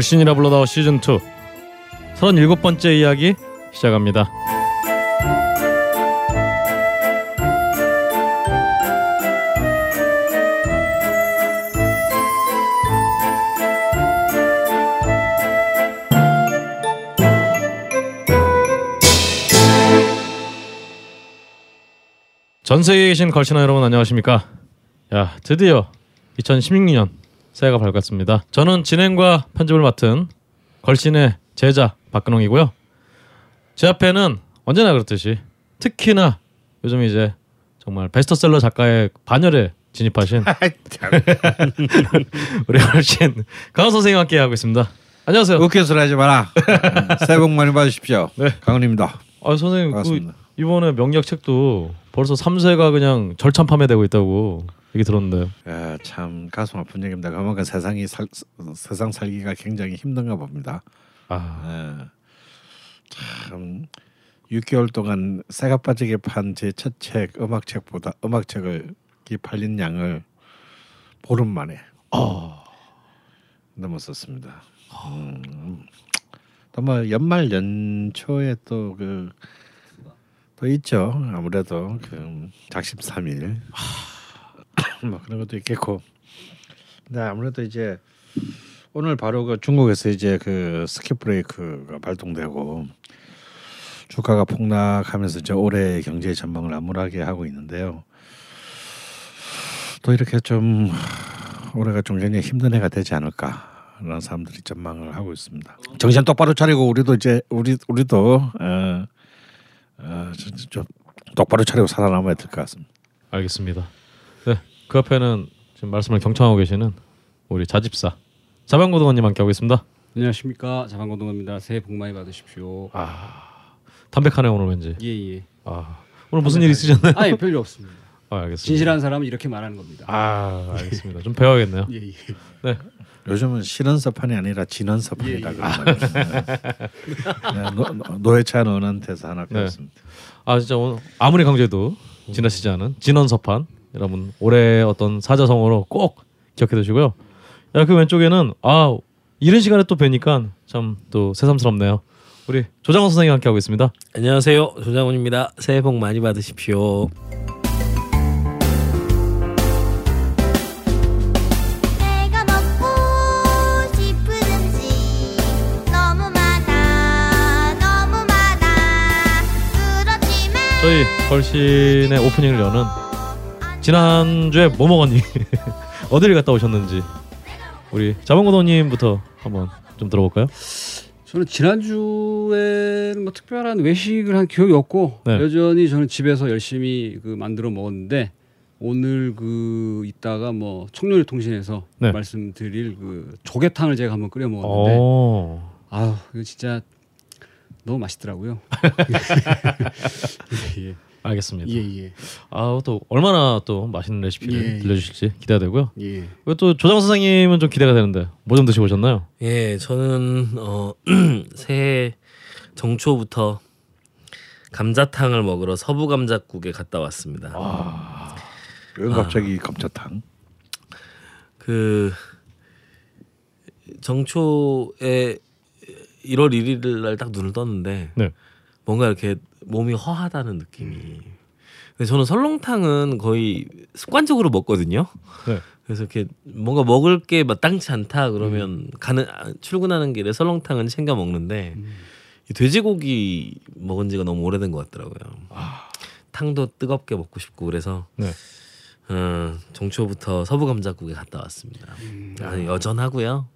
걸신이라 불러다오 시즌 2 37번째 이야기 시작합니다. 전 세계에 계신 걸신아 여러분 안녕하십니까? 야 드디어 2016년 새해가 밝았습니다. 저는 진행과 편집을 맡은 걸신의 제자 박근홍이고요. 제 앞에는 언제나 그렇듯이 특히나 요즘 이제 정말 베스트셀러 작가의 반열에 진입하신 우리 걸신 강원 선생님과 함께 하고 있습니다. 안녕하세요. 웃겨 소리 하지 마라. 새해 복 많이 받으십시오. 네. 강은입니다. 아 선생님 그. 이번에 명작 책도 벌써 3세가 그냥 절찬 판매되고 있다고 얘기 들었는데요. 야, 참 가슴 아픈 얘기입니다. 그만큼 세상이 살, 세상 살기가 굉장히 힘든가 봅니다. 아, 예. 참 6개월 동안 새가 빠지게 판 제 첫 책 음악책보다 음악책을 이 팔린 양을 보름 만에 아. 넘었었습니다. 음, 또뭐 연말 연초에 또그 또 있죠. 아무래도 그 작심 삼일 뭐 그런 것도 있겠고. 근데 아무래도 이제 오늘 바로 그 중국에서 이제 그 서킷 브레이커가 발동되고 주가가 폭락하면서 이제 올해 경제 전망을 암울하게 하고 있는데요. 또 이렇게 좀 올해가 좀 굉장히 힘든 해가 되지 않을까라는 사람들이 전망을 하고 있습니다. 정신 똑바로 차리고 우리도 이제 우리 우리도 어, 어, 좀, 좀 똑바로 차리고 살아남아야 될 것 같습니다. 알겠습니다. 네, 그 앞에는 지금 말씀을 경청하고 계시는 우리 자집사 자방고등원님 함께 하고 있습니다. 안녕하십니까 자방고등입니다. 새해 복 많이 받으십시오. 아, 담백하네 오늘 왠지. 예예. 아, 오늘 무슨 일 있으셨나요? 아니 별일 없습니다. 아, 알겠습니다. 진실한 사람은 이렇게 말하는 겁니다. 아, 알겠습니다. 좀 배워야겠네요. 예 예. 네, 요즘은 실언서판이 아니라 진언서판이라 예, 예. 네, 노- 노- 노회찬 의원한테서 하나 네. 배웠습니다. 아 진짜 오늘 아무리 강조해도 지나치지 않은 신언서판 여러분 올해 어떤 사자성어로 꼭 기억해 두시고요. 야그 왼쪽에는 아 이런 시간에 또 뵈니까 참 또 새삼스럽네요. 우리 조장훈 선생님 함께 하고 있습니다. 안녕하세요 조장훈입니다. 새해 복 많이 받으십시오. 저희 걸신의 오프닝을 여는 지난주에 뭐 먹었니? 어디를 갔다 오셨는지 우리 자방고도님부터 한번 좀 들어볼까요? 저는 지난주에는 뭐 특별한 외식을 한 기억이 없고 네. 여전히 저는 집에서 열심히 그 만들어 먹었는데 오늘 그 이따가 뭐 청년의 통신에서 네. 말씀드릴 그 조개탕을 제가 한번 끓여 먹었는데 오, 아우 이거 진짜 너무 맛있더라고요. 예, 알겠습니다. 예, 예, 아또 얼마나 또 맛있는 레시피를 예, 예. 들려주실지 기대되고요. 예. 그리고 또 조장 선생님은 좀 기대가 되는데 뭐 좀 드시고 오셨나요? 예, 저는 어, 새해 정초부터 감자탕을 먹으러 서부 감자국에 갔다 왔습니다. 왜 갑자기 감자탕? 그 정초에 1월 1일 날 딱 눈을 떴는데 네. 뭔가 이렇게 몸이 허하다는 느낌이. 근데 저는 설렁탕은 거의 습관적으로 먹거든요. 네. 그래서 이렇게 뭔가 먹을 게 마땅치 않다 그러면 가는 아, 출근하는 길에 설렁탕은 챙겨 먹는데 이 돼지고기 먹은 지가 너무 오래된 것 같더라고요. 탕도 뜨겁게 먹고 싶고 그래서 네. 어, 정초부터 서부 감자국에 갔다 왔습니다. 아, 여전하고요.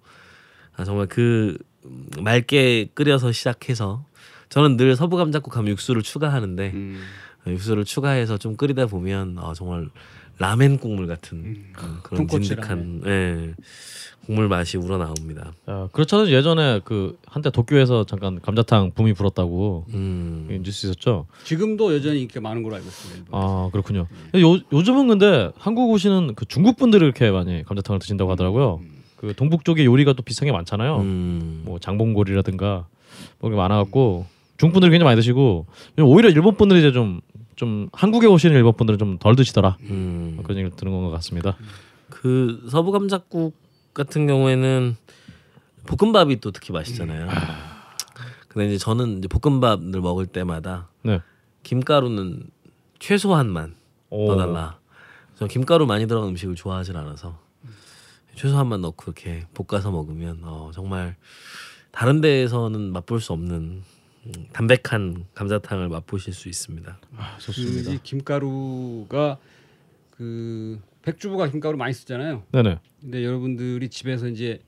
아, 정말 그 음, 맑게 끓여서 시작해서 저는 늘 서부 감자국 하면 육수를 추가하는데 음. 어, 육수를 추가해서 좀 끓이다 보면 아, 정말 라멘 국물 같은 어, 그런 돈코츠 진득한 예, 국물 맛이 우러나옵니다. 아, 그렇잖아요. 예전에 그 한때 도쿄에서 잠깐 감자탕 붐이 불었다고 음. 뉴스 있었죠. 지금도 여전히 인기가 많은 걸로 알고 있습니다. 아 그렇군요. 요 요즘은 근데 한국 오시는 그 중국 분들이 이렇게 많이 감자탕을 드신다고 하더라고요. 그 동북 쪽에 요리가 또 비슷한 게 많잖아요. 음. 뭐 장봉골이라든가 뭐 많아갖고 중국 분들이 굉장히 많이 드시고 오히려 일본 분들이 이제 좀 좀 한국에 오시는 일본 분들은 좀 덜 드시더라 음. 그런 얘기를 들은 것 같습니다. 그 서부 감자국 같은 경우에는 볶음밥이 또 특히 맛있잖아요. 근데 이제 저는 이제 볶음밥을 먹을 때마다 네. 김가루는 최소한만 오. 넣어달라. 저 김가루 많이 들어간 음식을 좋아하진 않아서 최소한만 넣고 이렇게 볶아서 먹으면 어, 정말 다른 데에서는 맛볼 수 없는 음, 담백한 감자탕을 맛보실 수 있습니다. 아, 그 좋습니다. 이 김가루가 그 백주부가 김가루 많이 쓰잖아요. 네네. 근데 여러분들이 집에서 이제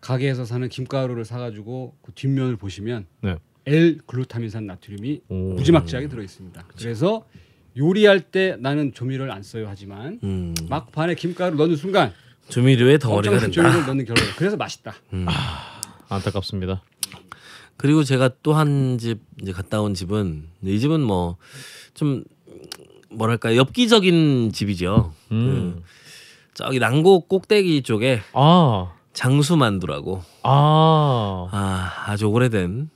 가게에서 사는 김가루를 사가지고 그 뒷면을 보시면 네. L 글루타민산 나트륨이 오. 무지막지하게 들어 있습니다. 그래서 요리할 때 나는 조미료를 안 써요 하지만 음, 막판에 김가루 넣는 순간 조미료의 덩어리가 된다. 조미료를 넣는 결과 그래서 맛있다. 안타깝습니다. 그리고 제가 또 한 집 이제 갔다 온 집은 이 집은 뭐 좀 뭐랄까 엽기적인 집이죠. 음. 그 저기 난곡 꼭대기 쪽에 아. 장수만두라고 아. 아 아주 오래된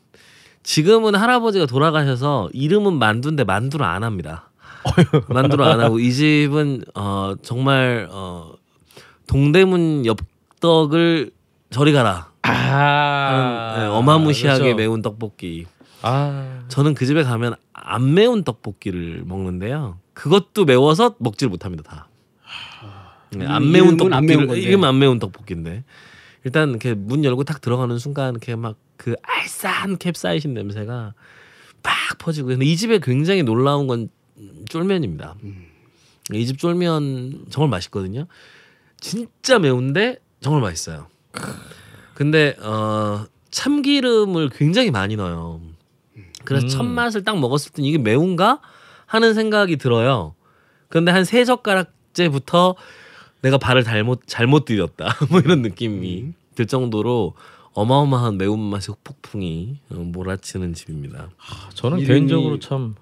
지금은 할아버지가 돌아가셔서 이름은 만두인데 만두를 안 합니다. 만두를 안 하고 이 집은 어 정말 어 동대문 엽떡을 저리 가라 하는 네, 어마무시하게 그렇죠. 매운 떡볶이. 아. 저는 그 집에 가면 안 매운 떡볶이를 먹는데요. 그것도 매워서 먹지를 못합니다 다. 네, 안 매운 건데. 이름 안 매운 떡볶이인데 일단 이렇게 문 열고 딱 들어가는 순간 이렇게 막 그 알싸한 캡사이신 냄새가 팍 퍼지고 근데 이 집에 굉장히 놀라운 건 쫄면입니다. 이집 쫄면 정말 맛있거든요. 진짜 매운데 정말 맛있어요. 근데 어 참기름을 굉장히 많이 넣어요. 그래서 음. 첫 맛을 딱 먹었을 때 이게 매운가 하는 생각이 들어요. 그런데 한 세 젓가락째부터 내가 발을 잘못 잘못 들였다 뭐 이런 느낌이 들 정도로 어마어마한 매운맛의 폭풍이 어, 몰아치는 집입니다. 저는 이름이- 개인적으로 참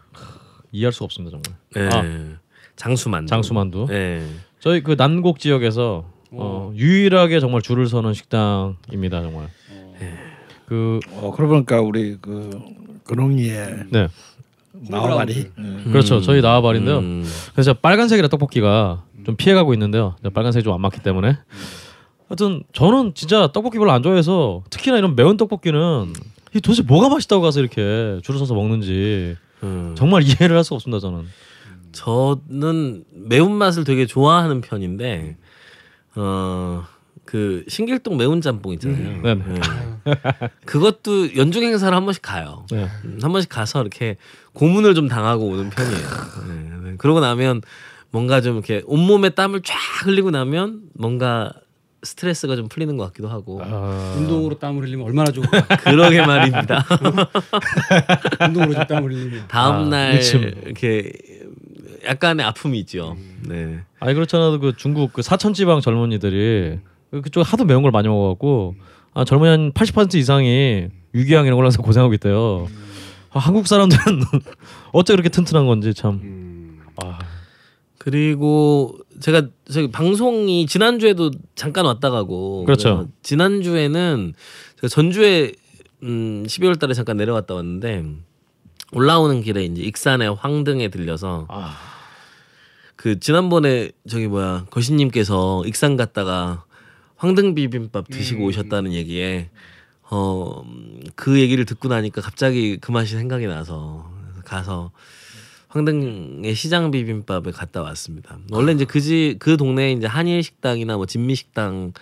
이해할 수 없습니다 정말. 예. 아. 장수만두. 장수만두. 예. 저희 그 난곡 지역에서 어, 유일하게 정말 줄을 서는 식당입니다 정말. 그 어 그러고 보니까 우리 그 근홍이의 네. 나와바리 음. 그렇죠. 저희 나와바리인데요. 음. 그래서 빨간색이라 떡볶이가 좀 피해가고 있는데요. 빨간색이 좀 안 맞기 때문에. 하여튼 저는 진짜 떡볶이 별로 안 좋아해서 특히나 이런 매운 떡볶이는 이 도대체 뭐가 맛있다고 가서 이렇게 줄을 서서 먹는지 음. 정말 이해를 할 수가 없습니다 저는. 저는 매운 맛을 되게 좋아하는 편인데 어. 그 신길동 매운 짬뽕 있잖아요. 네네. 예. 그것도 연중 행사를 한 번씩 가요. 네. 음, 한 번씩 가서 이렇게 고문을 좀 당하고 오는 편이에요. 네, 네. 그러고 나면 뭔가 좀 이렇게 온몸에 땀을 쫙 흘리고 나면 뭔가 스트레스가 좀 풀리는 것 같기도 하고 아... 운동으로 땀을 흘리면 얼마나 좋을까. 그러게 말입니다. 운동으로 좀 땀을 흘리면. 다음 아, 날 일침. 이렇게 약간의 아픔이 있죠. 네. 아니 그렇잖아도 그 중국 그 사천 지방 젊은이들이 그쪽 하도 매운 걸 많이 먹어갖고 아 젊은이 한80% 이상이 위궤양 이런 걸로 해서 고생하고 있대요. 아, 한국 사람들은 어째 그렇게 튼튼한 건지 참. 음. 아, 그리고 제가 저기 방송이 지난주에도 잠깐 왔다 가고 그렇죠. 지난주에는 제가 전주에 음 12월 달에 잠깐 내려갔다 왔는데 올라오는 길에 이제 익산의 황등에 들려서 아. 그 지난번에 저기 뭐야 거신님께서 익산 갔다가 황등 비빔밥 드시고 오셨다는 얘기에 어 그 얘기를 듣고 나니까 갑자기 그 맛이 생각이 나서 가서 황등의 시장 비빔밥에 갔다 왔습니다. 원래 이제 그지 그 동네에 이제 한일 식당이나 뭐 진미 식당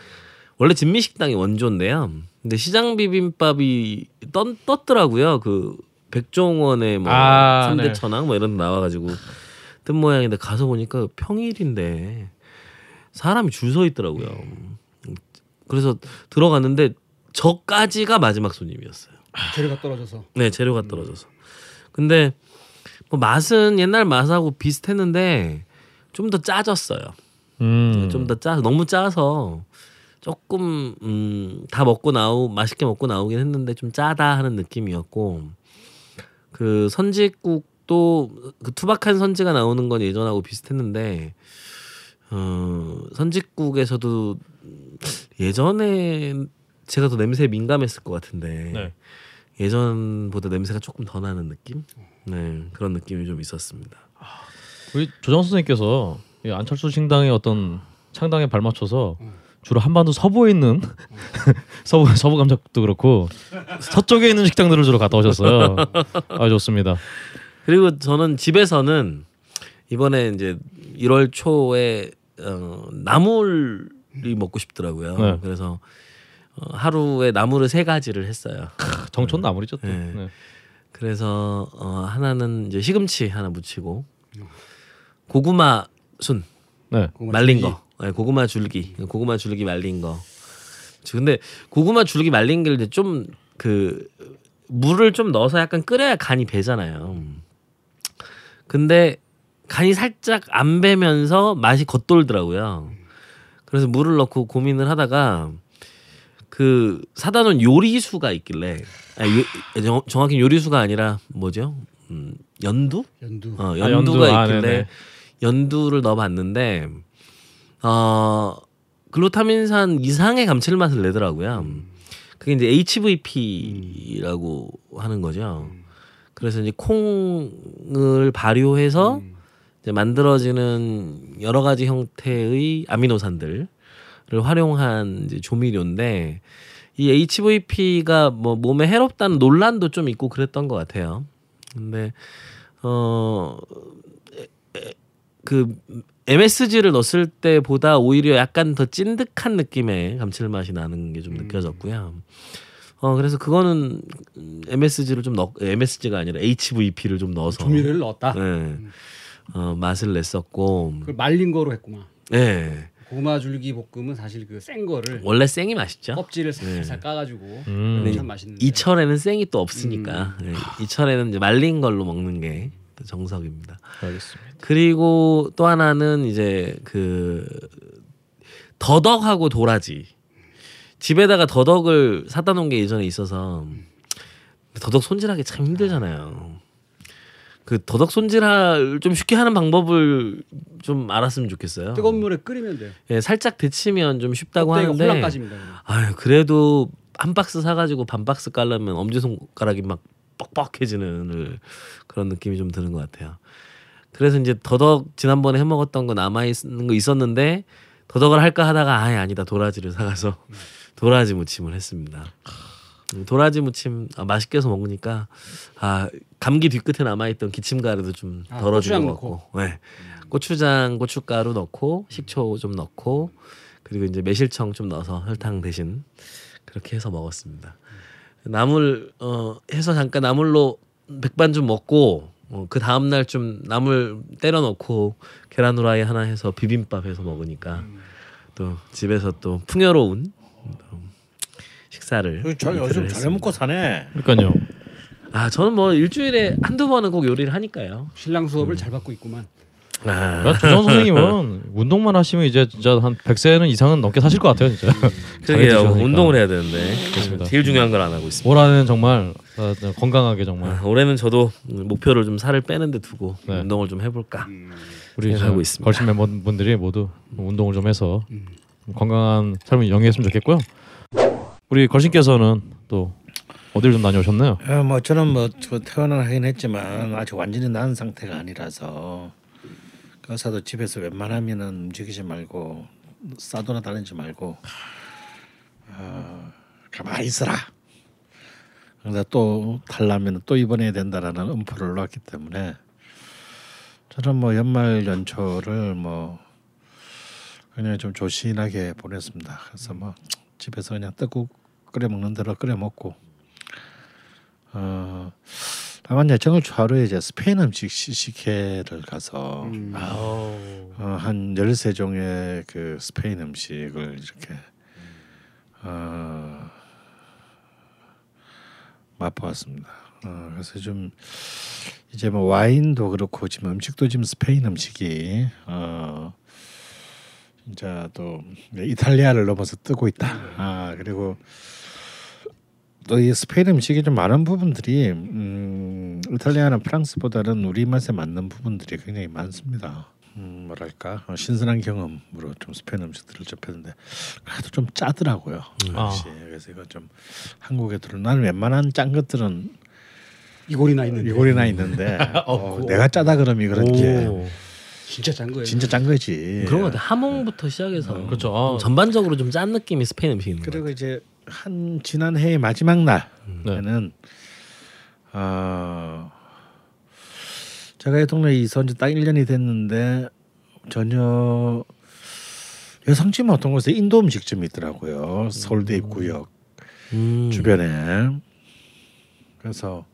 원래 진미 식당이 원조인데요. 근데 시장 비빔밥이 떴, 떴더라고요. 그 백종원의 뭐 아, 삼대 네. 천왕 뭐 이런 데 나와가지고 뜬 모양인데 가서 보니까 평일인데 사람이 줄 서 있더라고요. 그래서 들어갔는데 저까지가 마지막 손님이었어요. 재료가 떨어져서. 네 재료가 떨어져서. 근데 뭐 맛은 옛날 맛하고 비슷했는데 좀 더 짜졌어요. 음. 좀더 짜, 너무 짜서 조금 음, 다 먹고 나오 맛있게 먹고 나오긴 했는데 좀 짜다 하는 느낌이었고 그 선지국도 그 투박한 선지가 나오는 건 예전하고 비슷했는데 어, 선지국에서도 예전에 제가 더 냄새에 민감했을 것 같은데 네. 예전보다 냄새가 조금 더 나는 느낌? 네 그런 느낌이 좀 있었습니다. 우리 조정 선생님께서 이 안철수 신당의 어떤 창당에 발맞춰서 주로 한반도 서부에 있는 서부 서부 감자국도 그렇고 서쪽에 있는 식당들을 주로 갔다 오셨어요. 아 좋습니다. 그리고 저는 집에서는 이번에 이제 1월 초에 어, 나물이 먹고 싶더라고요. 네. 그래서 어, 하루에 나물을 세 가지를 했어요. 정촌 나물이죠 또. 네. 네. 그래서 어, 하나는 이제 시금치 하나 무치고 고구마 순 네. 말린. 거, 네, 고구마 줄기, 고구마 줄기 말린 거. 저 근데 고구마 줄기 말린 게 좀 그 물을 좀 넣어서 약간 끓여야 간이 배잖아요. 근데 간이 살짝 안 배면서 맛이 겉돌더라고요. 그래서 물을 넣고 고민을 하다가 그 사다 놓은 요리수가 있길래 아니, 요- 정- 정확히 요리수가 아니라 뭐죠? 음, 연두? 연두. 어, 아, 연두가 연두. 아, 있길래 네네. 연두를 넣어봤는데 어 글루타민산 이상의 감칠맛을 내더라고요. 그게 이제 HVP라고 하는 거죠. 그래서 이제 콩을 발효해서 이제 만들어지는 여러 가지 형태의 아미노산들을 활용한 이제 조미료인데 이 HVP가 뭐 몸에 해롭다는 논란도 좀 있고 그랬던 것 같아요. 근데 어 그 MSG를 넣었을 때보다 오히려 약간 더 찐득한 느낌의 감칠맛이 나는 게 좀 느껴졌고요. 어 그래서 그거는 MSG를 좀 넣 MSG가 아니라 HVP를 좀 넣어서 조미료를 넣었다. 네. 어 맛을 냈었고 그걸 말린 거로 했구만. 네. 고구마 줄기 볶음은 사실 그센 거를 원래 생이 맛있죠. 껍질을 살살 네. 까가지고 음. 참 맛있는데. 이철에는 생이 또 없으니까 네. 이철에는 이제 말린 걸로 먹는 게또 정석입니다. 알겠습니다. 그리고 또 하나는 이제 그 더덕하고 도라지 집에다가 더덕을 사다 놓은 게 예전에 있어서 더덕 손질하기 참 힘들잖아요. 그 더덕 손질을 좀 쉽게 하는 방법을 좀 알았으면 좋겠어요. 뜨거운 물에 끓이면 돼요. 예, 살짝 데치면 좀 쉽다고 하는데 홀랑 까집니다. 아유 그래도 한 박스 사가지고 반 박스 깔려면 엄지 손가락이 막 뻑뻑해지는 그런 느낌이 좀 드는 것 같아요. 그래서 이제 더덕 지난번에 해 먹었던 거 남아 있는 거 있었는데 더덕을 할까 하다가 아예 아니다 도라지를 사가서 도라지 무침을 했습니다. 음, 도라지 무침 아, 맛있게 해서 먹으니까 아 감기 뒤끝에 남아있던 기침가루도 좀 아, 고추장 것 같고 네. 고추장 고춧가루 넣고 식초 좀 넣고 그리고 이제 매실청 좀 넣어서 설탕 대신 그렇게 해서 먹었습니다. 나물 어 해서 잠깐 나물로 백반 좀 먹고 어, 그 다음 날 좀 나물 때려 넣고 계란 후라이 하나 해서 비빔밥 해서 먹으니까 또 집에서 또 풍요로운 또 식사를 저 이렇게 요즘. 잘 먹고 사네. 그러니까요. 아 저는 뭐 일주일에 한두 번은 꼭 요리를 하니까요. 신랑 수업을 음. 잘 받고 있구만. 아, 그러니까 조정 선생님은 운동만 하시면 이제 진짜 한 100세는 이상은 넘게 사실 것 같아요, 진짜. 그러게요. 잘해주시니까. 운동을 해야 되는데 그렇습니다. 제일 중요한 걸 안 하고 있습니다. 올 한해는 정말 어, 건강하게 정말 아, 올해는 저도 목표를 좀 살을 빼는데 두고 네. 운동을 좀 해볼까. 우리 생각하고 저 있습니다. 걸신 멤버분들이 모두 운동을 좀 해서 건강한 삶을 영위했으면 좋겠고요. 우리 걸신께서는 또 어딜 좀 다녀오셨나요? 어, 뭐 저는 뭐저 퇴원을 하긴 했지만 아직 완전히 나은 상태가 아니라서 그 의사도 집에서 웬만하면은 움직이지 말고 싸돌아 다니지 말고 어, 가만히 있어라. 그러다 또 탈라면 또 입원해야 된다라는 음포를 놨기 때문에 저는 뭐 연말 연초를 뭐 그냥 좀 조신하게 보냈습니다. 그래서 뭐 집에서 그냥 떡국 끓여 먹는 대로 끓여 먹고 어 다만 예정을 초하루에 이제 스페인 음식 시식회를 가서 어, 한 열세 종의 그 스페인 음식을 이렇게 어, 맛보았습니다. 어, 그래서 좀 이제 뭐 와인도 그렇고 지금 음식도 지금 스페인 음식이 어, 진짜 또 이탈리아를 넘어서 뜨고 있다. 아 그리고 또 이 스페인 음식이 좀 많은 부분들이 음, 이탈리아나 프랑스보다는 우리 맛에 맞는 부분들이 굉장히 많습니다. 음, 뭐랄까 어, 신선한 경험으로 좀 스페인 음식들을 접했는데 그래도 좀 짜더라고요. 아. 역시 그래서 이거 좀 한국에 들어 나는 웬만한 짠 것들은 이골이나 있는데. 이골이나 있는데 어, 내가 짜다 그러면 그런지 오. 진짜 짠 거예요. 진짜 짠 거지. 그런 것 같아. 하몽부터 시작해서 그렇죠. 아, 좀 전반적으로 좀 짠 느낌이 스페인 음식인 것 같아요. 그리고 이제 한 지난 해의 마지막 네. 날에는 어, 제가 이 동네 에 이사 온지 딱 1년이 됐는데 전혀 여성집 어떤 곳에 인도 음식점이 있더라고요. 서울대 입구역 음. 주변에. 그래서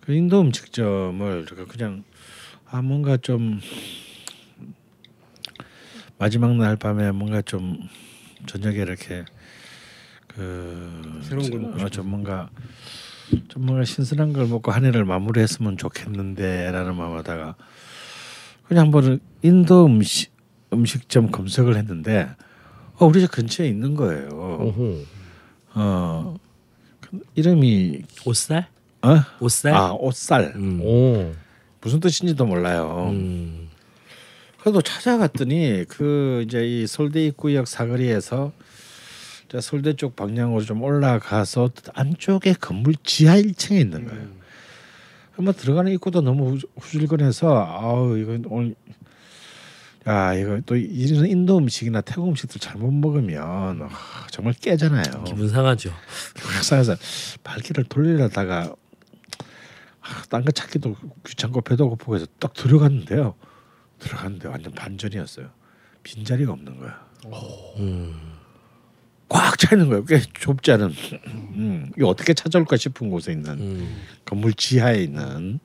그 인도 음식점을 제가 그냥 아 뭔가 좀 마지막 날 밤에 뭔가 좀 저녁에 이렇게 그 새로운 걸 먹고 어, 좀 뭔가 좀 뭔가 신선한 걸 먹고 한 해를 마무리했으면 좋겠는데라는 마음하다가 그냥 한번 인도 음식 음식점 검색을 했는데 어 우리 집 근처에 있는 거예요. 어그 이름이 옷살? 어? 옷살? 아 옷살 음. 오. 무슨 뜻인지도 몰라요. 음. 그래도 찾아갔더니 그 이제 이 서울대 입구역 사거리에서 이제 서울대 쪽 방향으로 좀 올라가서 안쪽에 건물 지하 1층에 있는 거예요. 한번 들어가는 입구도 너무 후- 후줄근해서 아우 이거 오늘 야 이거 또 이런 인도 음식이나 태국 음식들 잘못 먹으면 아, 정말 깨잖아요. 기분 상하죠. 회사에서 발길을 돌리려다가 아, 딴거 찾기도 귀찮고 배도 고프고 해서 딱 들어갔는데요. 들어갔는데 완전 반전이었어요. 빈 자리가 없는 거야. 음. 꽉 차 있는 거예요. 꽤 좁지 않은. 음, 이거 어떻게 찾아올까 싶은 곳에 있는 음. 건물 지하에 있는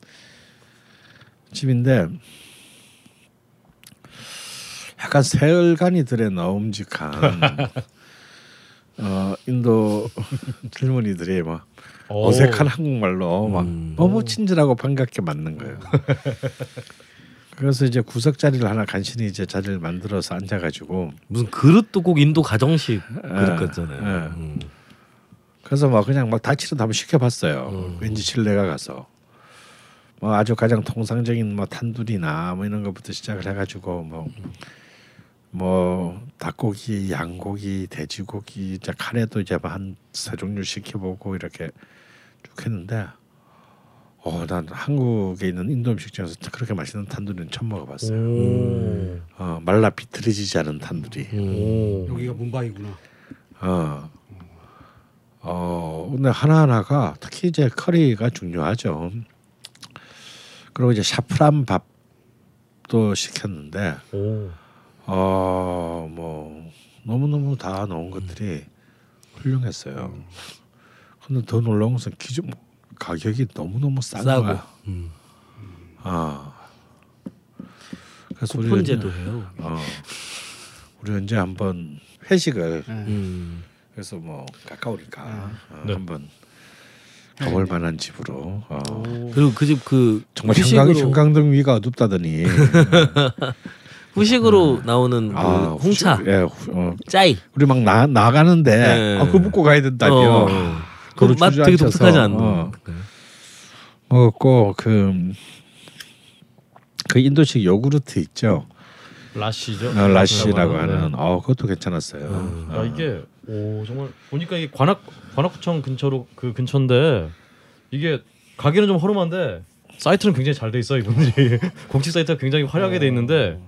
집인데 약간 세월간이 들에 넣음직한 어, 인도 젊은이들이 막 오. 어색한 한국말로 막 음. 너무 친절하고 반갑게 맞는 거예요. 그래서 이제 구석 자리를 하나 간신히 이제 자리를 만들어서 앉아가지고 무슨 그릇도 꼭 인도 가정식 그릇 예, 같잖아요. 예. 음. 그래서 막 그냥 막 다치는 한번 시켜봤어요. 음. 왠지 신뢰가 가서 뭐 아주 가장 통상적인 뭐 탄두리나 뭐 이런 것부터 시작을 해가지고 뭐. 뭐 닭고기, 양고기, 돼지고기, 이제 카레도 이제 뭐한세 종류 시켜보고 이렇게 쭉 했는데, 어, 난 한국에 있는 인도 음식점에서 그렇게 맛있는 탄두리는 처음 먹어봤어요. 오. 어, 말라 비틀어지지 않은 탄두리. 오. 여기가 문바이구나. 어, 어, 근데 하나하나가 특히 이제 커리가 중요하죠. 그리고 이제 샤프란 밥도 시켰는데, 오. 어, 뭐 너무 너무 다 넣은 것들이 훌륭했어요. 근데 더 놀라운 것은 기존 가격이 너무 너무 싼 싸고. 거야. 음. 아, 그래서 우리 쿠폰 언제- 제도예요. 어, 우리 언제 한번 회식을 음. 그래서 뭐 가까우니까 어, 네. 한번 가볼 만한 집으로 어, 그리고 그 집그 정말 형광, 후식으로 형광등 위가 어둡다더니 후식으로 나오는 그 아, 홍차 후식- 예, 후- 어, 짜이. 우리 막 나, 나가는데 네. 아, 그거 먹고 가야 된다며 어. 그걸 그맛 되게 독특하지 않나? 어, 먹었고 그, 그 인도식 요구르트 있죠 라시죠. 어, 라시라고 네. 하는 어 그것도 괜찮았어요 아 이게 오 정말 보니까 이게 관악 관악구청 근처로 그 근처인데 이게 가게는 좀 허름한데 사이트는 굉장히 잘 돼 있어 이분들이 공식 사이트가 굉장히 화려하게 돼 있는데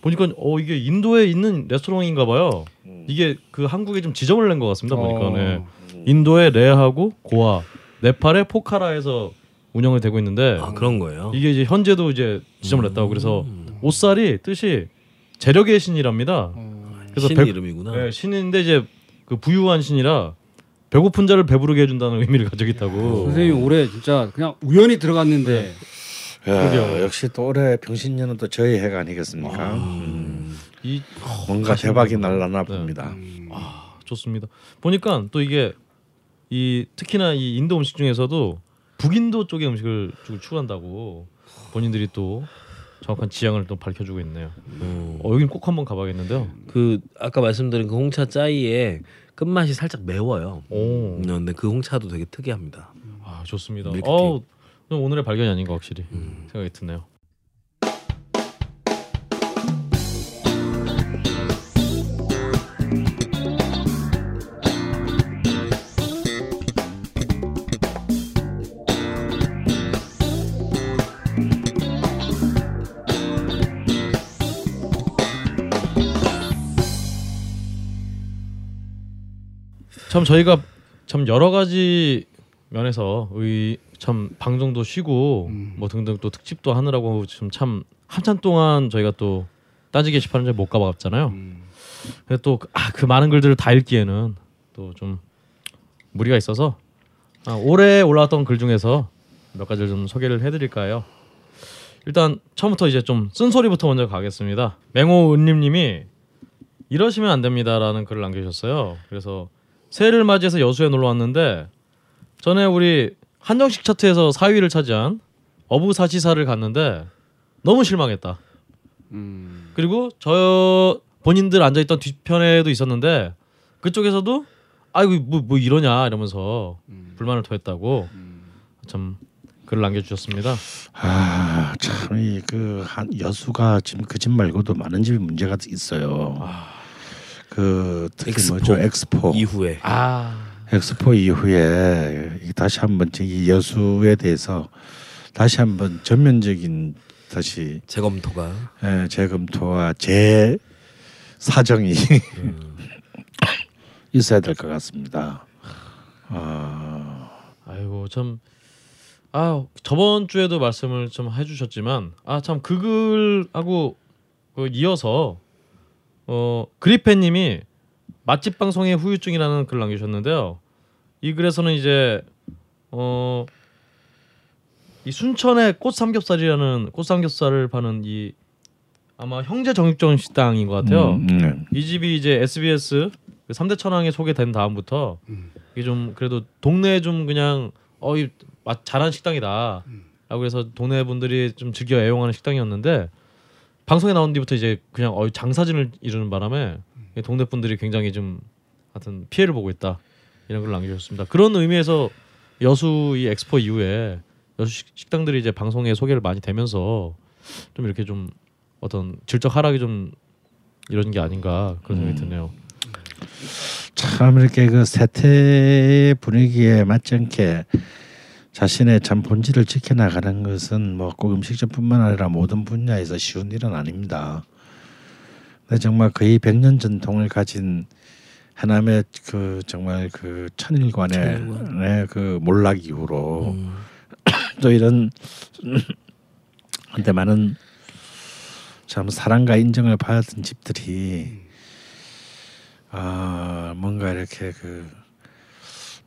보니까 어 이게 인도에 있는 레스토랑인가 봐요. 이게 그 한국에 좀 지점을 낸 것 같습니다. 보니까 네. 인도의 레하고 고아, 네팔의 포카라에서 운영을 되고 있는데 아 그런 거예요. 이게 이제 현재도 이제 지점을 냈다고 그래서 옷살이 뜻이 재력의 신이랍니다. 그래서 신 백- 이름이구나. 네, 신인데 이제 그 부유한 신이라 배고픈 자를 배부르게 해준다는 의미를 가지고 있다고. 선생님 올해 진짜 그냥 우연히 들어갔는데 야, 그러게요. 역시 또 올해 병신년은 또 저희 해가 아니겠습니까 음, 이 뭔가 대박이 날라나 네. 봅니다 아, 좋습니다. 보니까 또 이게 이 특히나 이 인도 음식 중에서도 북인도 쪽의 음식을 좀 추구한다고 본인들이 또 정확한 지향을 또 밝혀주고 있네요. 음. 어, 여긴 꼭 한번 가봐야겠는데요. 그 아까 말씀드린 그 홍차 짜이의 끝맛이 살짝 매워요. 오, 음, 근데 그 홍차도 되게 특이합니다. 아 좋습니다. 밀크티. 어, 오늘의 발견이 아닌가 확실히 생각이 드네요. 참 저희가 참 여러 가지 면에서 의 참 방송도 쉬고 음. 뭐 등등 또 특집도 하느라고 지금 참 한참 동안 저희가 또 딴지 게시판을 못 가봤잖아요. 음. 근데 또그 많은 글들을 다 읽기에는 또 좀 무리가 있어서 아, 올해 올라왔던 글 중에서 몇 가지를 좀 소개를 해드릴까요? 일단 처음부터 이제 좀 쓴소리부터 먼저 가겠습니다. 맹호은님님이 이러시면 안 됩니다라는 글을 남겨주셨어요. 그래서 새해를 맞이해서 여수에 놀러 왔는데 전에 우리 한정식 차트에서 4위를 차지한 어부사시사를 갔는데 너무 실망했다. 음. 그리고 저 본인들 앉아있던 뒤편에도 있었는데 그쪽에서도 아이고 뭐, 뭐 이러냐 이러면서 음. 불만을 토했다고 참 글을 남겨주셨습니다. 아, 아참이그 여수가 지금 그 집 말고도 많은 집이 문제가 있어요. 그 특히 엑스포. 뭐죠 엑스포 이후에 아 엑스포 이후에 이 다시 한번 이 여수에 대해서 다시 한번 전면적인 다시 재검토가 예, 재검토와 재 사정이 있어야 될 것 같습니다. 아, 아이고 참. 아 저번 주에도 말씀을 좀 해주셨지만 아 참 그 글하고 그 이어서 어 그리페님이 맛집 방송의 후유증이라는 글을 남기셨는데요. 이 글에서는 이제 어 이 순천의 꽃 삼겹살이라는 꽃 삼겹살을 파는 이 아마 형제 정육점 식당인 것 같아요. 음, 네. 이 집이 이제 SBS 그 3대 천왕에 소개된 다음부터 음. 이게 좀 그래도 동네에 좀 그냥 어이 맛 잘한 식당이다. 라고 해서 동네 분들이 좀 즐겨 애용하는 식당이었는데 방송에 나온 뒤부터 이제 그냥 어 장사진을 이루는 바람에 이 동네 분들이 굉장히 좀 하여튼 피해를 보고 있다. 이런 걸 남겨주셨습니다. 그런 의미에서 여수 이 엑스포 이후에 여수 식- 식당들이 이제 방송에 소개를 많이 되면서 좀 이렇게 좀 어떤 질적 하락이 좀 이런 게 아닌가 그런 생각이 드네요. 참 이렇게 그 세태 분위기에 맞지 않게 자신의 참 본질을 지켜나가는 것은 뭐 꼭 음식점뿐만 아니라 모든 분야에서 쉬운 일은 아닙니다. 근데 정말 거의 100년 전통을 가진 하나의 그 정말 그 천일관의 천일관. 네, 그 몰락 이후로 음. 또 이런 한때 많은 참 사랑과 인정을 받았던 집들이 아 뭔가 이렇게 그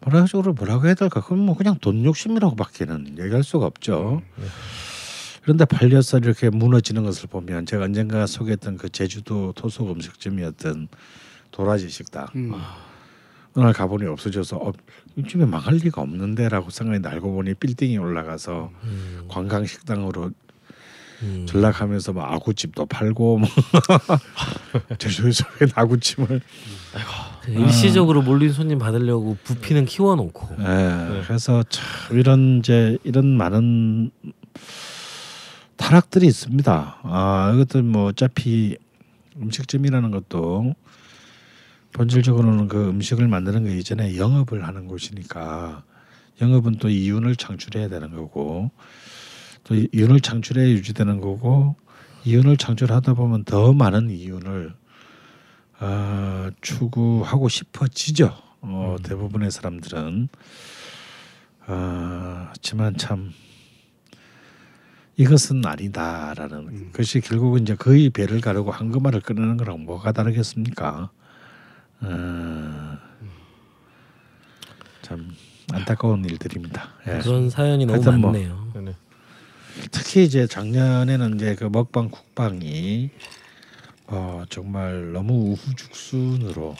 뭐라 식으로 뭐라고 해야 될까 그건 뭐 그냥 돈 욕심이라고밖에는 얘기할 수가 없죠. 그런데 팔려서 이렇게 무너지는 것을 보면 제가 언젠가 소개했던 그 제주도 토속 음식점이었던 도라지 식당 음. 오늘 가보니 없어져서 어, 이 집에 망할 리가 없는데라고 생각이 알고 보니 빌딩이 올라가서 음. 관광 식당으로 음. 전락하면서 뭐 아구찜도 팔고 뭐 제주에서 왜 아구찜을 일시적으로 몰린 손님 받으려고 부피는 키워놓고. 예, 그래서 참 이런 이제 이런 많은 타락들이 있습니다. 아 이것들 뭐 어차피 음식점이라는 것도 본질적으로는 그 음식을 만드는 거 이전에 영업을 하는 곳이니까 영업은 또 이윤을 창출해야 되는 거고 또 이- 이윤을 창출해야 유지되는 거고 이윤을 창출하다 보면 더 많은 이윤을 어, 추구하고 싶어지죠. 어, 대부분의 사람들은 어, 하지만 참 이것은 아니다라는 것이 결국은 이제 거의 배를 가르고 한금알을 끊는 거랑 뭐가 다르겠습니까? 어, 참 안타까운 일들입니다. 예. 그런 사연이 너무 뭐. 많네요. 네네. 특히 이제 작년에는 이제 그 먹방 국방이 어 정말 너무 우후죽순으로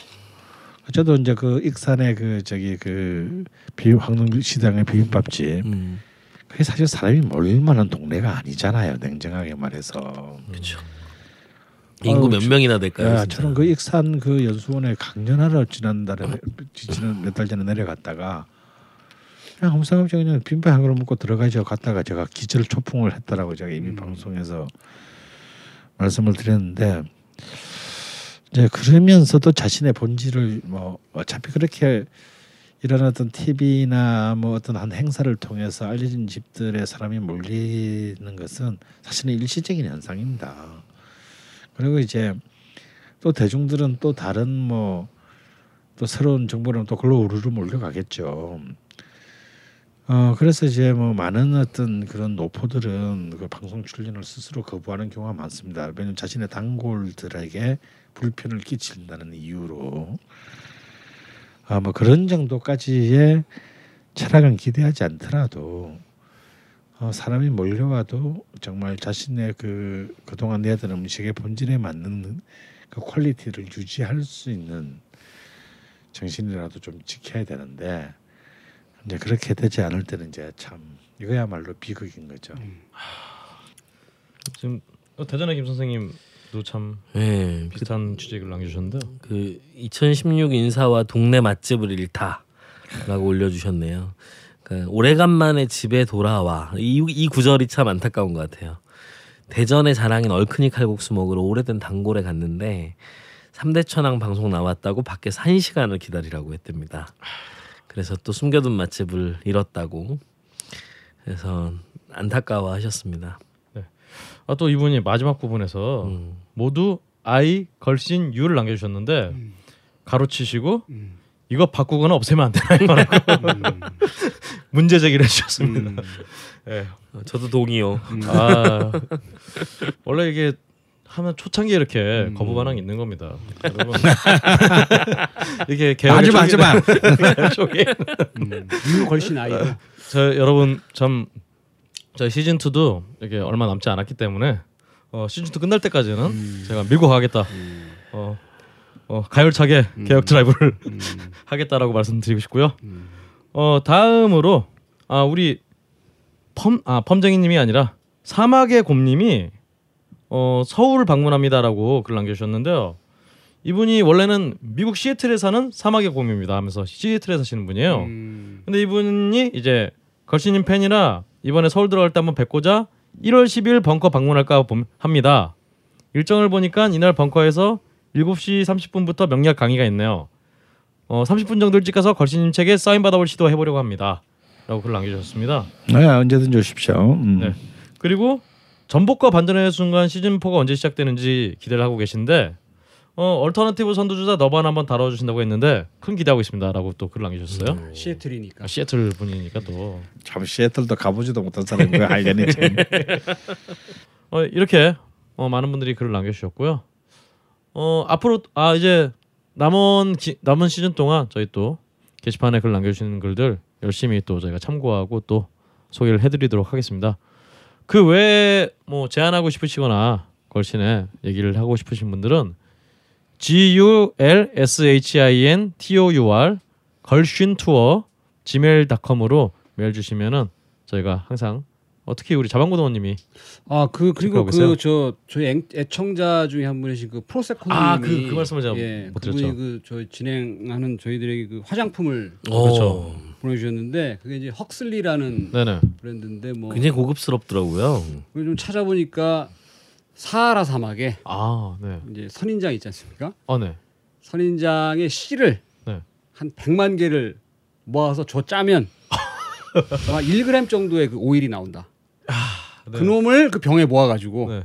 저도 이제 그 익산의 그 저기 그비 황동 시장의 비빔밥집 음. 그게 사실 사람이 몰릴 만한 동네가 아니잖아요 냉정하게 말해서 그렇죠. 인구 아유, 몇 저- 명이나 될까요? 야? 저는 그 익산 그 연수원에 강연하러 지난달에 지난 몇 달 전에 내려갔다가 그냥 아무 생각 없이 그냥 빈밥 한 그릇 먹고 들어가죠. 갔다가 제가 기절 초풍을 했다라고 제가 이미 방송에서 말씀을 드렸는데 이제 그러면서도 자신의 본질을 뭐 어차피 그렇게 어떤 TV나 뭐 어떤 한 행사를 통해서 알려진 집들의 사람이 몰리는 것은 사실은 일시적인 현상입니다. 그리고 이제 또 대중들은 또 다른 뭐 또 새로운 정보는 또 글로 우르르 몰려가겠죠. 어 그래서 이제 뭐 많은 어떤 그런 노포들은 그 방송 출연을 스스로 거부하는 경우가 많습니다. 왜냐하면 자신의 단골들에게 불편을 끼친다는 이유로 아뭐 그런 정도까지의 철학은 기대하지 않더라도 어, 사람이 몰려와도 정말 자신의 그 그동안 내던 음식의 본질에 맞는 그 quality를 유지할 수 있는 정신이라도 좀 지켜야 되는데 이제 그렇게 되지 않을 때는 이제 참 이거야말로 비극인 거죠. 지금 어, 대전의 김 선생님도 참 네, 비슷한 취재글 남겨주셨는데요. 그 2016 인사와 동네 맛집을 잃다라고 올려주셨네요. 그 오래간만에 집에 돌아와 이, 이 구절이 참 안타까운 것 같아요. 대전의 자랑인 얼큰이 칼국수 먹으러 오래된 단골에 갔는데 3대 천왕 방송 나왔다고 밖에서 한 시간을 기다리라고 했답니다. 그래서 또 숨겨둔 맛집을 잃었다고 그래서 안타까워하셨습니다. 아, 또 이분이 마지막 부분에서 음. 모두 I 걸신 U를 남겨주셨는데 가로치시고 음. 이거 바꾸거나 없애면 안 되나요? 문제 제기를 해주셨습니다. 음. 예. 어, 저도 동의요. 아 원래 이게 하면 초창기에 이렇게 음. 거부 반응이 있는 겁니다. 여러분 이게 하지 마, 하지 마. 쪽에 음. 유 걸신 아이고. 저 여러분 참 저희 시즌 2도 이렇게 얼마 남지 않았기 때문에 어, 시즌 2 끝날 때까지는 음. 제가 밀고 가겠다. 어, 어, 가열차게 개혁 드라이브를 하겠다라고 말씀드리고 싶고요. 음. 어 다음으로 아 우리 펌 아 펌쟁이님이 아니라 사막의 곰님이 어 서울 방문합니다라고 글 남겨주셨는데요. 이분이 원래는 미국 시애틀에 사는 사막의 곰입니다 하면서 시애틀에 사시는 분이에요. 음. 근데 이분이 이제 걸신님 팬이라 이번에 서울 들어갈 때 한번 뵙고자 1월 10일 벙커 방문할까 봄- 합니다. 일정을 보니까 이날 벙커에서 7시 30분부터 명략 강의가 있네요. 어 30분 정도 일찍 가서 걸신님 책에 사인 받아볼 시도해 보려고 합니다. 라고 글 남겨주셨습니다. 네, 언제든지 오십시오. 음. 네. 그리고 전복과 반전의 순간 시즌 4가 언제 시작되는지 기대를 하고 계신데 어 alternative 선두주자 너바나 한번 다뤄주신다고 했는데 큰 기대하고 있습니다라고 또글 남겨주셨어요. 시애틀이니까. 아, 시애틀 분이니까 또 참 시애틀도 가보지도 못한 사람이 그 알겠니 참. 어, 이렇게 어, 많은 분들이 글을 남겨주셨고요. 어, 앞으로 아 이제 남은 기, 남은 시즌 동안 저희 또 게시판에 글 남겨주시는 글들 열심히 또 저희가 참고하고 또 소개를 해드리도록 하겠습니다. 그 외에 뭐 제안하고 싶으시거나 걸신에 얘기를 하고 싶으신 분들은 G U L S H I N T O U R 걸신 투어 gmail.com으로 메일 주시면은 저희가 항상 어, 특히 우리 자방고등원님이 아 그 그리고? 그 저 저희 앵- 애청자 중에 한 분이신 그 프로세코님이 아, 그- 그 말씀을 제가 예, 못 그분이 드렸죠. 그 저희 진행하는 저희들에게 그 화장품을 그렇죠. 보내주셨는데 그게 이제 헉슬리라는 네네. 브랜드인데 뭐 굉장히 고급스럽더라고요. 좀 찾아보니까 사하라 사막에 아, 네. 이제 선인장 있지 않습니까? 어, 네. 선인장의 씨를 네. 한 100만 개를 모아서 줘 짜면 아마 1g 정도의 그 오일이 나온다. 네. 그 놈을 그 병에 모아 가지고 네.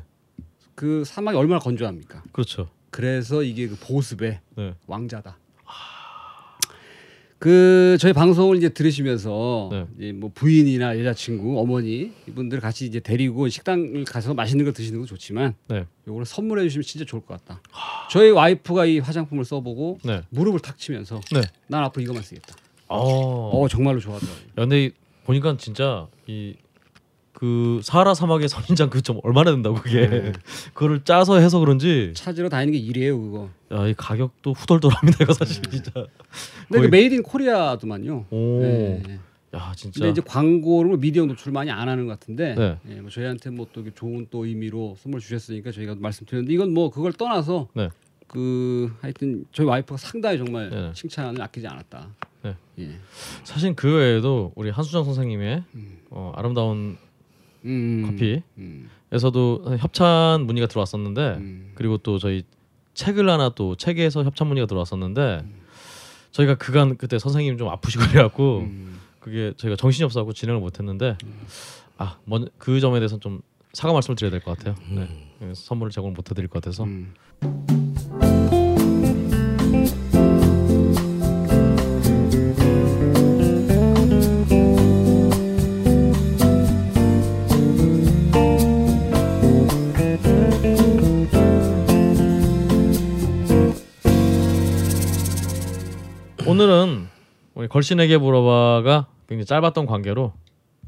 그 사막이 얼마나 건조합니까? 그렇죠. 그래서 이게 그 보습의 네. 왕자다. 그 저희 방송을 이제 들으시면서 네. 이제 뭐 부인이나 여자친구, 어머니 이분들 같이 이제 데리고 식당을 가서 맛있는 거 드시는 거 좋지만 네. 요거를 선물해 주시면 진짜 좋을 것 같다. 저희 와이프가 이 화장품을 써보고 네. 무릎을 탁 치면서 네. 난 앞으로 이거만 쓰겠다. 어. 어 정말로 좋아하더라고요. 야, 근데 이- 보니까 진짜 이 그 사하라 사막의 선인장 그좀 얼마나 된다고 그게 네. 그거를 짜서 해서 그런지 찾으러 다니는 게 일이에요 그거. 야, 이 가격도 후덜덜합니다 이거 사실 네. 진짜. 근데 그 made in Korea더만요. 오. 네. 야, 진짜. 근데 이제 광고를 미디어 노출 많이 안 하는 것 같은데 네. 예, 뭐 저희한테 뭐 또 좋은 또 의미로 선물 주셨으니까 저희가 말씀드렸는데 이건 뭐 그걸 떠나서 네. 그 하여튼 저희 와이프가 상당히 정말 네. 칭찬을 아끼지 않았다. 네. 예. 사실 그 외에도 우리 한수정 선생님의 어, 아름다운 음, 커피에서도 음, 협찬 문의가 들어왔었는데 음. 그리고 또 저희 책을 하나 또 책에서 협찬 문의가 들어왔었는데 저희가 그간 그때 선생님 좀 아프시고 그래갖고 음. 그게 저희가 정신이 없어갖고 진행을 못했는데 아그 점에 대해서 좀 사과 말씀을 드려야 될 것 같아요. 네. 그래서 선물을 제공 못해드릴 것 같아서 걸신에게 물어봐가 굉장히 짧았던 관계로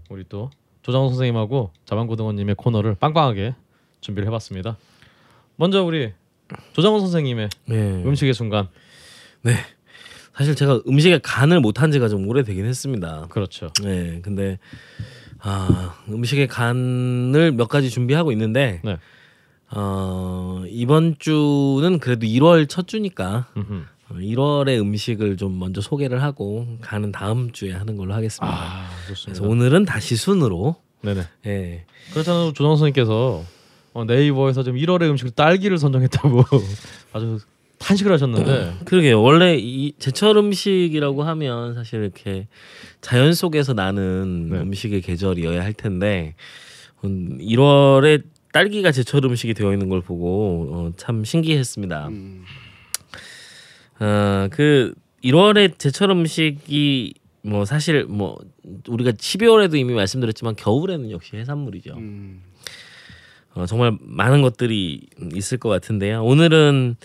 우리 또 조장호 선생님하고 자방고등어님의 코너를 빵빵하게 준비를 해봤습니다. 먼저 우리 조장호 선생님의 네. 음식의 순간 사실 제가 음식에 간을 못한 지가 좀 오래되긴 했습니다. 그렇죠. 네, 근데 아 음식의 간을 몇 가지 준비하고 있는데 네. 어, 이번 주는 그래도 1월 첫 주니까 음흠. 어, 1월의 음식을 좀 먼저 소개를 하고 가는 다음 주에 하는 걸로 하겠습니다. 아 그래서 좋습니다. 오늘은 다시 순으로 네네. 예. 그렇잖아요. 조장 선생님께서 어, 네이버에서 지금 1월의 음식 딸기를 선정했다고 아주 탄식을 하셨는데 그러게요. 원래 이 제철 음식이라고 하면 사실 이렇게 자연 속에서 나는 네. 음식의 계절이어야 할 텐데 음, 1월에 딸기가 제철 음식이 되어 있는 걸 보고 어, 참 신기했습니다. 음. 어, 그 1월에 제철 음식이 뭐 사실 뭐 우리가 12월에도 이미 말씀드렸지만 겨울에는 역시 해산물이죠. 음. 어, 정말 많은 것들이 있을 것 같은데요. 오늘은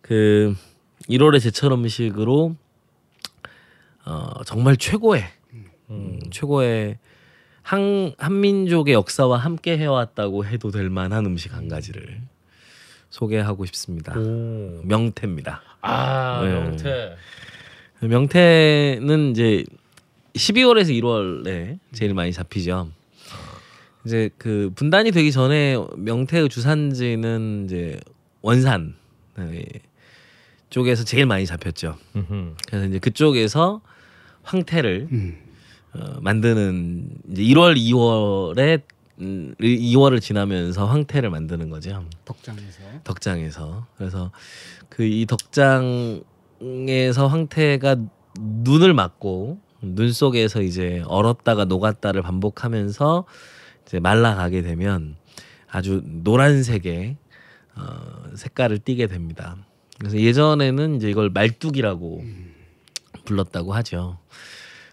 그 1월의 제철 음식으로 어, 정말 최고의 음, 최고의 한 한민족의 역사와 함께 해왔다고 해도 될 만한 음식 한 가지를 소개하고 싶습니다. 오. 명태입니다. 아 네. 명태. 명태는 이제 12월에서 1월에 제일 많이 잡히죠. 이제 그 분단이 되기 전에 명태의 주산지는 이제 원산 네, 쪽에서 제일 많이 잡혔죠. 음흠. 그래서 이제 그쪽에서 황태를 음. 어, 만드는 이제 1월, 2월에 음, 2월을 지나면서 황태를 만드는 거죠. 덕장에서 덕장에서 그래서 그 이 덕장에서 황태가 눈을 맞고 눈 속에서 이제 얼었다가 녹았다를 반복하면서 이제 말라가게 되면 아주 노란색의 어, 색깔을 띠게 됩니다. 그래서 예전에는 이제 이걸 말뚝이라고 불렀다고 하죠.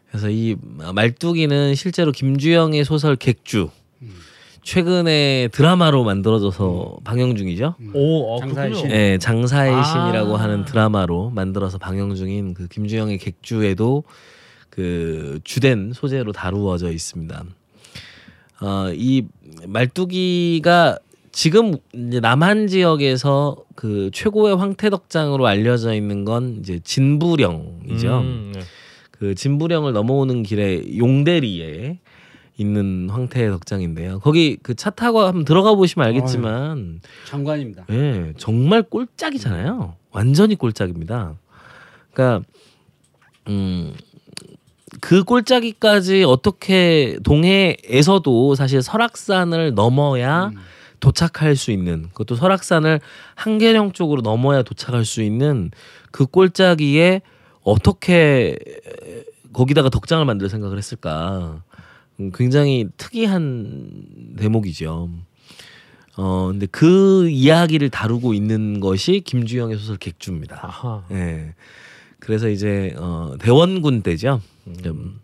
그래서 이 말뚝이는 실제로 김주영의 소설 객주 최근에 드라마로 만들어져서 방영 중이죠. 오, 어, 장사의. 신. 예, 장사의 아. 신이라고 하는 드라마로 만들어서 방영 중인 그 김주영의 객주에도 그 주된 소재로 다루어져 있습니다. 어, 이 말뚝이가 지금 이제 남한 지역에서 그 최고의 황태덕장으로 알려져 있는 건 이제 진부령이죠. 음, 네. 그 진부령을 넘어오는 길에 용대리에 있는 황태 덕장인데요. 거기 그 차 타고 한번 들어가 보시면 알겠지만 장관입니다. 예, 정말 꼴짝이잖아요. 완전히 꼴짝입니다. 그러니까 음. 그 꼴짜기까지 어떻게 동해에서도 사실 설악산을 넘어야 음. 도착할 수 있는 그것도 설악산을 한계령 쪽으로 넘어야 도착할 수 있는 그 꼴짜기에 어떻게 거기다가 덕장을 만들 생각을 했을까 음, 굉장히 특이한 대목이죠. 어 근데 그 이야기를 다루고 있는 것이 김주영의 소설 객주입니다. 아하. 예. 그래서 이제 어 대원군 때죠. 좀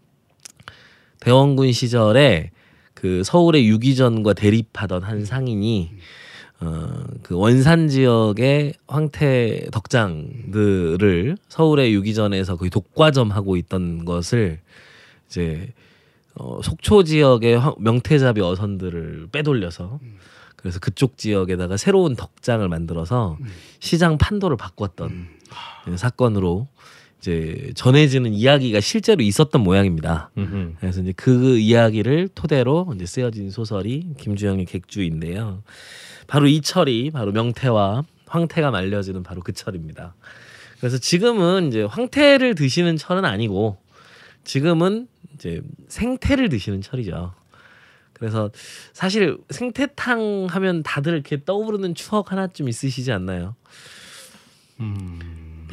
대원군 시절에 그 서울의 유기전과 대립하던 한 상인이 어그 원산 지역의 황태 덕장들을 서울의 유기전에서 거의 독과점 하고 있던 것을 이제 어 속초 지역의 황- 명태잡이 어선들을 빼돌려서 그래서 그쪽 지역에다가 새로운 덕장을 만들어서 시장 판도를 바꿨던 예, 사건으로 이제 전해지는 이야기가 실제로 있었던 모양입니다. 음흠. 그래서 이제 그 이야기를 토대로 이제 쓰여진 소설이 김주영의 객주인데요. 바로 이 철이 바로 명태와 황태가 말려지는 바로 그 철입니다. 그래서 지금은 이제 황태를 드시는 철은 아니고 지금은 이제 생태를 드시는 철이죠. 그래서 사실 생태탕 하면 다들 이렇게 떠오르는 추억 하나쯤 있으시지 않나요?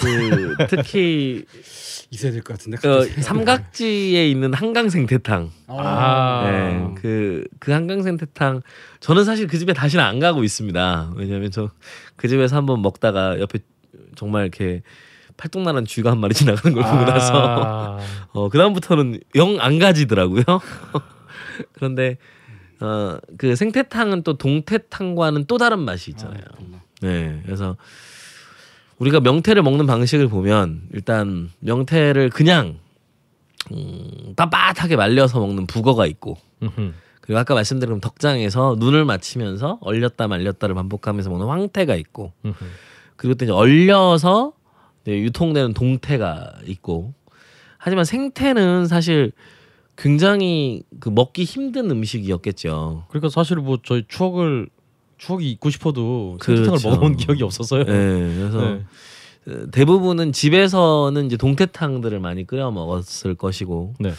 그 특히 있어야 될 것 같은데. 어. 삼각지에 있는 한강 생태탕. 아. 네, 그, 그 한강 생태탕. 저는 사실 그 집에 다시는 안 가고 있습니다. 왜냐하면 저 그 집에서 한번 먹다가 옆에 정말 이렇게 팔뚝만한 쥐가 한 마리 지나가는 걸 보고 나서 아. 어, 그 다음부터는 영 안 가지더라고요. 그런데 어, 그 생태탕은 또 동태탕과는 또 다른 맛이 있잖아요. 네, 그래서 우리가 명태를 먹는 방식을 보면 일단 명태를 그냥 음, 빳빳하게 말려서 먹는 북어가 있고. 그리고 아까 말씀드린 덕장에서 눈을 맞추면서 얼렸다 말렸다를 반복하면서 먹는 황태가 있고. 그리고 또 이제 얼려서 이제 유통되는 동태가 있고 하지만 생태는 사실 굉장히 그 먹기 힘든 음식이었겠죠. 그러니까 사실 뭐 저희 추억을 추억이 있고 싶어도 생태탕을 그렇죠. 먹어본 기억이 없었어요. 네, 그래서 네. 어, 대부분은 집에서는 이제 동태탕들을 많이 끓여 먹었을 것이고 네.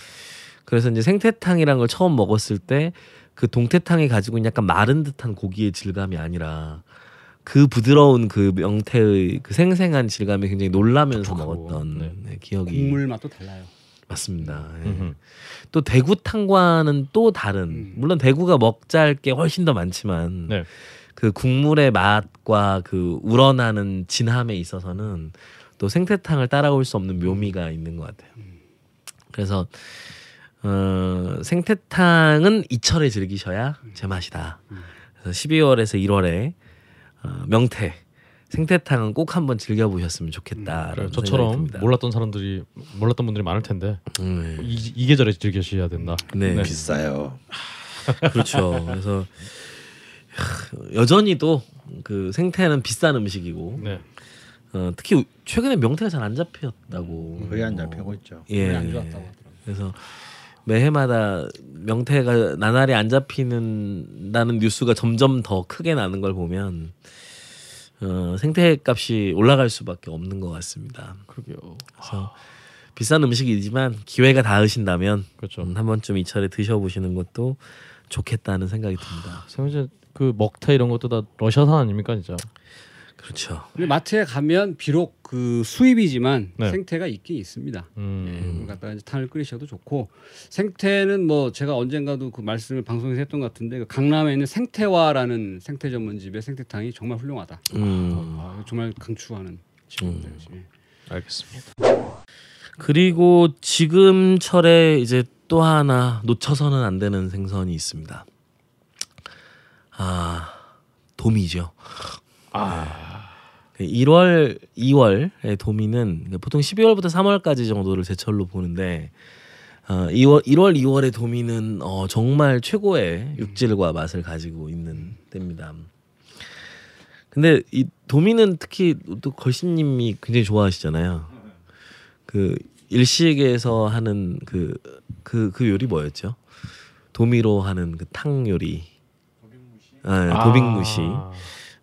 그래서 이제 생태탕이란 걸 처음 먹었을 때 그 동태탕이 가지고 있는 약간 마른 듯한 고기의 질감이 아니라 그 부드러운 그 명태의 그 생생한 질감에 굉장히 놀라면서 촉촉하고, 먹었던 네. 네, 기억이 국물 맛도 달라요. 맞습니다. 예. 또 대구탕과는 또 다른 음. 물론 대구가 먹잘 게 훨씬 더 많지만 네. 그 국물의 맛과 그 우러나는 진함에 있어서는 또 생태탕을 따라올 수 없는 묘미가 있는 것 같아요. 그래서 어, 생태탕은 이철에 즐기셔야 제 맛이다. 그래서 12월에서 1월에 어, 명태 생태탕은 꼭 한번 즐겨보셨으면 좋겠다라는 생각이 저처럼 듭니다. 몰랐던 사람들이 몰랐던 분들이 많을 텐데 음, 이, 이 계절에 즐기셔야 된다. 네. 비싸요. 그렇죠. 그래서 하, 여전히도 그 생태는 비싼 음식이고 네. 어, 특히 최근에 명태가 잘 안 잡혔다고 거의 안 잡히고 있죠. 예. 안 좋았다고 하더라고요. 그래서 매해마다 명태가 나날이 안 잡히는다는 뉴스가 점점 더 크게 나는 걸 보면 어, 생태 값이 올라갈 수밖에 없는 것 같습니다. 그러게요. 그래서 비싼 음식이지만 기회가 닿으신다면 그렇죠. 음, 한 번쯤 이철에 드셔보시는 것도 좋겠다는 생각이 듭니다. 생제 그 먹태 이런 것도 다 러시아산 아닙니까 진짜. 그렇죠. 마트에 가면 비록 그 수입이지만 네. 생태가 있긴 있습니다. 음. 예, 그걸 갖다가 이제 탕을 끓이셔도 좋고 생태는 뭐 제가 언젠가도 그 말씀을 방송에서 했던 것 같은데 그 강남에 있는 생태화라는 생태 전문집의 생태탕이 정말 훌륭하다. 음. 아, 정말 강추하는 집입니다. 예. 알겠습니다. 그리고 지금 철에 이제 또 하나 놓쳐서는 안 되는 생선이 있습니다. 아 도미죠. 아 1월, 2월의 도미는 보통 12월부터 3월까지 정도를 제철로 보는데 어, 2월, 1월, 2월의 도미는 어, 정말 최고의 육질과 맛을 가지고 있는 때입니다. 근데 이 도미는 특히 또 걸신님이 굉장히 좋아하시잖아요. 그 일식에서 하는 그 그그 요리 뭐였죠? 도미로 하는 그 탕 요리. 아, 도빅무시. 아,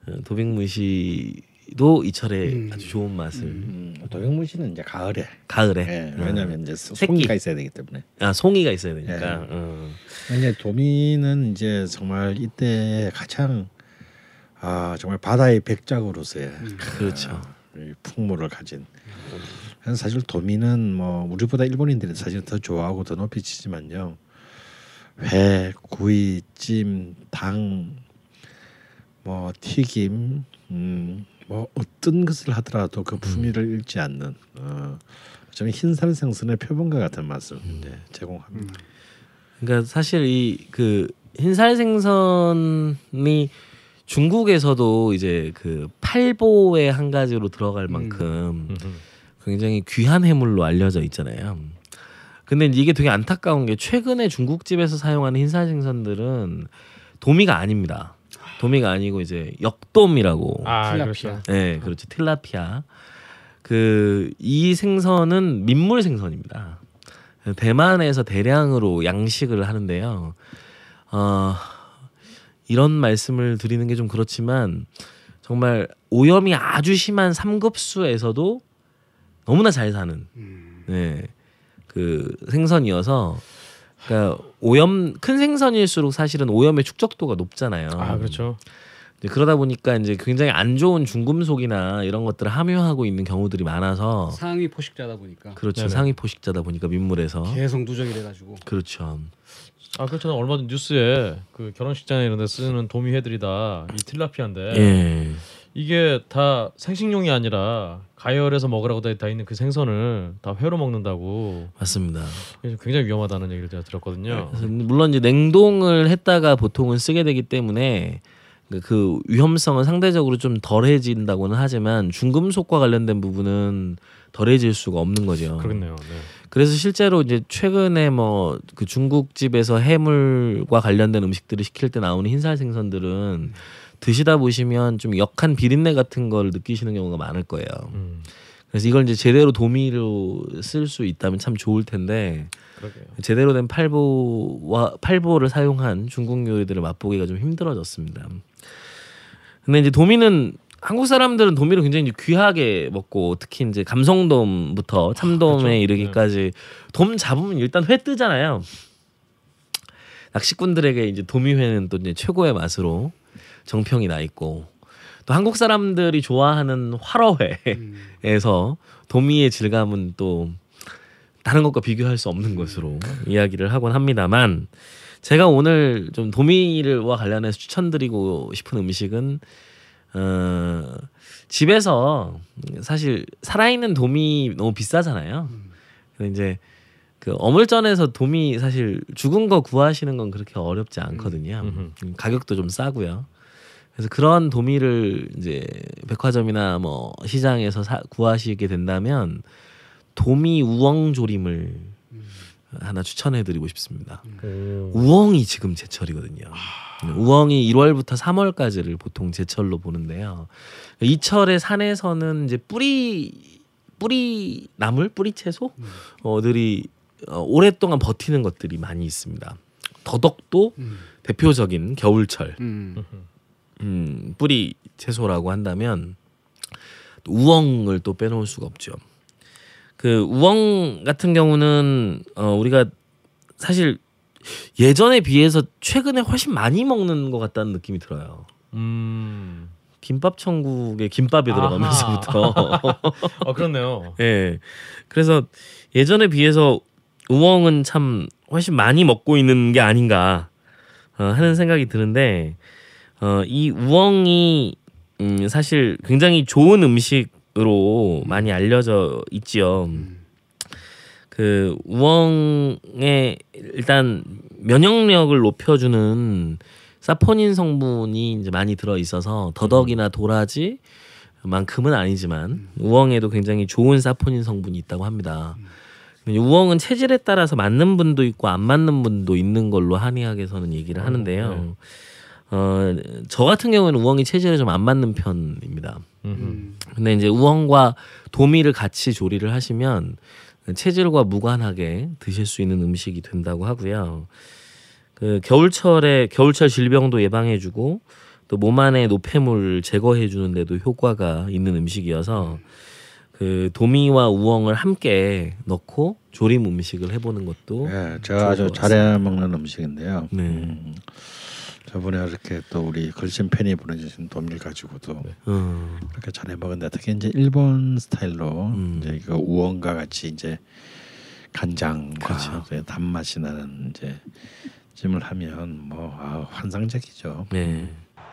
어, 도빅무시 도 이철에 음. 아주 좋은 맛을 음, 도영무시는 이제 가을에. 가을에. 예, 어. 왜냐하면 이제. 송이가 있어야 되기 때문에. 아 송이가 있어야 되니까. 예. 어. 근데 도미는 이제 정말 이때 가장 아 정말 바다의 백작으로서의 그렇죠. 이 풍모를 가진. 사실 도미는 뭐 우리보다 일본인들이 사실 더 좋아하고 더 높이 치지만요. 회, 구이, 찜, 당, 뭐 튀김, 음, 뭐 어떤 것을 하더라도 그 풍미를 잃지 않는 어, 저는 흰살 생선의 표본과 같은 맛을 이제 제공합니다. 그러니까 사실 이 그 흰살 생선이 중국에서도 이제 그 팔보의 한 가지로 들어갈 만큼 음흠. 굉장히 귀한 해물로 알려져 있잖아요. 근데 이게 되게 안타까운 게 최근에 중국집에서 사용하는 흰살 생선들은 도미가 아닙니다. 도미가 아니고 이제 역돔이라고. 아, 틸라피아. 그렇죠. 네, 그렇죠. 틸라피아. 그 이 생선은 민물 생선입니다. 대만에서 대량으로 양식을 하는데요. 어, 이런 말씀을 드리는 게 좀 그렇지만 정말 오염이 아주 심한 삼급수에서도 너무나 잘 사는 네, 그 생선이어서 그러니까 오염 큰 생선일수록 사실은 오염의 축적도가 높잖아요. 아, 그렇죠. 이제 그러다 보니까 이제 굉장히 안 좋은 중금속이나 이런 것들을 함유하고 있는 경우들이 많아서 상위 포식자다 보니까 그렇죠 네네. 상위 포식자다 보니까 민물에서 계속 누적이 돼가지고 그렇죠 아 그렇잖아. 얼마 전 뉴스에 그 결혼식장에 이런 데 쓰는 도미회들이다 이 틸라피아인데 예 이게 다 생식용이 아니라 가열해서 먹으라고 다, 다 있는 그 생선을 다 회로 먹는다고 맞습니다. 굉장히 위험하다는 얘기를 제가 들었거든요. 그래서 물론 이제 냉동을 했다가 보통은 쓰게 되기 때문에 그 위험성은 상대적으로 좀 덜해진다고는 하지만 중금속과 관련된 부분은 덜해질 수가 없는 거죠. 그렇겠네요. 네. 그래서 실제로 이제 최근에 뭐 그 중국집에서 해물과 관련된 음식들을 시킬 때 나오는 흰살 생선들은 드시다 보시면 좀 역한 비린내 같은 걸 느끼시는 경우가 많을 거예요. 음, 그래서 이걸 이제 제대로 도미로 쓸 수 있다면 참 좋을 텐데 그러게요. 제대로 된 팔보와 팔보를 사용한 중국 요리들을 맛보기가 좀 힘들어졌습니다. 근데 이제 도미는 한국 사람들은 도미를 굉장히 귀하게 먹고 특히 이제 감성돔부터 참돔에 그렇죠. 이르기까지 돔 잡으면 일단 회 뜨잖아요. 낚시꾼들에게 이제 도미회는 또 이제 최고의 맛으로 정평이 나 있고 또 한국 사람들이 좋아하는 화로회에서 도미의 질감은 또 다른 것과 비교할 수 없는 것으로 이야기를 하곤 합니다만 제가 오늘 좀 도미를와 관련해서 추천드리고 싶은 음식은 어 집에서 사실 살아있는 도미 너무 비싸잖아요. 근데 이제 그 어물전에서 도미 사실 죽은 거 구하시는 건 그렇게 어렵지 않거든요. 음흠. 음, 가격도 좀 싸고요. 그래서 그런 도미를 이제 백화점이나 뭐 시장에서 사, 구하시게 된다면 도미 우엉 조림을 하나 추천해드리고 싶습니다. 오. 우엉이 지금 제철이거든요. 네, 우엉이 1월부터 3월까지를 보통 제철로 보는데요. 이 철에 산에서는 이제 뿌리 뿌리 나물 뿌리 채소 어들이 어, 오랫동안 버티는 것들이 많이 있습니다. 더덕도 대표적인 겨울철 음. 음, 뿌리 채소라고 한다면 또 우엉을 또 빼놓을 수가 없죠. 그 우엉 같은 경우는 어, 우리가 사실 예전에 비해서 최근에 훨씬 많이 먹는 것 같다는 느낌이 들어요. 음. 김밥 천국에 김밥이 들어가면서부터 아 그렇네요. 예. 그래서 예전에 비해서 우엉은 참 훨씬 많이 먹고 있는 게 아닌가 어, 하는 생각이 드는데 어, 이 우엉이 음, 사실 굉장히 좋은 음식으로 많이 알려져 있지요. 그 우엉에 일단 면역력을 높여주는 사포닌 성분이 이제 많이 들어 있어서 더덕이나 도라지 만큼은 아니지만 우엉에도 굉장히 좋은 사포닌 성분이 있다고 합니다. 근데 우엉은 체질에 따라서 맞는 분도 있고 안 맞는 분도 있는 걸로 한의학에서는 얘기를 하는데요. 어, 저 같은 경우에는 우엉이 체질에 좀 안 맞는 편입니다. 음. 근데 이제 우엉과 도미를 같이 조리를 하시면 체질과 무관하게 드실 수 있는 음식이 된다고 하고요. 그 겨울철에 겨울철 질병도 예방해주고 또 몸 안의 노폐물을 제거해주는 데도 효과가 있는 음식이어서 그 도미와 우엉을 함께 넣고 조림 음식을 해보는 것도 예, 제가 아주 것 잘해 먹는 음식인데요. 네. 음, 저번에 이렇게 또 우리 걸신 팬이 보내주신 도미를 가지고도 음, 그렇게 잘해 먹었는데 특히 이제 일본 스타일로 음. 이제 그 우엉과 같이 이제 간장과 그렇죠. 이제 단맛이 나는 이제 찜을 하면 뭐 아, 환상적이죠. 네.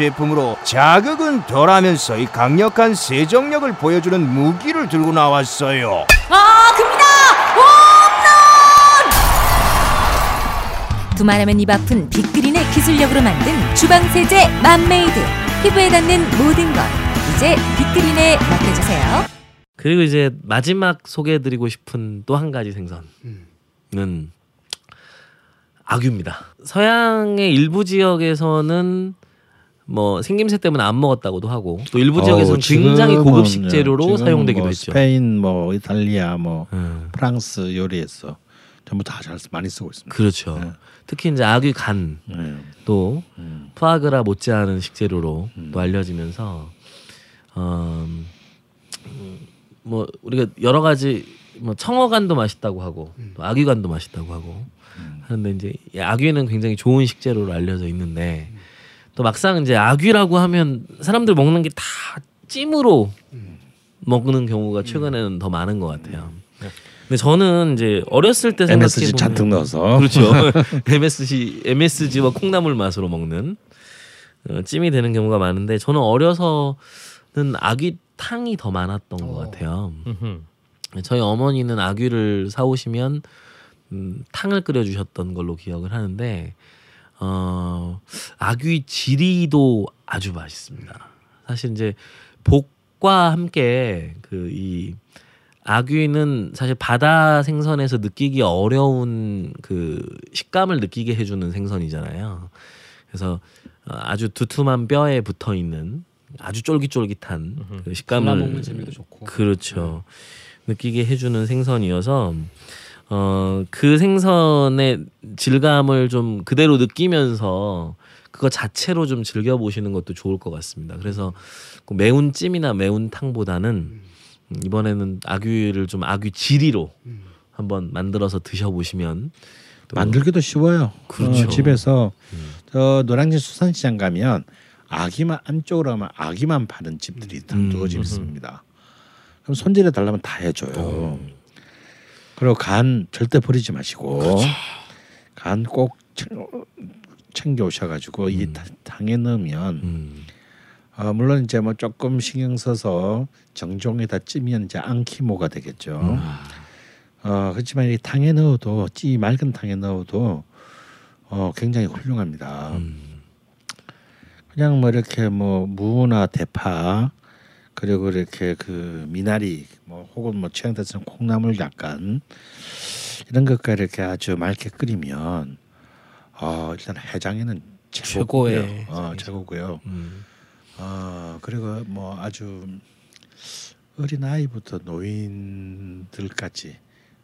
제품으로 자극은 덜하면서 이 강력한 세정력을 보여주는 무기를 들고 나왔어요. 아 큽니다. 홈런. 두말하면 입 아픈 빅그린의 기술력으로 만든 주방 세제 맘메이드 피부에 닿는 모든 것 이제 빅그린에 맡겨주세요. 그리고 이제 마지막 소개해드리고 싶은 또 한 가지 생선은 아귀입니다. 서양의 일부 지역에서는 뭐 생김새 때문에 안 먹었다고도 하고 또 일부 지역에서는 어우, 굉장히 지금은, 고급 식재료로 사용되기도 뭐 했죠. 스페인, 뭐 이탈리아, 뭐 음, 프랑스 요리에서 전부 다 잘 많이 쓰고 있습니다. 그렇죠. 네. 특히 이제 아귀 간 네. 또 음. 푸아그라 못지않은 식재료로 또 알려지면서 어, 음, 뭐 우리가 여러 가지 뭐 청어간도 맛있다고 하고 또 아귀간도 맛있다고 하고 하는데 이제 이 아귀는 굉장히 좋은 식재료로 알려져 있는데 또 막상 이제 아귀라고 하면 사람들 먹는 게 다 찜으로 먹는 경우가 최근에는 더 많은 것 같아요. 근데 저는 이제 어렸을 때 MSG 생각해 잔뜩 보면 넣어서 그렇죠. MSG MSG와 콩나물 맛으로 먹는 어, 찜이 되는 경우가 많은데 저는 어려서는 아귀탕이 더 많았던 것 같아요. 음흠. 저희 어머니는 아귀를 사오시면 음, 탕을 끓여주셨던 걸로 기억을 하는데 어, 아귀 지리도 아주 맛있습니다. 사실 이제 복과 함께 그 이 아귀는 사실 바다 생선에서 느끼기 어려운 그 식감을 느끼게 해주는 생선이잖아요. 그래서 어, 아주 두툼한 뼈에 붙어 있는 아주 쫄깃쫄깃한 그 식감을 먹는 재미도 좋고. 그렇죠. 느끼게 해주는 생선이어서 어 그 생선의 질감을 좀 그대로 느끼면서 그거 자체로 좀 즐겨 보시는 것도 좋을 것 같습니다. 그래서 그 매운 찜이나 매운 탕보다는 음, 이번에는 아귀를 좀 아귀 지리로 한번 만들어서 드셔보시면 또 만들기도 쉬워요. 그렇죠. 어, 집에서 저 노량진 수산시장 가면 아기만 안쪽으로 가면 아기만 파는 집들이 다 음, 두어 집 음. 있습니다. 그럼 손질해 달라면 다 해줘요. 그리고 간 절대 버리지 마시고 간꼭 챙겨 오셔가지고 이 타- 탕에 넣으면 음, 어, 물론 이제 뭐 조금 신경 써서 정종에다 찌면 이제 안키모가 되겠죠. 음. 어, 그렇지만 이 탕에 넣어도 찌 맑은 탕에 넣어도 어, 굉장히 훌륭합니다. 음. 그냥 뭐 이렇게 뭐 무나 대파 그리고 이렇게 그 미나리 뭐 혹은 뭐 취향대처럼 콩나물 약간 이런 것과 이렇게 아주 맑게 끓이면 어, 일단 해장에는 최고고요. 최고의 어, 최고고요. 음. 어, 그리고 뭐 아주 어린 아이부터 노인들까지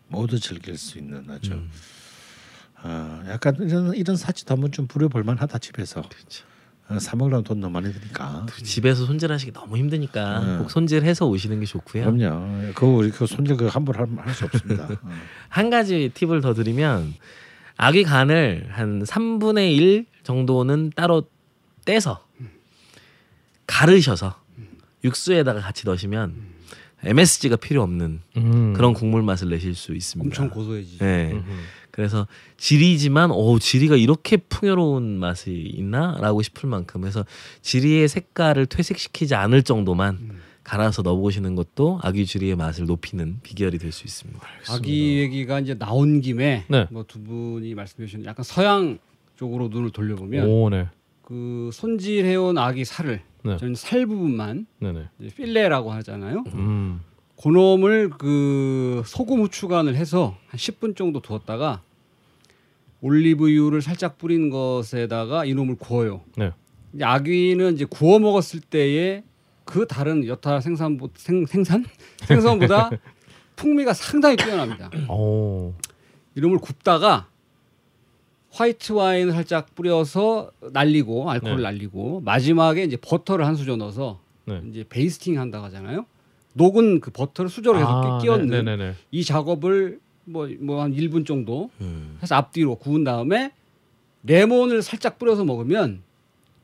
모두 즐길 수 있는 아주 음. 어, 약간 이런 이런 사치도 한번 좀 부려볼 만하다 집에서 그렇죠. 어, 사 먹으려면 돈 너무 많이 드니까 집에서 손질하시기 너무 힘드니까 네. 꼭 손질해서 오시는 게 좋고요. 그럼요 그거 우리 그 손질 그 함부로 할 수 없습니다 어. 한 가지 팁을 더 드리면 아귀 간을 한 3분의 1 정도는 따로 떼서 가르셔서 육수에다가 같이 넣으시면 MSG가 필요 없는 음. 그런 국물 맛을 내실 수 있습니다. 엄청 고소해지죠. 네. 음흠. 그래서 지리지만 오 지리가 이렇게 풍요로운 맛이 있나라고 싶을 만큼 해서 지리의 색깔을 퇴색시키지 않을 정도만 갈아서 넣어보시는 것도 아귀 지리의 맛을 높이는 비결이 될 수 있습니다. 아기 얘기가 이제 나온 김에 네. 뭐두 분이 말씀해 주신 약간 서양 쪽으로 눈을 돌려보면 오, 네. 그 손질해온 아기 살을 네. 저는 살 부분만 네네. 필레라고 하잖아요. 음. 그놈을 그 소금 후추간을 해서 한 10분 정도 두었다가 올리브유를 살짝 뿌린 것에다가 이놈을 구워요. 네. 이제 아귀는 이제 구워 먹었을 때에 그 다른 여타 생산 생, 생산 생선보다 풍미가 상당히 뛰어납니다. 오. 이놈을 굽다가 화이트 와인을 살짝 뿌려서 날리고 알코올을 네. 날리고 마지막에 이제 버터를 한 수저 넣어서 네. 이제 베이스팅 한다고 하잖아요. 녹은 그 버터를 수저로 계속 아, 끼얹는 네, 네, 네. 이 작업을 뭐 뭐 한 1분 정도 음. 해서 앞뒤로 구운 다음에 레몬을 살짝 뿌려서 먹으면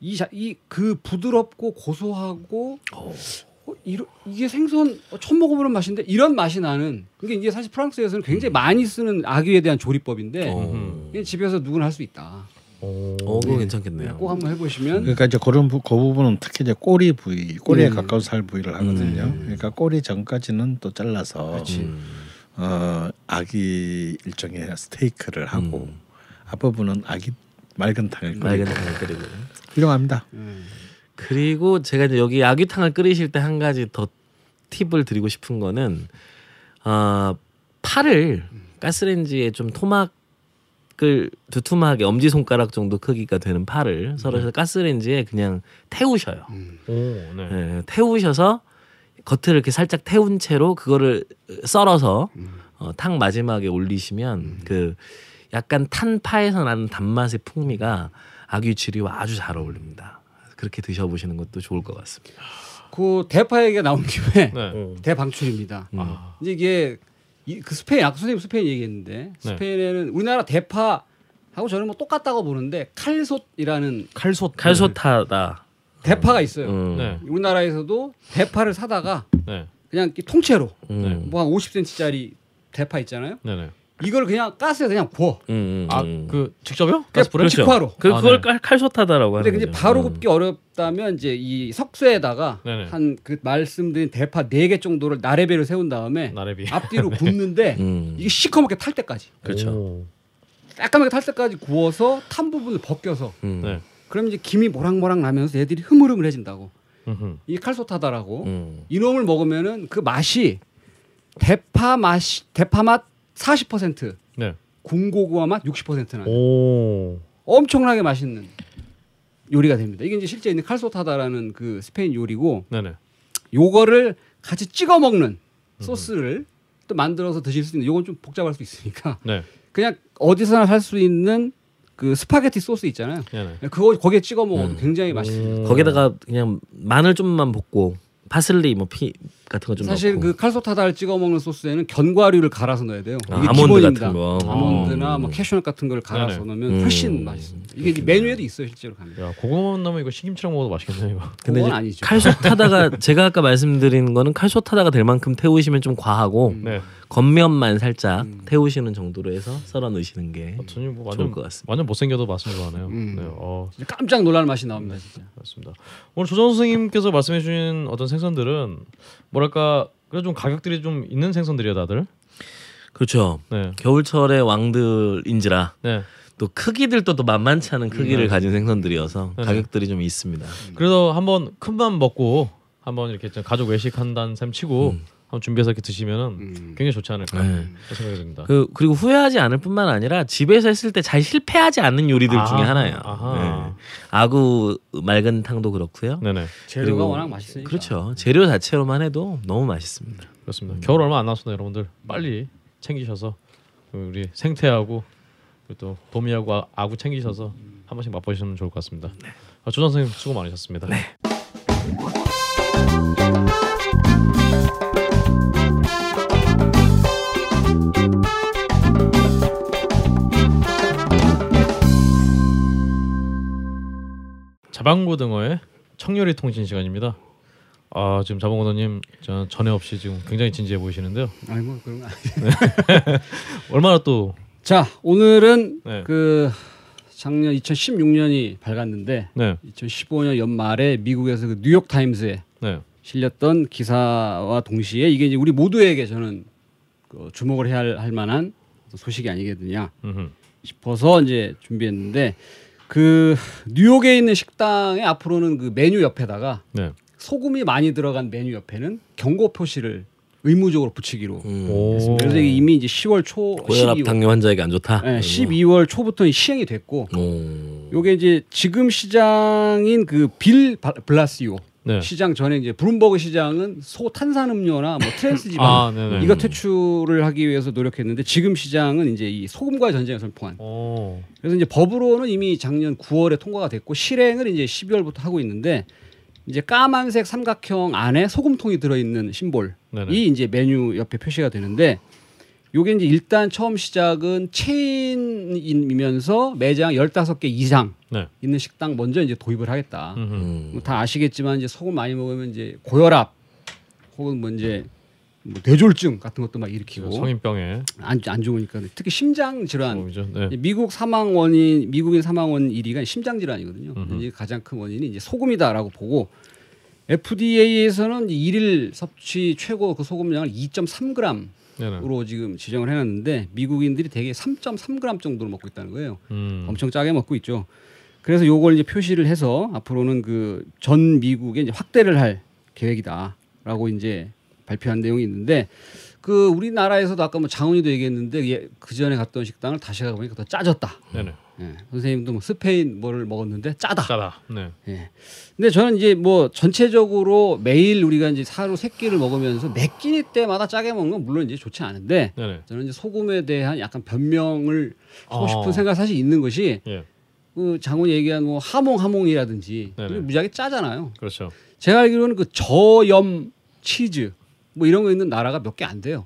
이 그 부드럽고 고소하고 어, 이러, 이게 생선 어, 처음 먹어보는 맛인데 이런 맛이 나는 이게 이게 사실 프랑스에서는 굉장히 많이 쓰는 아귀에 대한 조리법인데 어. 이게 집에서 누구나 할 수 있다. 오. 어, 그거 괜찮겠네요. 꼭 한번 해보시면 그러니까 이제 그런 부, 그 부분은 특히 이제 꼬리 부위 꼬리에 음. 가까운 살 부위를 하거든요 그러니까 꼬리 전까지는 또 잘라서 음. 어, 아기 일종의 스테이크를 하고 음. 앞부분은 아기 맑은 탕을 맑은 끓이고 탕을 끓이고. 훌륭합니다 음, 그리고 제가 이제 여기 아귀탕을 끓이실 때 한 가지 더 팁을 드리고 싶은 거는 아 파를 가스레인지에 좀 토막을 두툼하게 엄지 손가락 정도 크기가 되는 파를 썰어서 가스레인지에 그냥 태우셔요. 음. 오, 네. 예, 태우셔서 겉을 이렇게 살짝 태운 채로 그거를 썰어서 어, 탕 마지막에 올리시면 그 약간 탄 파에서 나는 단맛의 풍미가 아귀 지리와 아주 잘 어울립니다. 그렇게 드셔보시는 것도 좋을 것 같습니다. 그 대파 얘기가 나온 김에 네. 대방출입니다. 음. 이제 이게 이, 그 스페인 아까 선생님 스페인 얘기했는데 스페인에는 우리나라 대파 하고 저는 뭐 똑같다고 보는데 칼솥이라는 칼솥 칼소타다. 대파가 있어요. 음. 네. 우리나라에서도 대파를 사다가 네. 그냥 통째로 음. 뭐한 50cm짜리 대파 있잖아요. 이걸 그냥 가스에 그냥 구워. 음, 음, 아 음. 그 직접요? 그냥 가스 불에? 직화로. 그 아, 그걸 네. 칼- 칼소타다라고 하는 근데 이제. 바로 음. 굽기 어렵다면 이제 이 석쇠에다가. 한 그 말씀드린 대파 네개 정도를 나래배를 세운 다음에 나래비. 앞뒤로 굽는데 음. 이게 시커멓게 탈 때까지 그렇죠. 오. 깔끔하게 탈 때까지 구워서 탄 부분을 벗겨서 음. 네. 그럼 이제 김이 모락모락 나면서 애들이 흐물흐물해진다고. 음흠. 칼소타다라고. 음. 이놈을 먹으면은 그 맛이 대파 맛 대파 맛 40%, 네. 군고구마 맛 60%나 오. 엄청나게 맛있는 요리가 됩니다. 이게 이제 실제 있는 칼소타다라는 그 스페인 요리고 네네. 요거를 같이 찍어 먹는 소스를 또 만들어서 드실 수 있는 요건 좀 복잡할 수 있으니까 네. 그냥 어디서나 살 수 있는 그 스파게티 소스 있잖아요. 네네. 그거 거기에 찍어 먹어도 음. 굉장히 맛있습니다. 거기다가 그냥 마늘 좀만 볶고 파슬리 뭐 피 같은 거 좀 사실 넣고. 그 칼소타다를 찍어 먹는 소스에는 견과류를 갈아서 넣어야 돼요. 아, 이게 아몬드 기본입니다. 같은 거. 아몬드나 음. 뭐 캐슈넛 같은 걸 갈아서 네네. 넣으면 음. 훨씬 맛있습니다. 이게 메뉴에도 있어요, 실제로 가면. 야 고구마 넣으면 이거 신김치랑 먹어도 맛있겠네요 이거. 근데 이제 아니죠. 칼소타다가 제가 아까 말씀드린 거는 칼소타다가 될 만큼 태우시면 좀 과하고 음. 네. 겉면만 살짝 음. 태우시는 정도로 해서 썰어 넣으시는 게 전혀 뭐 좋을 완전 것 같습니다. 완전 못생겨도 맛은 좋아하네요. 음. 네. 어. 깜짝 놀랄 맛이 나옵니다, 진짜. 맞습니다. 오늘 조정 선생님께서 말씀해 주신 어떤 생선들은 뭐랄까 그래도 좀 가격들이 좀 있는 생선들이야 다들. 그렇죠. 네. 겨울철의 왕들인지라 네. 또 크기들도 또 만만치 않은 크기를 네. 가진 생선들이어서 네네. 가격들이 좀 있습니다. 그래서 한번 큰맘 먹고 한번 이렇게 좀 가족 외식한다는 셈 치고 음. 한번 준비해서 이렇게 드시면은 음. 굉장히 좋지 않을까 네. 그런 생각이 듭니다. 그 그리고 후회하지 않을 뿐만 아니라 집에서 했을 때 잘 실패하지 않는 요리들 아, 중에 하나예요. 네. 아구 맑은 탕도 그렇고요. 네네 재료가 그리고- 워낙 맛있으니까. 그렇죠. 재료 자체로만 해도 너무 맛있습니다. 그렇습니다. 겨울 얼마 안 남았습니다, 여러분들 빨리 챙기셔서 우리 생태하고 그리고 또 도미하고 아- 아구 챙기셔서 한 번씩 맛보시면 좋을 것 같습니다. 아, 조정 선생님 수고 많으셨습니다. 자방고등어의 청요리 통신 시간입니다. 아 지금 자방고등어님 저 전에 없이 지금 굉장히 진지해 보이시는데요. 아니 뭐 그런 거 아니. 얼마나 또 자, 오늘은 네. 그 작년 2016년이 밝았는데 네, 2015년 연말에 미국에서 그 뉴욕 타임스에 네, 실렸던 기사와 동시에 이게 이제 우리 모두에게 저는 그 주목을 해야 할, 할 만한 소식이 아니겠느냐 음흠. 싶어서 이제 준비했는데 그 뉴욕에 있는 식당에 앞으로는 그 메뉴 옆에다가 네. 소금이 많이 들어간 메뉴 옆에는 경고 표시를 의무적으로 붙이기로 음. 오. 했습니다. 그래서 이미 이제 10월 초 고혈압 12월, 당뇨 환자에게 안 좋다. 네, 12월 초부터 시행이 됐고 오. 요게 이제 지금 시장인 그 빌 블라시오 네. 시장 전에 이제 브룸버그 시장은 소 탄산음료나 뭐 트랜스 지방 아. 이거 퇴출을 하기 위해서 노력했는데 지금 시장은 이제 이 소금과의 전쟁을 선포한. 오. 그래서 이제 법으로는 이미 작년 9월에 통과가 됐고 실행을 이제 12월부터 하고 있는데 이제 까만색 삼각형 안에 소금통이 들어 있는 심볼이 네네. 이제 메뉴 옆에 표시가 되는데 요게 이제 일단 처음 시작은 체인이면서 매장 15개 이상 네. 있는 식당 먼저 이제 도입을 하겠다. 음. 뭐다 아시겠지만 이제 소금 많이 먹으면 이제 고혈압 혹은 뭐 이제 뭐 뇌졸중 같은 것도 막 일으키고 성인병에 안, 안 좋으니까 특히 심장 질환. 네. 미국 사망 원인 미국인 사망 원인 1위가 심장 질환이거든요. 이제 가장 큰 원인이 이제 소금이다라고 보고 FDA에서는 일일 섭취 최고 그 소금량을 2.3g으로 네네. 지금 지정을 해놨는데 미국인들이 대개 3.3g 정도로 먹고 있다는 거예요. 음. 엄청 짜게 먹고 있죠. 그래서 요걸 이제 표시를 해서 앞으로는 그 전 미국에 이제 확대를 할 계획이다라고 이제 발표한 내용이 있는데 그 우리나라에서도 아까 뭐 장훈이도 얘기했는데 예, 그 전에 갔던 식당을 다시 가 보니까 더 짜졌다. 네네. 예, 선생님도 뭐 스페인 뭐를 먹었는데 짜다. 짜다. 네. 예. 근데 저는 이제 뭐 전체적으로 매일 우리가 이제 하루 세 끼를 먹으면서 매 끼니 때마다 짜게 먹는 건 물론 이제 좋지 않은데 네네. 저는 이제 소금에 대한 약간 변명을 하고 어. 싶은 생각 사실 있는 것이 예. 그 장훈이 얘기한 뭐 하몽 하몽이라든지 무지하게 짜잖아요. 그렇죠. 제가 알기로는 그 저염 치즈 뭐 이런 거 있는 나라가 몇 개 안 돼요.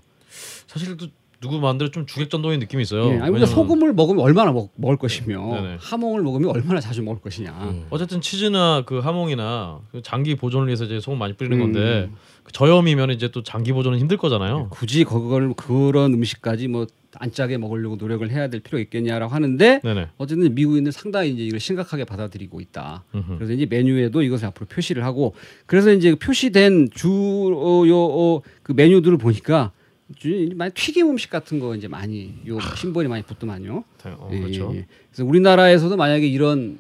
사실 또 누구 마음대로 좀 주객전동의 느낌이 있어요. 예, 아니 왜냐면 소금을 먹으면 얼마나 먹, 먹을 것이며 네네. 하몽을 먹으면 얼마나 자주 먹을 것이냐. 음. 어쨌든 치즈나 그 하몽이나 그 장기 보존을 위해서 이제 소금 많이 뿌리는 음. 건데 그 저염이면 이제 또 장기 보존은 힘들 거잖아요. 굳이 그걸 그런 음식까지 뭐 안 짜게 먹으려고 노력을 해야 될 필요 있겠냐라고 하는데 네네. 어쨌든 미국인은 상당히 이제 이걸 심각하게 받아들이고 있다. 음흠. 그래서 이제 메뉴에도 이것을 앞으로 표시를 하고 그래서 이제 표시된 주요 어, 그 메뉴들을 보니까 주- 많이 튀김 음식 같은 거 이제 많이 요 심벌이 많이 붙더만요. 어, 예, 그렇죠. 예, 예. 그래서 우리나라에서도 만약에 이런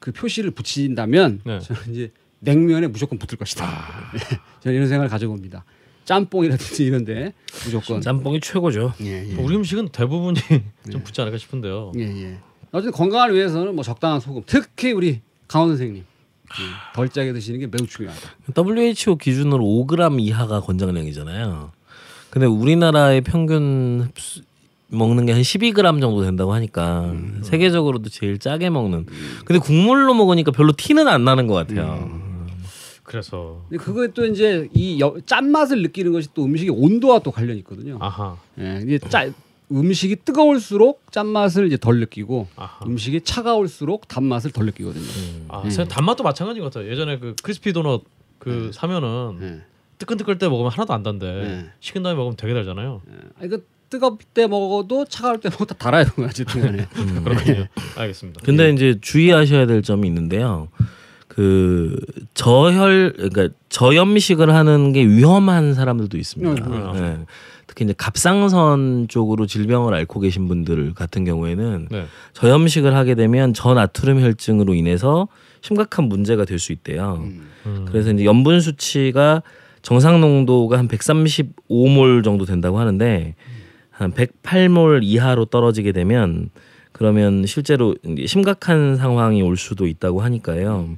그 표시를 붙인다면 네. 저는 이제 냉면에 무조건 붙을 것이다. 예, 저는 이런 생각을 가지고 옵니다. 짬뽕이라든지 이런데 무조건. 짬뽕이 최고죠. 예, 예. 우리 음식은 대부분이 좀 붙지 않을까 싶은데요. 예, 예. 어쨌든 건강을 위해서는 뭐 적당한 소금, 특히 우리 강원 선생님 예, 덜 짜게 드시는 게 매우 중요하다. WHO 기준으로 5g 이하가 권장량이잖아요. 근데 우리나라의 평균 흡수- 먹는 게 한 12g 정도 된다고 하니까 세계적으로도 제일 짜게 먹는. 근데 국물로 먹으니까 별로 티는 안 나는 것 같아요. 그래서 근데 그거에 또 이제 이 여- 짠맛을 느끼는 것이 또 음식의 온도와 또 관련이 있거든요. 아하 예, 이게 짜 음식이 뜨거울수록 짠맛을 이제 덜 느끼고 아하. 음식이 차가울수록 단맛을 덜 느끼거든요. 아, 음. 제 단맛도 마찬가지인 것 같아요. 예전에 그 크리스피 도넛 그 사면은 예. 뜨끈뜨끈 때 먹으면 하나도 안 단데 네. 식은 다음에 먹으면 되게 달잖아요. 아, 이거 뜨겁을 때 먹어도 차가울 때 먹어도 다 달아요. 어쨌든 간에. 그렇군요. 알겠습니다. 근데 이제 주의하셔야 될 점이 있는데요. 그 저혈 그러니까 저염식을 하는 게 위험한 사람들도 있습니다. 음, 네. 특히 이제 갑상선 쪽으로 질병을 앓고 계신 분들 같은 경우에는 네. 저염식을 하게 되면 저나트륨 혈증으로 인해서 심각한 문제가 될 수 있대요. 음. 그래서 이제 염분 수치가 정상 농도가 한 135몰 정도 된다고 하는데 한 108몰 이하로 떨어지게 되면 그러면 실제로 심각한 상황이 올 수도 있다고 하니까요.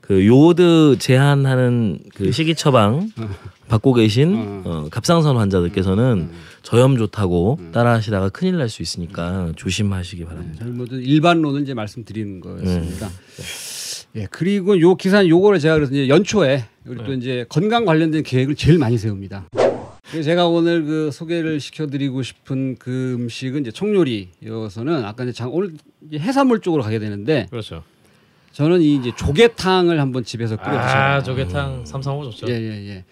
그 요오드 제한하는 그 식이 처방 받고 계신 어, 갑상선 환자들께서는 저염 좋다고 따라하시다가 큰일 날 수 있으니까 조심하시기 바랍니다. 저는 뭐든 일반론을 이제 말씀드리는 거였습니다. 예, 그리고 요 기사 요거를 제가 그래서 이제 연초에 우리 또 이제 건강 관련된 계획을 제일 많이 세웁니다. 제가 오늘 그 소개를 시켜드리고 싶은 그 음식은 이제 청요리여서는 아까 이제 장, 오늘 이제 해산물 쪽으로 가게 되는데 그렇죠. 저는 이 이제 조개탕을 한번 집에서 끓여 아 드셔요. 조개탕 삼삼오 좋죠. 예, 예, 예.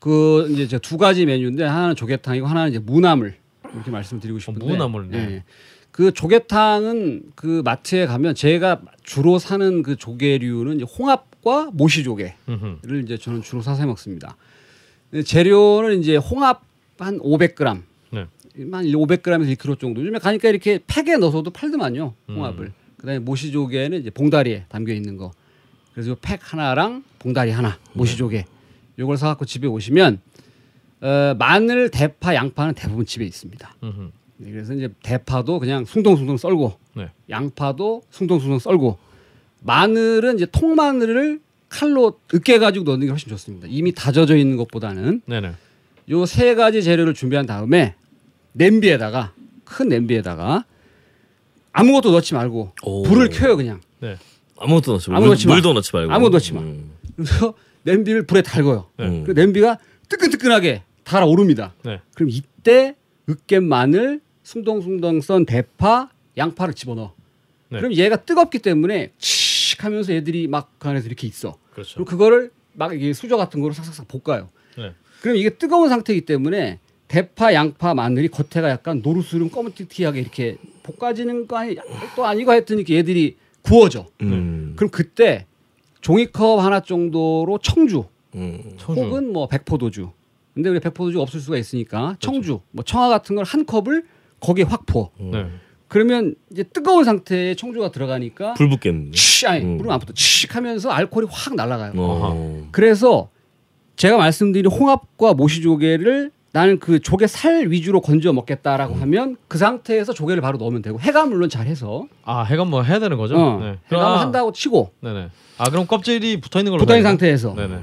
그 이제 제가 두 가지 메뉴인데 하나는 조개탕이고 하나는 이제 무나물 이렇게 말씀드리고 싶은데. 무나물, 네. 예, 예. 그 조개탕은 그 마트에 가면 제가 주로 사는 그 조개류는 홍합과 모시조개를. 이제 저는 주로 사서 해 먹습니다. 근데 재료는 이제 홍합 한 500g, 네. 한 500g에서 1kg 정도. 요즘에 가니까 이렇게 팩에 넣어서도 팔더만요. 홍합을. 음. 그다음에 모시조개는 이제 봉다리에 담겨 있는 거. 그래서 팩 하나랑 봉다리 하나, 모시조개. 요걸 사 갖고 집에 오시면 어, 마늘, 대파, 양파는 대부분 집에 있습니다. 음흠. 네, 그래서 이제 대파도 그냥 숭덩숭덩 썰고 네. 양파도 숭덩숭덩 썰고 마늘은 이제 통마늘을 칼로 으깨 가지고 넣는 게 훨씬 좋습니다. 이미 다져져 있는 것보다는 네네. 요 세 가지 재료를 준비한 다음에 냄비에다가 큰 냄비에다가 아무것도 넣지 말고 오. 불을 켜요 그냥. 네. 아무것도 넣지 말고 아무것도 마. 물도 넣지 말고 아무것도 넣지 마. 음. 그래서 냄비를 불에 달궈요. 음. 그 냄비가 뜨끈뜨끈하게 달아오릅니다. 네. 그럼 이때 으깬 마늘, 숭덩숭덩 썬 대파, 양파를 집어넣어. 네. 그럼 얘가 뜨겁기 때문에 칙 하면서 애들이 막 그 안에서 이렇게 있어. 그렇죠. 그리고 그거를 막 이게 수저 같은 거로 싹싹싹 볶아요. 네. 그럼 이게 뜨거운 상태이기 때문에 대파, 양파, 마늘이 겉에가 약간 노르스름 검은티티하게 이렇게 볶아지는 거 아니 또 아니고 하여튼 이렇게 얘들이 구워져. 음. 그럼 그때 종이컵 하나 정도로 청주 음. 청주. 혹은 뭐 백포도주. 근데 우리 백포도주 없을 수가 있으니까 청주, 뭐 청아 같은 걸 한 컵을 거기에 확 부어. 네. 그러면 이제 뜨거운 상태에 청주가 들어가니까 불 붙겠네. 치 아니 음. 물은 안 붙어 칙 하면서 알코올이 확 날아가요. 어. 그래서 제가 말씀드린 홍합과 모시조개를 나는 그 조개 살 위주로 건져 먹겠다라고 음. 하면 그 상태에서 조개를 바로 넣으면 되고 해가 물론 잘 해서 아 해감 뭐 해야 되는 거죠? 어, 네. 해감을 아, 한다고 치고 네네. 아 그럼 껍질이 붙어 있는 걸로. 붙어 있는? 상태에서 네네.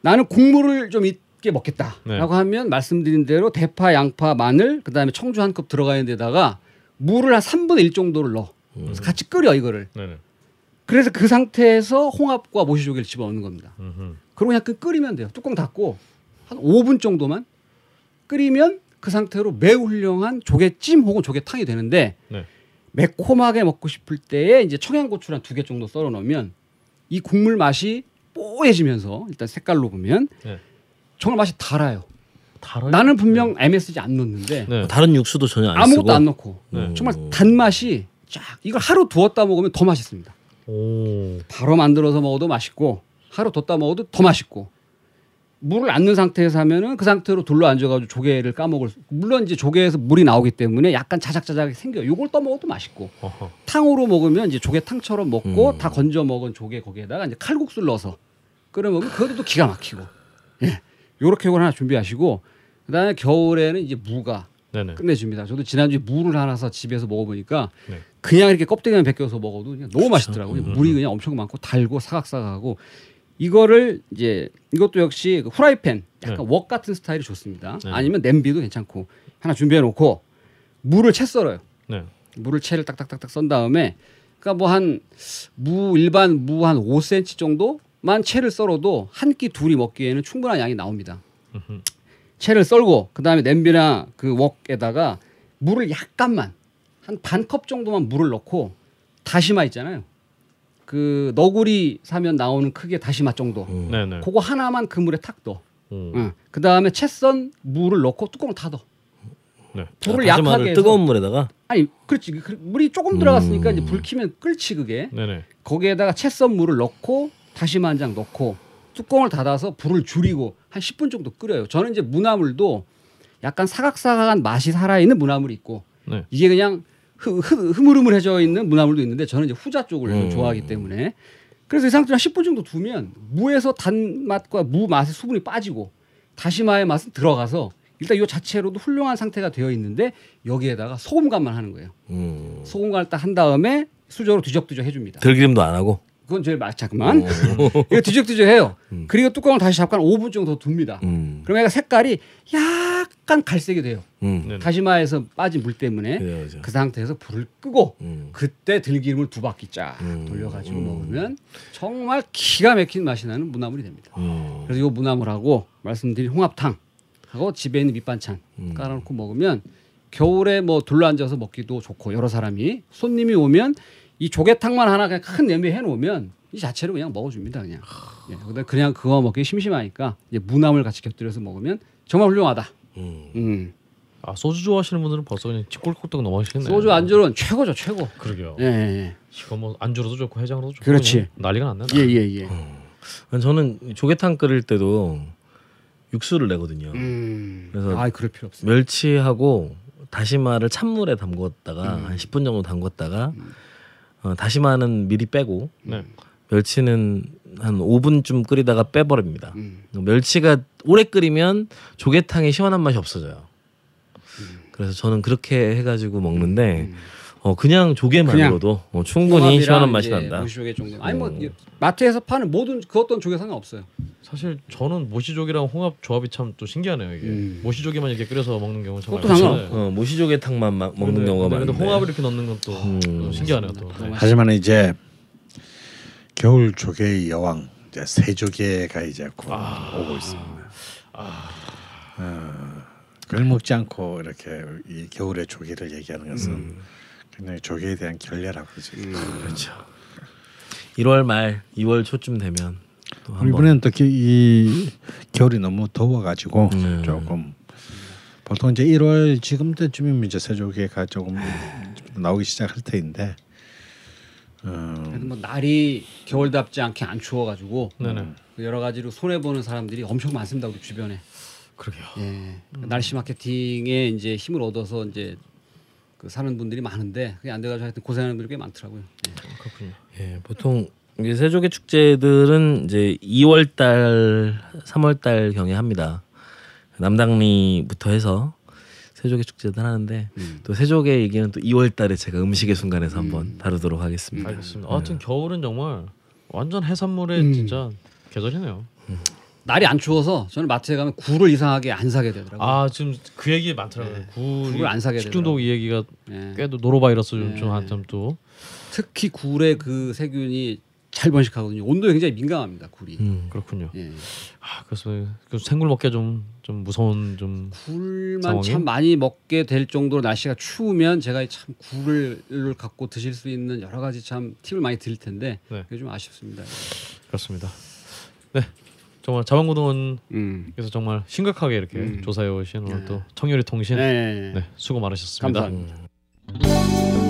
나는 국물을 좀 있게 먹겠다라고 네. 하면 말씀드린 대로 대파, 양파, 마늘 그다음에 청주 한 컵 들어가 있는 데다가 물을 한 3분의 1 정도를 넣어. 그래서 같이 끓여 이거를. 네네. 그래서 그 상태에서 홍합과 모시조개를 집어넣는 겁니다. 음흠. 그리고 그냥 그 끓이면 돼요. 뚜껑 닫고 한 5분 정도만 끓이면 그그 상태로 매우 훌륭한 조개찜 혹은 조개탕이 되는데 네. 매콤하게 먹고 싶을 때에 이제 청양고추를 한두 개 정도 썰어 넣으면 이 국물 맛이 뽀얘지면서 일단 색깔로 보면 네. 정말 맛이 달아요. 달아요? 나는 분명 MSG 안 넣는데 네. 다른 육수도 전혀 안 아무것도 쓰고 안 넣고 네. 정말 단맛이 쫙 이걸 하루 두었다 먹으면 더 맛있습니다. 오. 바로 만들어서 먹어도 맛있고 하루 뒀다 먹어도 더 맛있고 물을 안 넣은 상태에서 하면은 그 상태로 둘러 앉아가지고 조개를 까먹을 수- 물론 이제 조개에서 물이 나오기 때문에 약간 자작자작 생겨요. 요걸 떠 먹어도 맛있고 어허. 탕으로 먹으면 이제 조개탕처럼 먹고 음. 다 건져 먹은 조개 거기에다가 이제 칼국수를 넣어서 끓여 먹으면 그것도 또 기가 막히고 예 요렇게 하나 준비하시고 그다음에 겨울에는 이제 무가 네네. 끝내줍니다. 저도 지난주에 무를 하나 사 집에서 먹어보니까 네. 그냥 이렇게 껍데기만 벗겨서 먹어도 그냥 너무 맛있더라고요. 음, 물이 그냥 엄청 많고 달고 사각사각하고 이거를 이제 이것도 역시 그 후라이팬 약간 네. 웍 같은 스타일이 좋습니다. 네. 아니면 냄비도 괜찮고 하나 준비해 놓고 물을 채 썰어요. 네. 물을 채를 딱딱딱딱 썬 다음에 그러니까 뭐 한 무 일반 무 한 5cm 정도만 채를 썰어도 한 끼 둘이 먹기에는 충분한 양이 나옵니다. 채를 썰고 그다음에 냄비나 그 웍에다가 물을 약간만 한 반 컵 정도만 물을 넣고 다시마 있잖아요. 그 너구리 사면 나오는 크기의 다시마 정도. 음. 네네. 그거 하나만 그 물에 탁 넣어. 오. 응. 그 다음에 채썬 물을 넣고 뚜껑을 닫아. 네. 불을 다시마를 약하게 해서 뜨거운 물에다가 아니 그렇지 그 물이 조금 들어갔으니까 음. 이제 불 키면 끓지 그게 네네. 거기에다가 채썬 물을 넣고 다시마 한 장 넣고 뚜껑을 닫아서 불을 줄이고 한 10분 정도 끓여요. 저는 이제 무나물도 약간 사각사각한 맛이 살아있는 무나물이 있고 네. 이게 그냥 흐, 흐, 흐물흐물해져 있는 무나물도 있는데 저는 이제 후자 쪽을 음. 좋아하기 때문에 그래서 이 상태로 한 10분 정도 두면 무에서 단맛과 무 맛의 수분이 빠지고 다시마의 맛은 들어가서 일단 이 자체로도 훌륭한 상태가 되어 있는데 여기에다가 소금 간만 하는 거예요. 음. 소금 간을 딱 한 다음에 수저로 뒤적뒤적 해줍니다. 들기름도 안 하고 그건 제일 맛 잠깐만 어. 이거 뒤적뒤적해요. 음. 그리고 뚜껑을 다시 잠깐 5분 정도 둡니다. 음. 그러면 얘가 색깔이 약간 갈색이 돼요. 음. 네네. 다시마에서 빠진 물 때문에 그죠. 그 상태에서 불을 끄고 음. 그때 들기름을 두 바퀴 쫙 음. 돌려가지고 음. 먹으면 정말 기가 막힌 맛이 나는 무나물이 됩니다. 음. 그래서 이 무나물하고 말씀드린 홍합탕 하고 집에 있는 밑반찬 음. 깔아놓고 먹으면 겨울에 뭐 둘러앉아서 먹기도 좋고 여러 사람이 손님이 오면 이 조개탕만 하나 그냥 큰 냄비에 해놓으면 이 자체로 그냥 먹어줍니다 그냥. 예, 근데 그냥 그거 먹기 심심하니까 이제 무나물 같이 곁들여서 먹으면 정말 훌륭하다. 음. 음. 아 소주 좋아하시는 분들은 벌써 그냥 찌꼴꼴떡 넘어가시겠네요. 소주 안주는 최고죠 최고. 그러게요. 예, 예, 이거 뭐 안주로도 좋고 해장으로도 좋고 그렇지. 난리가 났네. 예, 예, 예. 저는 조개탕 끓일 때도 육수를 내거든요. 음. 그래서 아, 그럴 필요 없어요. 멸치하고 다시마를 찬물에 담궜다가 음. 한 10분 정도 담궜다가 어, 다시마는 미리 빼고 네. 멸치는 한 5분쯤 끓이다가 빼버립니다. 음. 멸치가 오래 끓이면 조개탕의 시원한 맛이 없어져요. 그래서 저는 그렇게 해가지고 먹는데 어, 그냥 조개만으로도 어, 충분히 시원한 맛이 난다. 무시조개 정도. 아니 뭐 어. 이- 마트에서 파는 모든 그 어떤 조개 상관없어요. 사실 저는 모시족이랑 홍합 조합이 참 또 신기하네요 이게 음. 모시족에만 이렇게 끓여서 먹는 경우는 참 그것도. 상관없고. 어, 모시조개 탕만 막 먹는 근데- 경우가 근데, 많은데. 홍합을 이렇게 넣는 건또 음. 신기하네요 또. 그거 맛있- 하지만 이제 겨울 조개의 여왕 이제 새조개가 이제 곧 오고 있습니다. 어, 그걸 먹지 않고 이렇게 이 겨울의 조개를 얘기하는 것은 굉장히 조개에 대한 결례라고 그러지. 그렇죠. 1월 말, 2월 초쯤 되면 또 한번 이번에는 또이 겨울이 너무 더워가지고 음. 조금 보통 이제 1월 지금 때쯤이면 이제 새조개가 조금 나오기 시작할 때인데 어, 그래도 뭐 날이 겨울답지 않게 안 추워가지고 네네. 그 여러 가지로 손해 보는 사람들이 엄청 많습니다 우리 주변에. 그러게요. 예. 그 날씨 마케팅에 이제 힘을 얻어서 이제 그 사는 분들이 많은데 그게 안 돼가지고 하여튼 고생하는 분들이 꽤 많더라고요. 예. 그렇군요. 예, 보통 세조개 축제들은 이제 2월 달, 3월 달 경에 합니다. 남당리부터 해서 세조개 축제들 하는데 음. 또 세조개 얘기는 또 2월 달에 제가 음식의 순간에서 한번 다루도록 하겠습니다. 알겠습니다. 아무튼 겨울은 정말 완전 해산물의 음. 진짜 계절이네요. 날이 안 추워서 저는 마트에 가면 굴을 이상하게 안 사게 되더라고요. 아 지금 그 얘기 많더라고요. 네. 굴 굴을 안 사게 식중독 이 얘기가 예. 꽤도 노로바이러스 좀, 네. 좀 한참 또 특히 굴의 그 세균이 잘 번식하거든요. 온도에 굉장히 민감합니다. 굴이. 음. 그렇군요. 예. 아, 그래서 그 생굴 먹기가 좀 좀 무서운 좀 굴만 상황이? 참 많이 먹게 될 정도로 날씨가 추우면 제가 참 굴을 갖고 드실 수 있는 여러 가지 참 팁을 많이 드릴 텐데 네. 그게 좀 아쉽습니다. 그렇습니다. 네, 정말 자원고등원에서 음. 정말 심각하게 이렇게 음. 조사해 오신 오늘 네. 또 청유리 통신 네. 네, 수고 많으셨습니다. 감사합니다.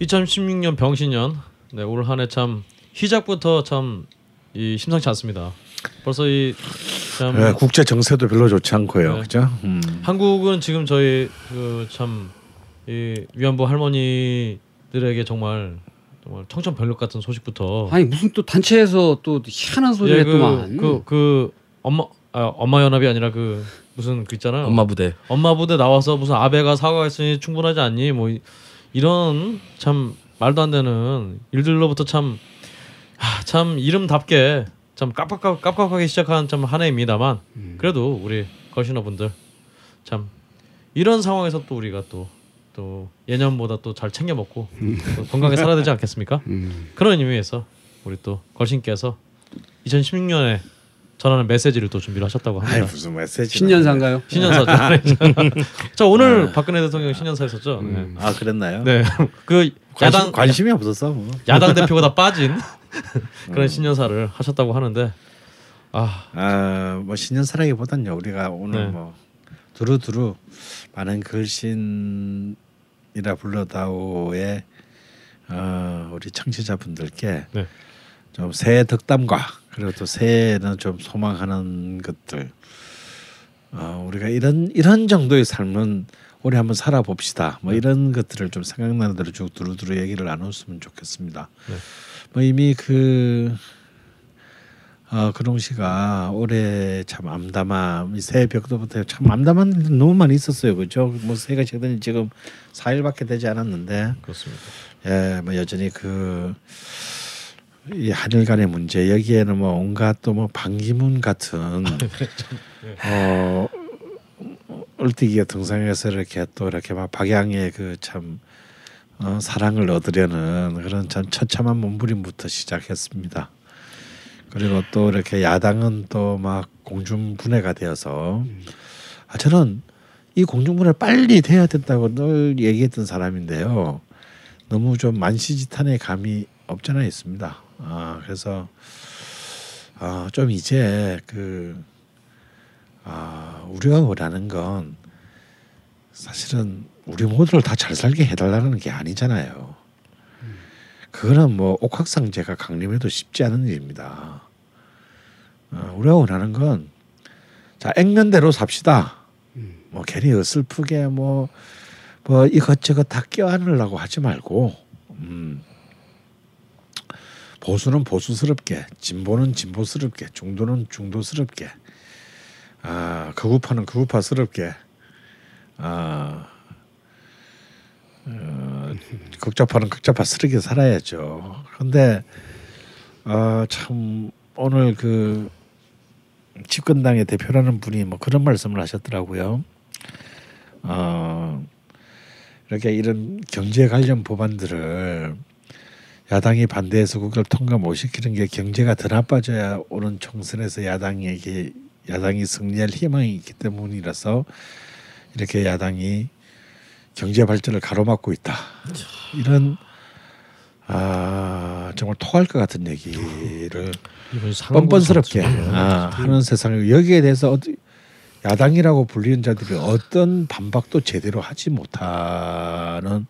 2016년 병신년 네, 올 한 해 참 시작부터 참 이 심상치 않습니다. 벌써 이참 네, 국제 정세도 별로 좋지 않고요. 네. 그죠? 음. 한국은 지금 저희 그참 이 위안부 할머니들에게 정말 정말 청천벽력 같은 소식부터 아니 무슨 또 단체에서 또 희한한 소리를 예, 그, 했더만. 그, 그 엄마 아, 엄마 연합이 아니라 그 무슨 그 있잖아요. 엄마 부대. 엄마 부대 나와서 무슨 아베가 사과했으니 충분하지 않니? 뭐 이- 이런 참 말도 안 되는 일들로부터 참, 하, 참 이름답게 참 깝깝 깝깝하게 시작한 참 한 해입니다만 음. 그래도 우리 걸신어분들 참 이런 상황에서 또 우리가 또 또 예년보다 또 잘 챙겨 먹고 또 건강하게 살아야 되지 않겠습니까? 음. 그런 의미에서 우리 또 걸신께서 2016년에 전하는 메시지를 또 준비를 하셨다고 아이 합니다. 무슨 메시지? 신년사인가요? 신년사죠. 저 오늘 박근혜 대통령 신년사였었죠. 음. 아 그랬나요? 네. 네. 그 관심, 야당 관심이 없었어. 뭐. 야당 대표가 다 빠진 그런 신년사를 하셨다고 하는데 아, 아뭐 신년사라기보단요 우리가 오늘 네. 뭐 두루두루 많은 글신이라 불러다오의 어, 우리 청취자분들께 네. 좀 새해 덕담과 그리고 또 새해는 좀 소망하는 것들 어, 우리가 이런 이런 정도의 삶은 올해 한번 살아봅시다. 뭐 네. 이런 것들을 좀 생각나는 대로 쭉 두루두루 얘기를 나눴으면 좋겠습니다. 네. 뭐 이미 그 어, 근홍 씨가 올해 참 암담함, 이 새해 벽도부터 참 암담한 일 너무 많이 있었어요, 그죠? 뭐 새해가 최근 지금 4일밖에 되지 않았는데, 그렇습니다. 예, 뭐 여전히 그. 이 한일 간의 문제 여기에는 뭐 온갖 또 뭐 반기문 같은 어 얼뛰기가 등장해서 이렇게 또 이렇게 막 박양의 그참 어, 사랑을 얻으려는 그런 참 처참한 몸부림부터 시작했습니다. 그리고 또 이렇게 야당은 또 막 공중분해가 되어서 아 저는 이 공중분해 빨리 돼야 된다고 늘 얘기했던 사람인데요. 너무 좀 만시지탄의 감이 없잖아 있습니다. 아 그래서 아 좀 이제 그 아, 우리가 원하는 건 사실은 우리 모두를 다 잘 살게 해달라는 게 아니잖아요. 그거는 뭐 옥학상제가 강림해도 쉽지 않은 일입니다. 어, 우리가 원하는 건 자 액면대로 삽시다. 뭐 괜히 어슬프게 뭐 뭐 이것저것 다 껴안으려고 하지 말고 음, 보수는 보수스럽게 진보는 진보스럽게 중도는 중도스럽게 아 극우파는 극우파스럽게 아 어, 극좌파는 극좌파스럽게 살아야죠. 그런데 어, 참 오늘 그 집권당의 대표라는 분이 뭐 그런 말씀을 하셨더라고요. 어, 이렇게 이런 경제 관련 법안들을 야당이 반대해서 그걸 통과 못 시키는 게 경제가 더 나빠져야 오는 총선에서 야당에게 야당이 승리할 희망이 있기 때문이라서 이렇게 야당이 경제 발전을 가로막고 있다. 이런 아 정말 토할 것 같은 얘기를 뻔뻔스럽게 아, 하는 세상에 여기에 대해서 어디 야당이라고 불리는 자들이 어떤 반박도 제대로 하지 못하는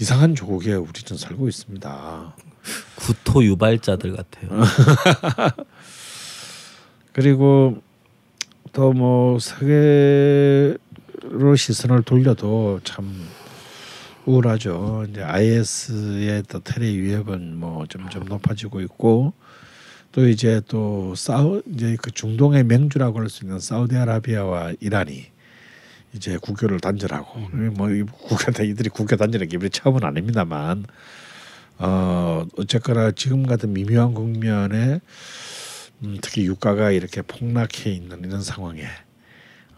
이상한 조국에 우리는 살고 있습니다. 구토 유발자들 같아요. 그리고 또 뭐 세계로 시선을 돌려도 참 우울하죠. 이제 IS의 또 테러 위협은 뭐 점점 높아지고 있고 또 이제 또 사우 이제 그 중동의 맹주라고 할 수 있는 사우디아라비아와 이란이 이제 국교를 단절하고. 뭐이 국교 다 이들이 국교 단절한 게 이번에 처음은 아닙니다만 어 어쨌거나 지금 같은 미묘한 국면에 음, 특히 유가가 이렇게 폭락해 있는 이런 상황에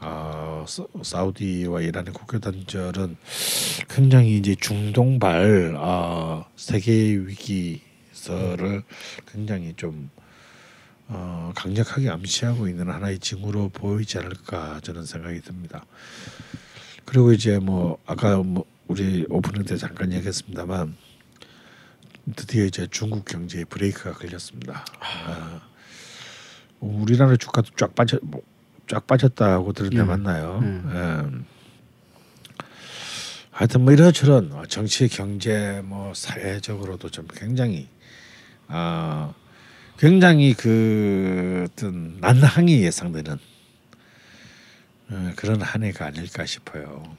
어, 사- 사우디와 이란의 국교 단절은 굉장히 이제 중동발 어, 세계 위기설을 굉장히 좀 어, 강력하게 암시하고 있는 하나의 징후로 보이지 않을까 저는 생각이 듭니다. 그리고 이제 뭐 아까 뭐 우리 오프닝 때 잠깐 얘기했습니다만 드디어 이제 중국 경제에 브레이크가 걸렸습니다. 아, 우리나라 주가도 쫙 빠져 뭐쫙 빠졌다고 들은 데 예. 맞나요? 예. 예. 하여튼 뭐 이런저런 어, 정치, 경제, 뭐 사회적으로도 좀 굉장히 아 굉장히 그 어떤 난항이 예상되는 어, 그런 한 해가 아닐까 싶어요.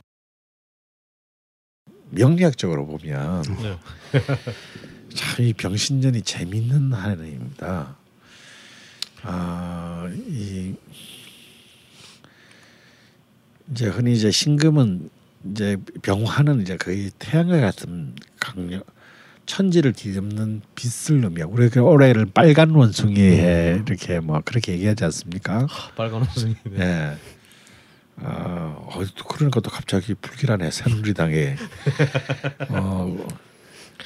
명리학적으로 보면 네. 참이 병신년이 재밌는 한 해입니다. 아, 이 이제 흔히 이제 신금은 이제 병화는 이제 거의 태양과 같은 강력 천지를 뒤덮는 빛을 의미하고 우리가 올해를 빨간 원숭이에 이렇게 뭐 그렇게 얘기하지 않습니까? 빨간 원숭이. 네. 예. 아, 어, 또 그런 것도 갑자기 불길하네. 새누리당에 어,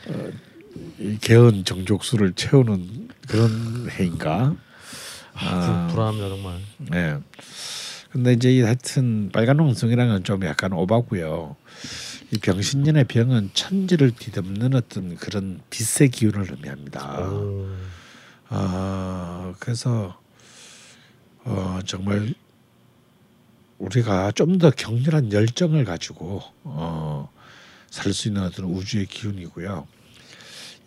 어, 이 개헌 정족수를 채우는 그런 해인가? 아, 불, 불안합니다 정말. 네. 근데 이제 이 하여튼 빨간 원숭이랑은 좀 약간 오바고요. 이 병신년의 병은 천지를 뒤덮는 어떤 그런 빛의 기운을 의미합니다. 오. 아 그래서 어 정말 우리가 좀 더 격렬한 열정을 가지고 어 살 수 있는 어떤 우주의 기운이고요.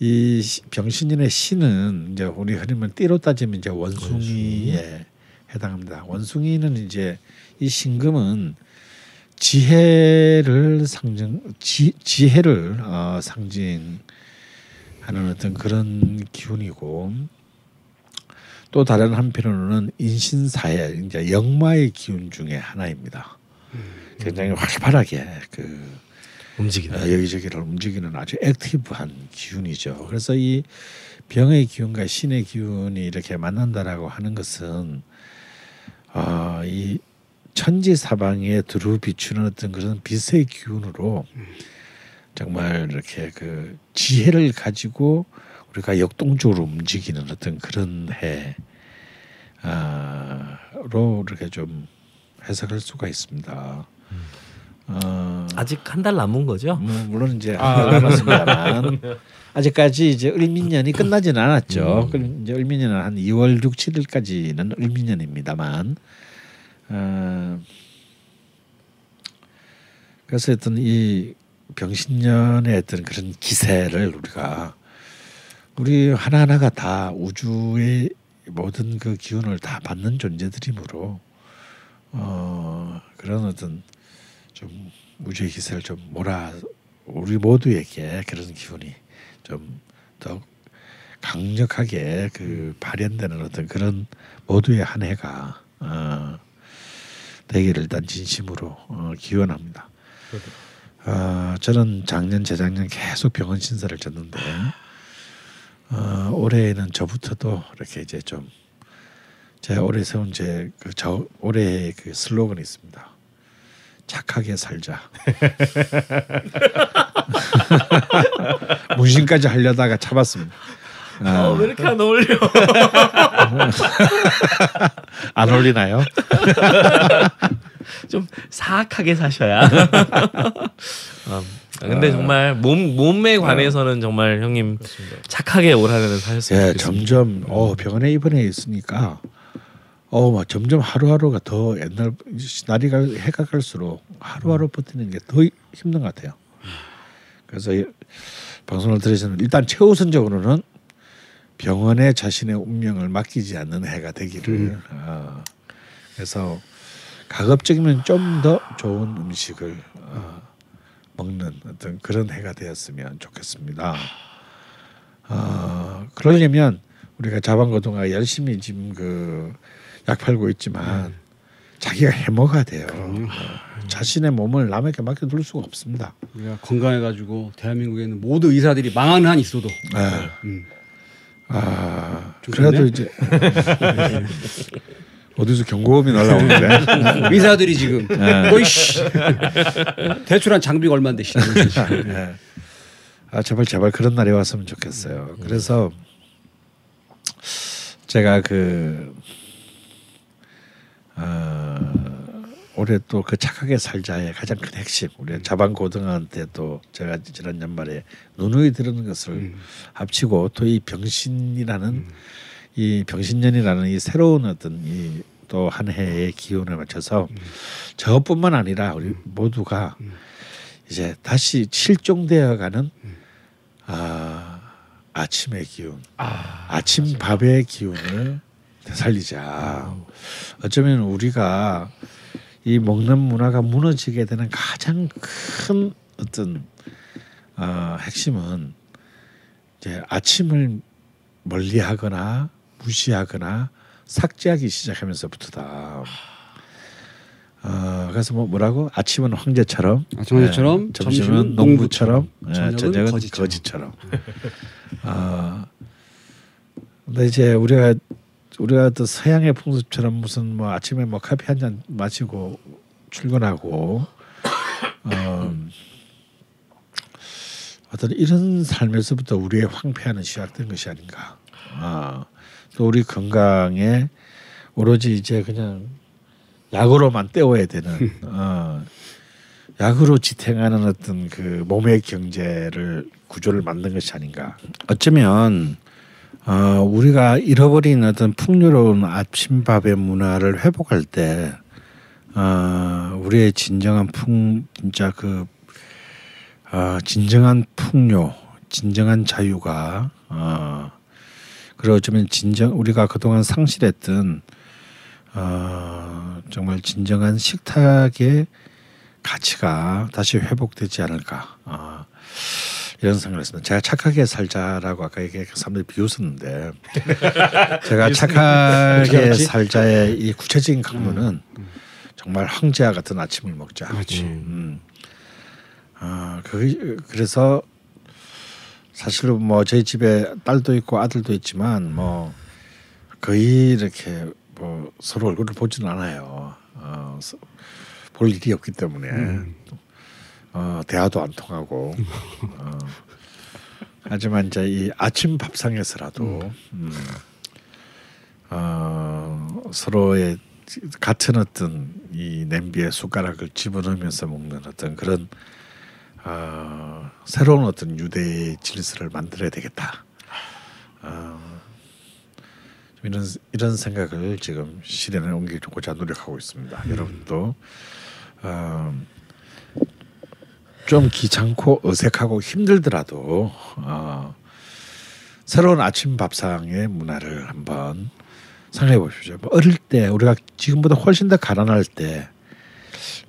이 시- 병신인의 신은 이제 우리 말 띠로 따지면 이제 원숭이에 해당합니다. 원숭이는 이제 이 신금은 지혜를 상징 지, 지혜를 어, 상징하는 어떤 그런 기운이고 또 다른 한편으로는 인신사회 이제 영마의 기운 중에 하나입니다. 굉장히 활발하게 그 움직이다. 어, 여기저기를 움직이는 아주 액티브한 기운이죠. 그래서 이 병의 기운과 신의 기운이 이렇게 만난다라고 하는 것은 아, 이 천지 사방에 두루 비추는 어떤 그런 빛의 기운으로 정말 이렇게 그 지혜를 가지고 우리가 역동적으로 움직이는 어떤 그런 해로 이렇게 좀 해석할 수가 있습니다. 어, 아직 한 달 남은 거죠? 뭐 물론 이제 안 남았습니다만 아직까지 이제 을민년이 끝나지는 않았죠. 그 이제 을민년은 한 2월 6, 7일까지는 을민년입니다만 어, 그래서 어떤 이 병신년의 어떤 그런 기세를 우리가 우리 하나하나가 다 우주의 모든 그 기운을 다 받는 존재들이므로 어, 그런 어떤 좀 우주의 기세를 좀 몰아 우리 모두에게 그런 기분이 좀 더 강력하게 그 발현되는 어떤 그런 모두의 한 해가 어, 되기를 일단 진심으로 어, 기원합니다. 어, 저는 작년 재작년 계속 병원 신사를 졌는데 어, 올해에는 저부터도 이렇게 이제 좀 제가 올해 세운 제그저 올해의 그 슬로건이 있습니다. 착하게 살자. 문신까지 하려다가 참았습니다. 아, 어, 왜 이렇게 안 어울려? 안 어울리나요? 좀 사악하게 사셔야. 아, 근데 정말 몸 몸에 관해서는 정말 형님 착하게 올 한해는 사셨으면 예. 점점 어 병원에 입원해 있으니까 어막 점점 하루하루가 더 옛날 날이 갈 해가 갈수록 하루하루 버티는 게 더 힘든 것 같아요. 그래서 이 방송을 들으시는 일단 최우선적으로는 병원에 자신의 운명을 맡기지 않는 해가 되기를 어, 그래서 가급적이면 좀 더 좋은 음식을 어, 먹는 어떤 그런 해가 되었으면 좋겠습니다. 어, 그러려면 우리가 자방고등가 열심히 지금 그 약 팔고 있지만 자기가 해먹어야 돼요. 어, 자신의 몸을 남에게 맡겨둘 수가 없습니다. 우리가 건강해가지고 대한민국에 있는 모든 의사들이 망하는 한 있어도 네. 음. 아좀 그래도? 이제 어디서 경고음이 날라오는데 의사들이 지금 네. 너이씨 대출한 장비가 얼마인데 씨. 네. 아 제발 제발 그런 날이 왔으면 좋겠어요. 그래서 제가 그 어, 올해 또 그 착하게 살자의 가장 큰 핵심 우리 자방 고등한테 또 제가 지난 연말에 누누이 들은 것을 합치고 또 이 병신이라는 이 병신년이라는 이 새로운 어떤 이 또 한 해의 기운에 맞춰서 저뿐만 아니라 우리 모두가 이제 다시 실종되어가는 아, 아침의 기운, 아, 침 밥의 기운을 되살리자. 어쩌면 우리가 이 먹는 문화가 무너지게 되는 가장 큰 어떤 어, 핵심은 이제 아침을 멀리하거나 무시하거나 삭제하기 시작하면서부터다. 어, 그래서 뭐 뭐라고 아침은 황제처럼, 아침 황제처럼, 예, 점심은 농부처럼, 농부처럼, 예, 저녁은 거지처럼. 거지처럼. 아, 근데 이제 우리가 우리가 또 서양의 풍습처럼 무슨 뭐 아침에 뭐 커피 한 잔 마시고 출근하고 어, 어떤 이런 삶에서부터 우리의 황폐화는 시작된 것이 아닌가. 아, 또 우리 건강에 오로지 이제 그냥 약으로만 때워야 되는 어, 약으로 지탱하는 어떤 그 몸의 경제를 구조를 만든 것이 아닌가. 어쩌면 어, 우리가 잃어버린 어떤 풍요로운 아침밥의 문화를 회복할 때 어, 우리의 진정한 풍 진짜 그 어, 진정한 풍요, 진정한 자유가 어, 그리고 어쩌면 진정 우리가 그동안 상실했던 어, 정말 진정한 식탁의 가치가 다시 회복되지 않을까. 어, 이런 생각을 했습니다. 제가 착하게 살자라고 아까 얘기해서 사람들이 비웃었는데 제가 착하게 살자의 이 구체적인 강론은 정말 황제와 같은 아침을 먹자. 그렇지. 음. 아, 그 그래서 사실은 뭐 저희 집에 딸도 있고 아들도 있지만 뭐 거의 이렇게 뭐 서로 얼굴을 보지는 않아요. 어, 서- 볼 일이 없기 때문에 어, 대화도 안 통하고. 어, 하지만 이제 이 아침 밥상에서라도 음, 어, 서로의 같은 어떤 이 냄비에 숟가락을 집어넣으면서 먹는 어떤 그런 어, 새로운 어떤 유대의 질서를 만들어야 되겠다. 어, 좀 이런 이런 생각을 지금 실현에 옮기고자 노력하고 있습니다. 여러분도 어, 좀 귀찮고 어색하고 힘들더라도 어, 새로운 아침 밥상의 문화를 한번 생각해 보십시오. 뭐 어릴 때 우리가 지금보다 훨씬 더 가난할 때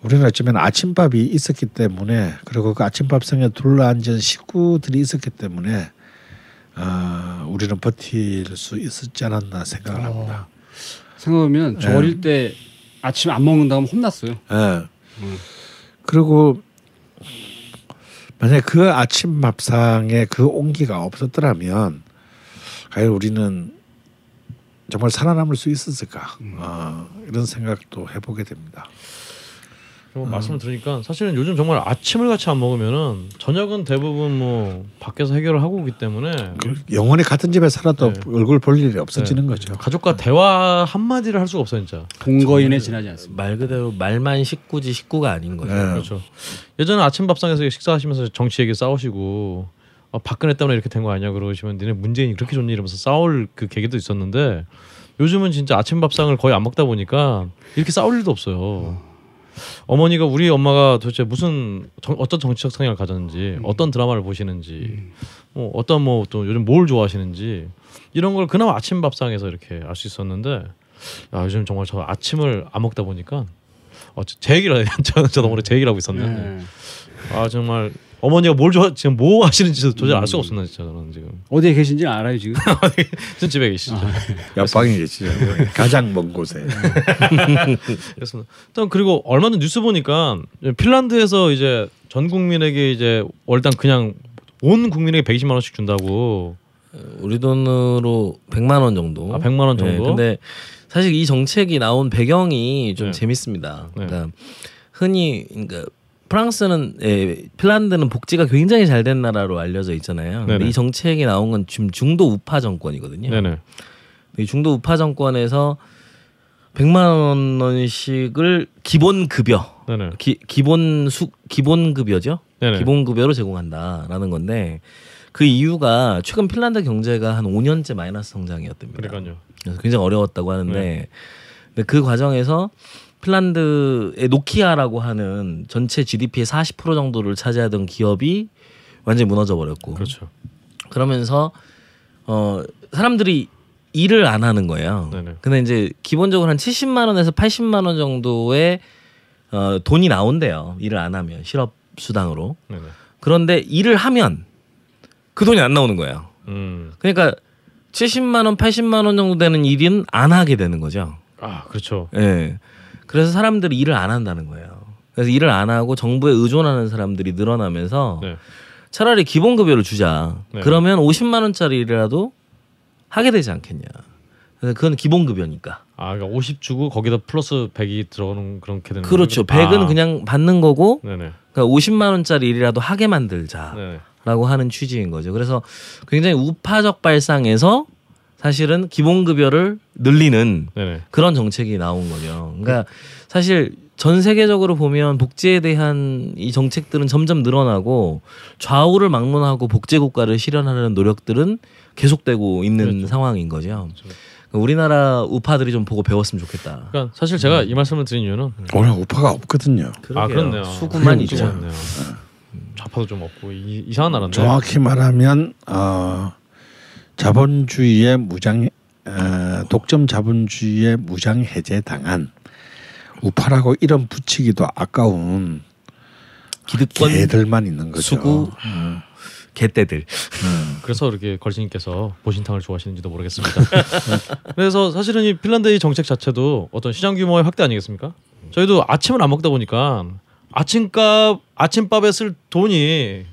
우리는 어쩌면 아침밥이 있었기 때문에 그리고 그 아침밥상에 둘러앉은 식구들이 있었기 때문에 어, 우리는 버틸 수 있었지 않았나 생각을 합니다. 생각하면 저 네. 어릴 때 아침 안 먹는다고 하면 혼났어요. 예. 그리고 만약 그 아침 밥상에 그 온기가 없었더라면 과연 우리는 정말 살아남을 수 있었을까 어, 이런 생각도 해보게 됩니다. 뭐 말씀을 들으니까 사실은 요즘 정말 아침을 같이 안 먹으면은 저녁은 대부분 뭐 밖에서 해결을 하고 오기 때문에 그 영원히 같은 집에 살아도 네. 얼굴 볼 일이 없어지는 거죠. 가족과 대화 한 마디를 할 수가 없어요 진짜. 동거인에 지나지 않습니다. 말 그대로 말만 식구지 식구가 아닌 거죠. 네. 그렇죠. 예전에 아침 밥상에서 식사하시면서 정치 얘기 싸우시고 아, 박근혜 때문에 이렇게 된 거 아니냐 그러시면 니네 문재인이 그렇게 좋니 이러면서 싸울 그 계기도 있었는데 요즘은 진짜 아침 밥상을 거의 안 먹다 보니까 이렇게 싸울 일도 없어요. 어머니가 우리 엄마가 도대체 무슨 정, 어떤 정치적 성향을 가졌는지 어떤 드라마를 보시는지 뭐 어떤 뭐 또 요즘 뭘 좋아하시는지 이런 걸 그나마 아침 밥상에서 이렇게 알 수 있었는데 야, 요즘 정말 저 아침을 안 먹다 보니까 어, 제- 제 얘기를 저는 저도 오늘 제 얘기를 하고 있었는데. 네. 아 정말 어머니가 뭘 좋아 지금 뭐 하시는지 도저히 알 수가 없었나 진짜 저는 지금 어디에 계신지 는 알아요 지금? 지금 집에 계시죠. 옆방에 계시죠. 가장 먼 곳에. 그렇습니다. 일단 그리고 얼마 전 뉴스 보니까 핀란드에서 이제 전 국민에게 이제 월당 그냥 온 국민에게 120만 원씩 준다고. 우리 돈으로 100만 원 정도. 아, 100만 원 정도? 네, 근데 사실 이 정책이 나온 배경이 좀 네. 재밌습니다. 네. 그러니까 흔히 그러니까 프랑스는 예, 핀란드는 복지가 굉장히 잘 된 나라로 알려져 있잖아요. 근데. 이 정책이 나온 건 지금 중도 우파 정권이거든요. 네네. 이 중도 우파 정권에서 100만 원씩을 기본 급여, 네네. 기, 기본 수 기본 급여죠. 네네. 기본 급여로 제공한다라는 건데 그 이유가 최근 핀란드 경제가 한 5년째 마이너스 성장이었답니다. 그러니까요. 그래서 굉장히 어려웠다고 하는데 네. 근데 그 과정에서 핀란드의 노키아라고 하는 전체 GDP의 40% 정도를 차지하던 기업이 완전히 무너져 버렸고 그렇죠. 그러면서 어 사람들이 일을 안 하는 거예요. 네네. 근데 이제 기본적으로 한 70만 원에서 80만 원 정도의 어 돈이 나온대요. 일을 안 하면 실업 수당으로. 네네. 그런데 일을 하면 그 돈이 안 나오는 거예요. 음. 그러니까 70만 원, 80만 원 정도 되는 일은 안 하게 되는 거죠. 아 그렇죠. 예. 그래서 사람들이 일을 안 한다는 거예요. 그래서 일을 안 하고 정부에 의존하는 사람들이 늘어나면서 네. 차라리 기본 급여를 주자. 네. 그러면 50만 원짜리 일이라도 하게 되지 않겠냐. 그래서 그건 기본 급여니까. 아 그러니까 50 주고 거기다 플러스 100이 들어가는 그렇게 되는. 그렇죠. 거군요. 100은 아. 그냥 받는 거고 네네. 그러니까 50만 원짜리 일이라도 하게 만들자. 네네. 라고 하는 취지인 거죠. 그래서 굉장히 우파적 발상에서 사실은 기본급여를 늘리는 네네. 그런 정책이 나온 거죠. 그러니까 사실 전 세계적으로 보면 복지에 대한 이 정책들은 점점 늘어나고 좌우를 막론하고 복제 국가를 실현하려는 노력들은 계속되고 있는 그렇죠. 상황인 거죠. 그러니까 우리나라 우파들이 좀 보고 배웠으면 좋겠다. 그러니까 사실 제가 이 말씀을 드린 이유는 오늘 우파가 없거든요. 아 그러게요. 그렇네요. 수구만 있죠. 좌파도 좀 없고 이, 이상한 나라인데. 정확히 말하면 어, 자본주의의 무장 어, 독점 자본주의의 무장 해제 당한 우파라고 이름 붙이기도 아까운 기득권 개들만 있는 거죠. 수구 개떼들. 그래서 이렇게 걸신님께서 보신탕을 좋아하시는지도 모르겠습니다. 그래서 사실은 이 핀란드의 정책 자체도 어떤 시장 규모의 확대 아니겠습니까? 저희도 아침을 안 먹다 보니까 아침값 아침밥에 쓸 돈이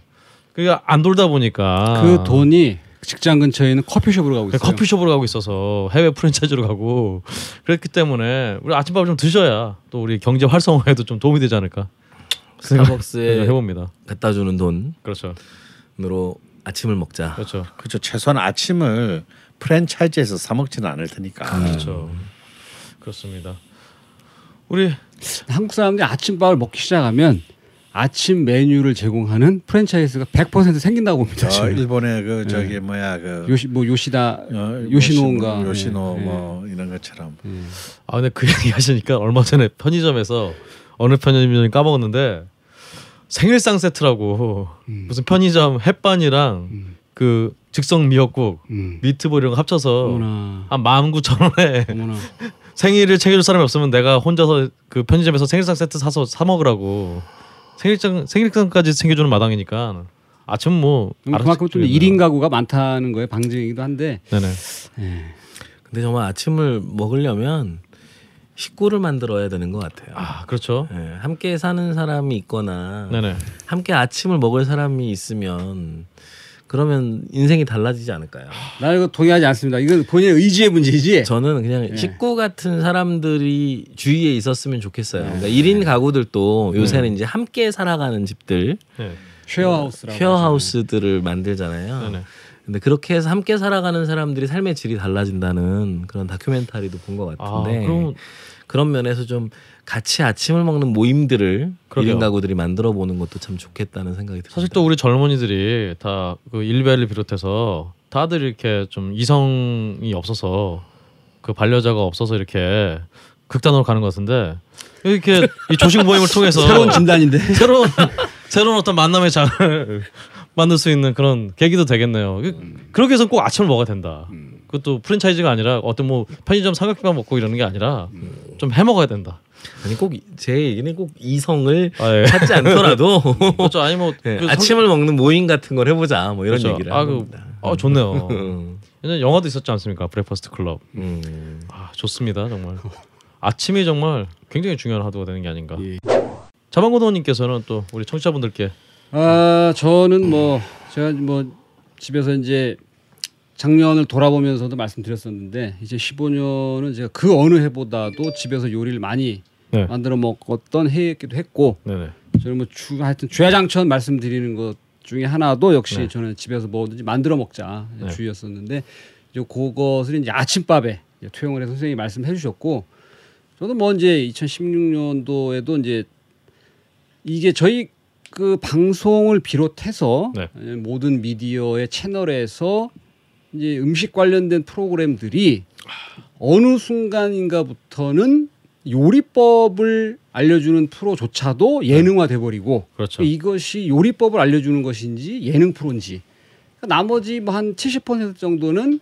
그게 안 돌다 보니까 그 돈이 직장 근처에 있는 커피숍으로 가고 그냥 있어요. 커피숍으로 가고 있어서 해외 프랜차이즈로 가고 그렇기 때문에 우리 아침밥을 좀 드셔야 또 우리 경제 활성화에도 좀 도움이 되지 않을까 스타벅스에 해봅니다. 갖다 주는 그렇죠, 돈으로 아침을 먹자. 그렇죠, 그렇죠. 최소한 아침을 프랜차이즈에서 사 먹지는 않을 테니까. 그렇죠. 그렇습니다. 우리 한국 사람들이 아침밥을 먹기 시작하면 아침 메뉴를 제공하는 프랜차이즈가 100% 생긴다고 봅니다. 저 지금. 일본의 그 저기 뭐야 그 요시 뭐 요시다 어, 요시노인가 요시노 네, 뭐 이런 것처럼 아 근데 그 얘기 하시니까 얼마 전에 편의점에서 어느 편의점이 까먹었는데 생일상 세트라고 무슨 편의점 햇반이랑 음. 그 즉석 미역국, 음. 미트볼 이런 거 합쳐서 어머나 한만 구천 원에 어머나 생일을 챙겨줄 사람이 없으면 내가 혼자서 그 편의점에서 생일상 세트 사서 사 먹으라고 생일상 생일상까지 챙겨주는 마당이니까 아침 뭐 그만큼 좀. 1인 가구가 많다는 거에 방증이기도 한데. 네네. 근데 정말 아침을 먹으려면 식구를 만들어야 되는 것 같아요. 아 그렇죠. 예, 함께 사는 사람이 있거나 네네. 함께 아침을 먹을 사람이 있으면 그러면 인생이 달라지지 않을까요? 나 이거 동의하지 않습니다. 이건 본인의 의지의 문제이지. 저는 그냥 예. 식구 같은 사람들이 주위에 있었으면 좋겠어요. 그러니까 1인 가구들도 요새는 이제 함께 살아가는 집들, 네. 쉐어하우스라고. 쉐어하우스들을 만들잖아요. 네네 근데 그렇게 해서 함께 살아가는 사람들이 삶의 질이 달라진다는 그런 다큐멘터리도 본것아 같은데 그럼 그런 면에서 좀 같이 아침을 먹는 모임들을 그러게요. 1인 가구들이 만들어 보는 것도 참 좋겠다는 생각이 듭니다. 사실 또 우리 젊은이들이 다 그 일베를 비롯해서 다들 이렇게 좀 이성이 없어서 그 반려자가 없어서 이렇게 극단으로 가는 것 같은데 이렇게 이 조식 모임을 통해서 새로운 진단인데. 새로운 새로운 어떤 만남의 장을 만들 수 있는 그런 계기도 되겠네요. 그- 그렇게 해서 꼭 아침을 먹어야 된다. 그것도 프랜차이즈가 아니라 어떤 뭐 편의점 삼각김밥 먹고 이러는 게 아니라 좀 해 먹어야 된다. 아니 꼭 제 얘기는 꼭 이성을 아, 예. 찾지 않더라도 그렇죠. 아니 뭐 예, 그 아침을 먹는 모임 같은 걸 해보자 뭐 이런 그렇죠. 얘기를 아, 그-. 아 좋네요. 음. 예전에 영화도 있었지 않습니까? Breakfast Club. 음. 아 좋습니다 정말. 아침이 정말 굉장히 중요한 하도가 되는 게 아닌가. 예. 자방고도님께서는 또 우리 청취자분들께 아 저는 뭐 제가 뭐 집에서 이제 작년을 돌아보면서도 말씀드렸었는데 이제 15년은 제가 그 어느 해보다도 집에서 요리를 많이 네. 만들어 먹었던 해였기도 했고 네네. 저는 뭐 주, 하여튼 주야장천 말씀드리는 것 중에 하나도 역시 네. 저는 집에서 뭐든지 만들어 먹자 네. 주의였었는데 이제 그것을 이제 아침밥에 이제 토영을 해 선생님이 말씀해 주셨고 저도 뭐 이제 2016년도에도 이제 이게 저희 그 방송을 비롯해서 네. 모든 미디어의 채널에서 이제 음식 관련된 프로그램들이 어느 순간인가부터는 요리법을 알려주는 프로조차도 예능화 돼 버리고 그렇죠. 이것이 요리법을 알려주는 것인지 예능 프로인지 그러니까 나머지 뭐 한 70% 정도는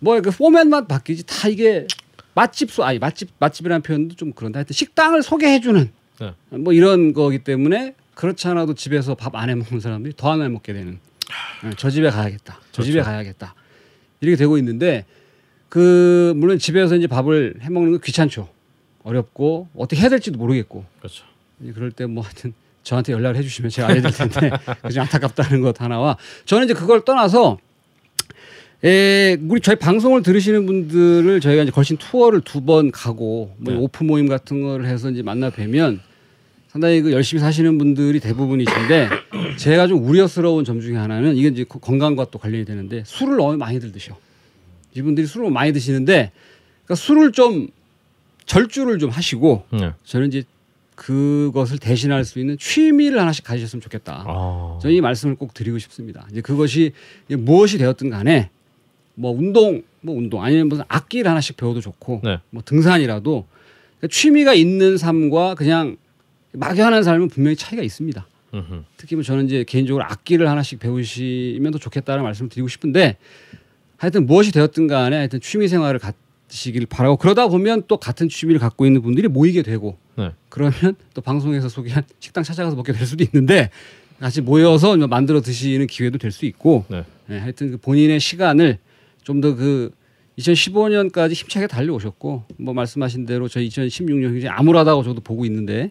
뭐그 포맷만 바뀌지 다 이게 맛집 소 아니 맛집 맛집이라는 표현도 좀 그런데 하여튼 식당을 소개해주는 네. 뭐 이런 거기 때문에 그렇지 않아도 집에서 밥 안 해 먹는 사람들이 더 안 해 먹게 되는 네, 저 집에 가야겠다 저 집에 그렇죠. 가야겠다 이렇게 되고 있는데 그 물론 집에서 이제 밥을 해 먹는 건 귀찮죠 어렵고 어떻게 해야 될지도 모르겠고 그렇죠. 이제 그럴 때 뭐 하여튼 저한테 연락을 해주시면 제가 알려드릴 텐데 그좀 안타깝다는 것 하나와 저는 이제 그걸 떠나서 에, 우리 저희 방송을 들으시는 분들을 저희가 이제 걸신 투어를 두 번 가고 뭐 네. 오프 모임 같은 걸 해서 이제 만나 뵈면 상당히 그 열심히 사시는 분들이 대부분이신데 제가 좀 우려스러운 점 중에 하나는 이게 이제 건강과 또 관련이 되는데 술을 너무 많이들 드셔. 이분들이 술을 많이 드시는데 그러니까 술을 좀 절주를 좀 하시고 네. 저는 이제 그것을 대신할 수 있는 취미를 하나씩 가지셨으면 좋겠다. 아. 저는 이 말씀을 꼭 드리고 싶습니다. 이제 그것이 이제 무엇이 되었든 간에 뭐 운동, 뭐 운동 아니면 무슨 악기를 하나씩 배워도 좋고 네. 뭐 등산이라도 그러니까 취미가 있는 삶과 그냥 막연한 삶은 분명히 차이가 있습니다. 음흠. 특히 뭐 저는 이제 개인적으로 악기를 하나씩 배우시면 더 좋겠다는 말씀을 드리고 싶은데 하여튼 무엇이 되었든 간에 하여튼 취미 생활을 갖으시길 바라고 그러다 보면 또 같은 취미를 갖고 있는 분들이 모이게 되고 네. 그러면 또 방송에서 소개한 식당 찾아가서 먹게 될 수도 있는데 같이 모여서 만들어 드시는 기회도 될 수 있고 네. 네, 하여튼 그 본인의 시간을 좀 더 그 2015년까지 힘차게 달려오셨고 뭐 말씀하신 대로 저희 2016년 굉장히 암울하다고 저도 보고 있는데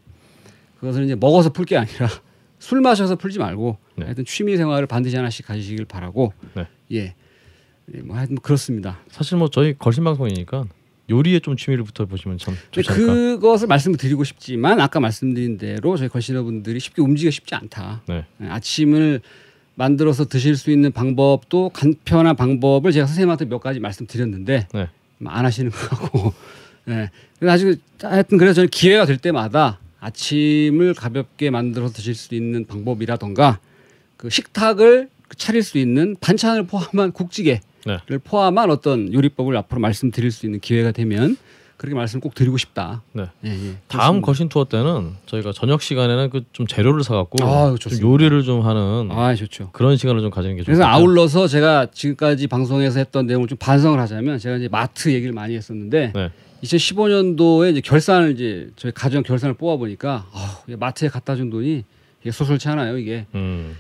그것을 이제 먹어서 풀 게 아니라 술 마셔서 풀지 말고 네. 하여튼 취미 생활을 반드시 하나씩 가지시길 바라고 네. 예. 예, 뭐 하여튼 그렇습니다. 사실 뭐 저희 걸신 방송이니까 요리에 좀 취미를 붙어 보시면 참 좋지 않을까. 그것을 말씀을 드리고 싶지만 아까 말씀드린 대로 저희 걸신어분들이 쉽게 움직이기 쉽지 않다. 네. 예, 아침을 만들어서 드실 수 있는 방법도 간편한 방법을 제가 선생님한테 몇 가지 말씀드렸는데 네. 안 하시는 것 같고 예. 그래서 아직 하여튼 그래서 저는 기회가 될 때마다 아침을 가볍게 만들어서 드실 수 있는 방법이라던가 그 식탁을 차릴 수 있는 반찬을 포함한 국찌개를 네. 포함한 어떤 요리법을 앞으로 말씀드릴 수 있는 기회가 되면 그렇게 말씀을 꼭 드리고 싶다. 네. 예, 예. 다음. 거신 투어 때는 저희가 저녁 시간에는 그 좀 재료를 사갖고 아, 좀. 요리를 좀 하는 아 좋죠. 그런 시간을 좀 가지는 게 그래서 좋겠죠. 아울러서 제가 지금까지 방송에서 했던 내용을 좀 반성을 하자면 제가 이제 마트 얘기를 많이 했었는데 네. 2015년도에 이제 결산을 이제 저희 가정 결산을 뽑아 보니까 아, 마트에 갖다 준 돈이 이게 소설치 않아요 이게. 음.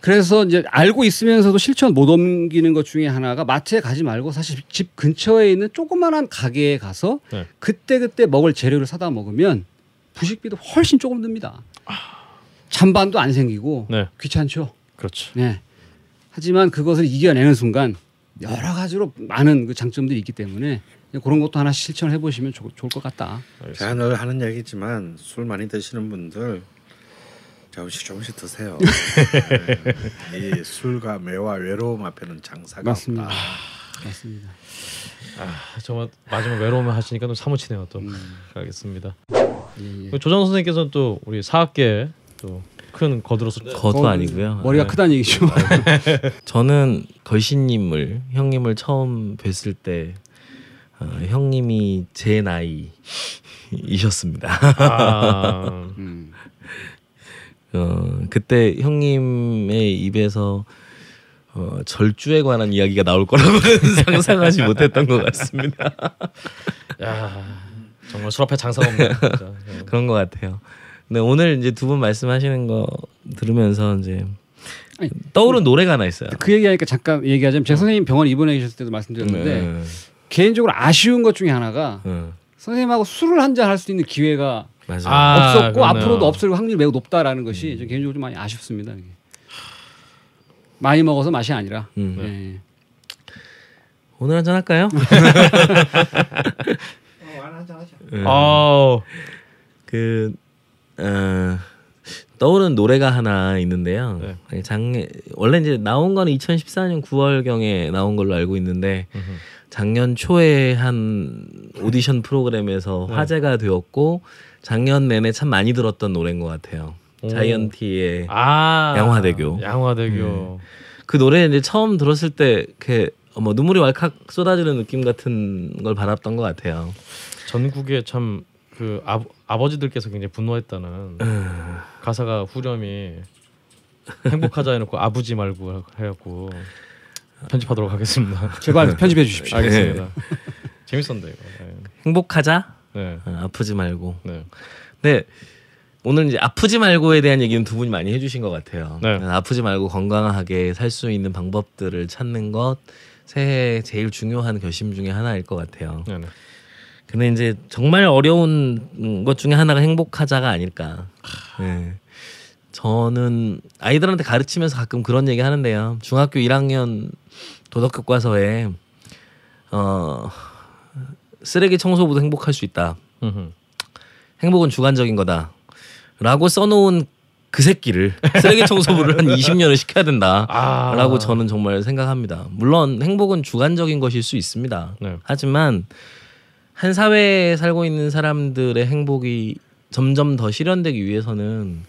그래서 이제 알고 있으면서도 실천 못 옮기는 것 중에 하나가 마트에 가지 말고 사실 집 근처에 있는 조그만한 가게에 가서 네. 그때 그때 먹을 재료를 사다 먹으면 부식비도 훨씬 조금 듭니다. 잔반도 안 생기고 네. 귀찮죠. 그렇죠. 네. 하지만 그것을 이겨내는 순간 여러 가지로 많은 그 장점들이 있기 때문에 그런 것도 하나 실천을 해보시면 좋, 좋을 것 같다. 제가 늘 하는 얘기지만 술 많이 드시는 분들 조금씩 조금씩 드세요. 네. 이 술과 매와 외로움 앞에는 장사가 맞습니다. 없다. 맞습니다. 아, 정말 마지막 외로움을 하시니까 또 사무치네요 또. 음. 알겠습니다. 예, 예. 조정 선생님께서는 또 우리 사학계 또 큰 거드로서 거도 거- 아니고요. 머리가 네. 크다는 얘기죠. 저는 걸신님을 형님을 처음 뵀을 때 어, 형님이 제 나이이셨습니다. 아, 음. 어, 그때 형님의 입에서 어, 절주에 관한 이야기가 나올 거라고는 상상하지 못했던 것 같습니다. 야 정말 술 앞에 장사가 없네. 그런 것 같아요. 근데 오늘 이제 두 분 말씀하시는 거 들으면서 이제 아니, 떠오른 노래가 하나 있어요. 그 얘기하니까 잠깐 얘기하자면 제 선생님 병원 입원해 계셨을 때도 말씀드렸는데 네. 개인적으로 아쉬운 것 중에 하나가 네. 선생님하고 술을 한 잔 할 수 있는 기회가. 아, 없었고 그러네요. 앞으로도 없을 확률이 매우 높다라는 것이 저 개인적으로 좀 많이 아쉽습니다. 이게. 많이 먹어서 맛이 아니라. 음. 예. 오늘 한잔 할까요? 네. 아우 그 어, 떠오르는 노래가 하나 있는데요. 네. 작년 원래 이제 나온 거는 2014년 9월 경에 나온 걸로 알고 있는데 작년 초에 한 오디션 프로그램에서 네. 화제가 되었고 작년 내내 참 많이 들었던 노래인 것 같아요. 오. 자이언티의 아 양화대교. 양화대교. 그 노래 이제 처음 들었을 때 이렇게 뭐 눈물이 왈칵 쏟아지는 느낌 같은 걸 받았던 것 같아요. 전국에 참 그 아버지들께서 굉장히 분노했다는 가사가 후렴이 행복하자 해놓고 아버지 말고 해갖고 편집하도록 하겠습니다. 제발 편집해 주십시오. 알겠습니다. 재밌었는데 이거. 행복하자, 네. 어, 아프지 말고. 네. 네. 오늘 이제 아프지 말고에 대한 얘기는 두 분이 많이 해주신 것 같아요. 네. 아프지 말고 건강하게 살 수 있는 방법들을 찾는 것 새해 제일 중요한 결심 중에 하나일 것 같아요. 네. 네. 근데 이제 정말 어려운 것 중에 하나가 행복하자가 아닐까. 네. 저는 아이들한테 가르치면서 가끔 그런 얘기 하는데요. 중학교 1학년 도덕 교과서에 어 쓰레기 청소보다 행복할 수 있다. 행복은 주관적인 거다. 라고 써놓은 그 새끼를 쓰레기 청소부를 한 20년을 시켜야 된다. 아. 라고 저는 정말 생각합니다. 물론 행복은 주관적인 것일 수 있습니다. 네. 하지만 한 사회에 살고 있는 사람들의 행복이 점점 더 실현되기 위해서는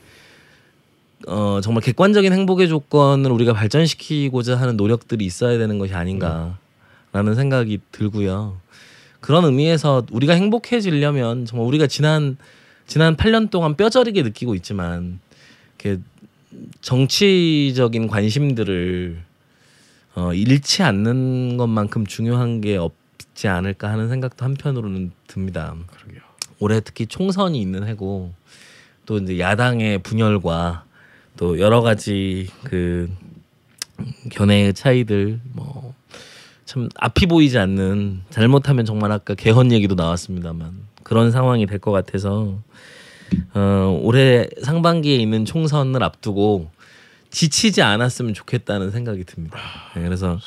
어, 정말 객관적인 행복의 조건을 우리가 발전시키고자 하는 노력들이 있어야 되는 것이 아닌가라는 생각이 들고요. 그런 의미에서 우리가 행복해지려면 정말 우리가 지난 지난 8년 동안 뼈저리게 느끼고 있지만 이렇게 정치적인 관심들을 어, 잃지 않는 것만큼 중요한 게 없지 않을까 하는 생각도 한편으로는 듭니다. 올해 특히 총선이 있는 해고 또 이제 야당의 분열과 또 여러 가지 그 견해의 차이들 뭐 참 앞이 보이지 않는 잘못하면 정말 아까 개헌 얘기도 나왔습니다만 그런 상황이 될 것 같아서 어, 올해 상반기에 있는 총선을 앞두고 지치지 않았으면 좋겠다는 생각이 듭니다. 네, 그래서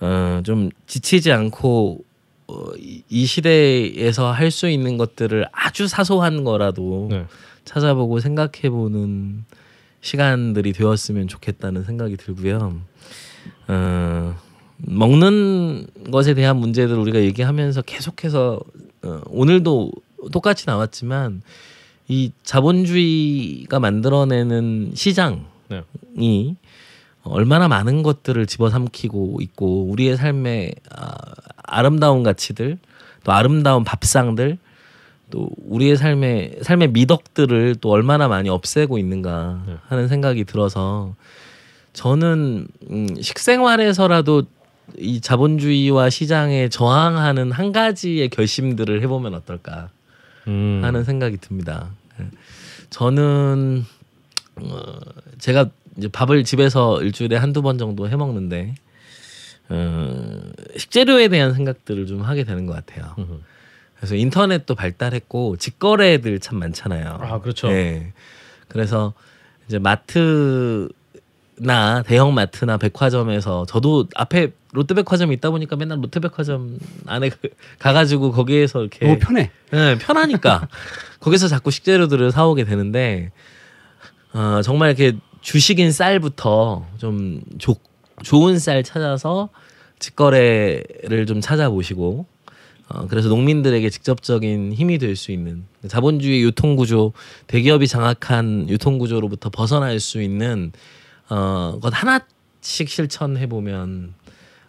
어, 좀 지치지 않고 어, 이, 이 시대에서 할 수 있는 것들을 아주 사소한 거라도 네. 찾아보고 생각해보는 시간들이 되었으면 좋겠다는 생각이 들고요. 어, 먹는 것에 대한 문제들 우리가 얘기하면서 계속해서 어, 오늘도 똑같이 나왔지만 이 자본주의가 만들어내는 시장이 네. 얼마나 많은 것들을 집어삼키고 있고 우리의 삶의 아, 아름다운 가치들 또 아름다운 밥상들 또 우리의 삶의 삶의 미덕들을 또 얼마나 많이 없애고 있는가 네. 하는 생각이 들어서 저는 음, 식생활에서라도 이 자본주의와 시장에 저항하는 한 가지의 결심들을 해보면 어떨까 음. 하는 생각이 듭니다. 예. 저는 어, 제가 이제 밥을 집에서 일주일에 한두 번 정도 해 먹는데 어, 식재료에 대한 생각들을 좀 하게 되는 것 같아요. 음흠. 그래서 인터넷도 발달했고 직거래들 참 많잖아요. 아, 그렇죠. 네. 그래서 이제 마트나 대형 마트나 백화점에서 저도 앞에 롯데백화점이 있다 보니까 맨날 롯데백화점 안에 그- 가가지고 거기에서 이렇게 너무 편해. 네, 편하니까 거기서 자꾸 식재료들을 사오게 되는데 어, 정말 이렇게 주식인 쌀부터 좀 조, 좋은 쌀 찾아서 직거래를 좀 찾아보시고 어, 그래서 농민들에게 직접적인 힘이 될 수 있는 자본주의 유통 구조 대기업이 장악한 유통 구조로부터 벗어날 수 있는 어, 것 하나씩 실천해 보면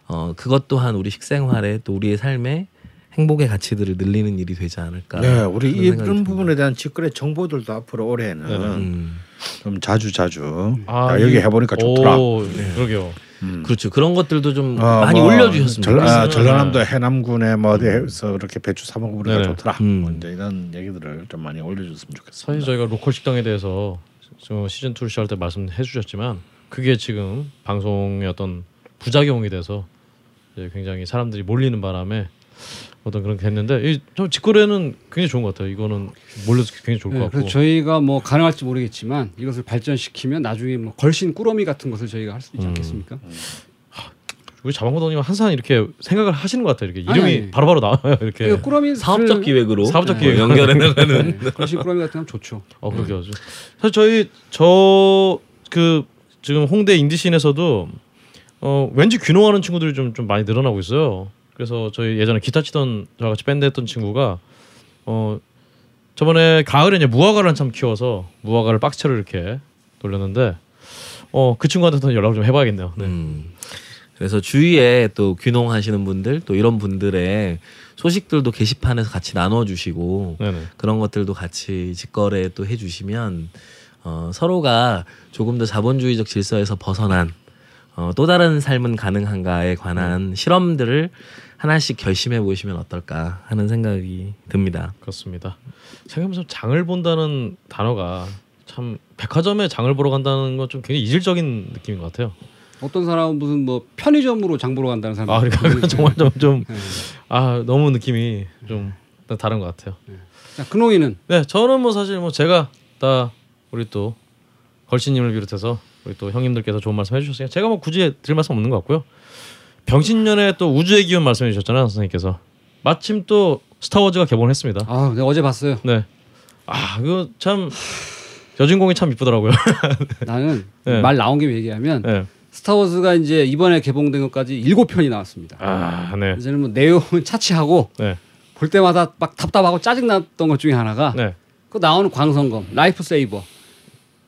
어, 그것 또한 우리 식생활에 또 우리의 삶에 행복의 가치들을 늘리는 일이 되지 않을까. 네, 우리 이런 듭니다. 부분에 대한 직거래 정보들도 앞으로 올해는 음. 좀 자주 자주 아, 야, 여기 이- 해보니까 좋더라. 오, 그러게요. 그렇죠. 그런 것들도 좀 어, 많이 뭐 올려주셨으면 전, 아, 좋겠어요. 전라남도 해남군에 뭐 어디에서 이렇게 배추 사 먹으니까 네네. 좋더라. 음. 뭐 이제 이런 얘기들을 좀 많이 올려줬으면 좋겠습니다. 사실 저희가 로컬 식당에 대해서 저 시즌 2를 시작할 때 말씀해 주셨지만 그게 지금 방송의 어떤 부작용이 돼서 굉장히 사람들이 몰리는 바람에 어떤 그런 게 했는데 이좀 직거래는 굉장히 좋은 것 같아요. 이거는 몰려도 굉장히 좋을 것 네, 같고. 그래서 저희가 뭐 가능할지 모르겠지만 이것을 발전시키면 나중에 뭐 걸신 꾸러미 같은 것을 저희가 할 수 있지 음. 않겠습니까? 우리 자방고등님 항상 이렇게 생각을 하시는 것 같아요. 이렇게 아니, 이름이 아니. 바로바로 나와요. 이렇게. 그러니까 꾸러미 사업적 기획으로 사업적 어, 기획. 연결해 나가는 네, 걸신 꾸러미 같은 건 좋죠. 어 그렇게 하죠. 사실 저희 저 그 지금 홍대 인디 scene에서도 어 왠지 귀농하는 친구들이 좀 좀 많이 늘어나고 있어요. 그래서 저희 예전에 기타 치던 저와 같이 밴드 했던 친구가 어 저번에 가을에 이제 무화과를 한참 키워서 무화과를 박스채로 이렇게 돌렸는데 어 그 친구한테도 연락을 좀 해봐야겠네요. 네. 음. 그래서 주위에 또 귀농하시는 분들 또 이런 분들의 소식들도 게시판에서 같이 나눠주시고 네네. 그런 것들도 같이 직거래 또 해주시면 어, 서로가 조금 더 자본주의적 질서에서 벗어난 어, 또 다른 삶은 가능한가에 관한 실험들을 하나씩 결심해 보시면 어떨까 하는 생각이 듭니다. 그렇습니다. 생각해보면 장을 본다는 단어가 참 백화점에 장을 보러 간다는 건 좀 굉장히 이질적인 느낌인 것 같아요. 어떤 사람은 무슨 뭐 편의점으로 장 보러 간다는 사람. 아 그러니까 그건 정말 좀좀 네. 아 너무 느낌이 좀 다른 것 같아요. 자, 근홍이는 네, 저는 뭐 사실 뭐 제가 다 우리 또 걸신님을 비롯해서 우리 또 형님들께서 좋은 말씀 해주셨으니까 제가 뭐 굳이 드릴 말씀 없는 것 같고요. 병신년에 또 우주의 기운 말씀해 주셨잖아요, 선생님께서. 마침 또 스타워즈가 개봉했습니다. 아, 내가 어제 봤어요. 네. 아, 그거 참 여주인공이 참 이쁘더라고요. 나는 네. 말 나온 김에 얘기하면 네. 스타워즈가 이제 이번에 개봉된 것까지 일곱 편이 나왔습니다. 아, 네. 이제는 뭐 내용은 차치하고 네. 볼 때마다 막 답답하고 짜증 났던 것 중에 하나가 네. 그 나오는 광선검 lightsaber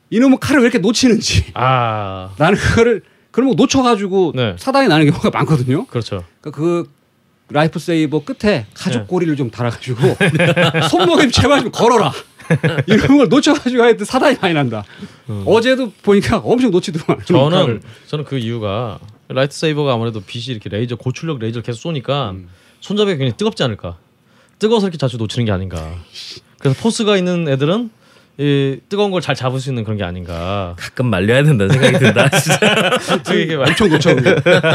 이놈의 칼을 왜 이렇게 놓치는지 아, 나는 그거를 거 놓쳐가지고 네. 사단이 나는 경우가 많거든요. 그렇죠. 그러니까 그 lightsaber 끝에 가죽 네. 고리를 좀 달아가지고 손목에 좀 제발 좀 걸어라. 이런 걸 놓쳐가지고 하여튼 사단이 많이 난다. 어제도 보니까 엄청 놓치더만. 저는 저는 그 이유가 lightsaber가 아무래도 빛이 이렇게 레이저 고출력 레이저를 계속 쏘니까 손잡이가 굉장히 뜨겁지 않을까. 뜨거워서 이렇게 자주 놓치는 게 아닌가. 그래서 Force가 있는 애들은 이 뜨거운 걸 잘 잡을 수 있는 그런 게 아닌가. 가끔 말려야 된다는 생각이 든다. 진짜. 엄청 놓쳐.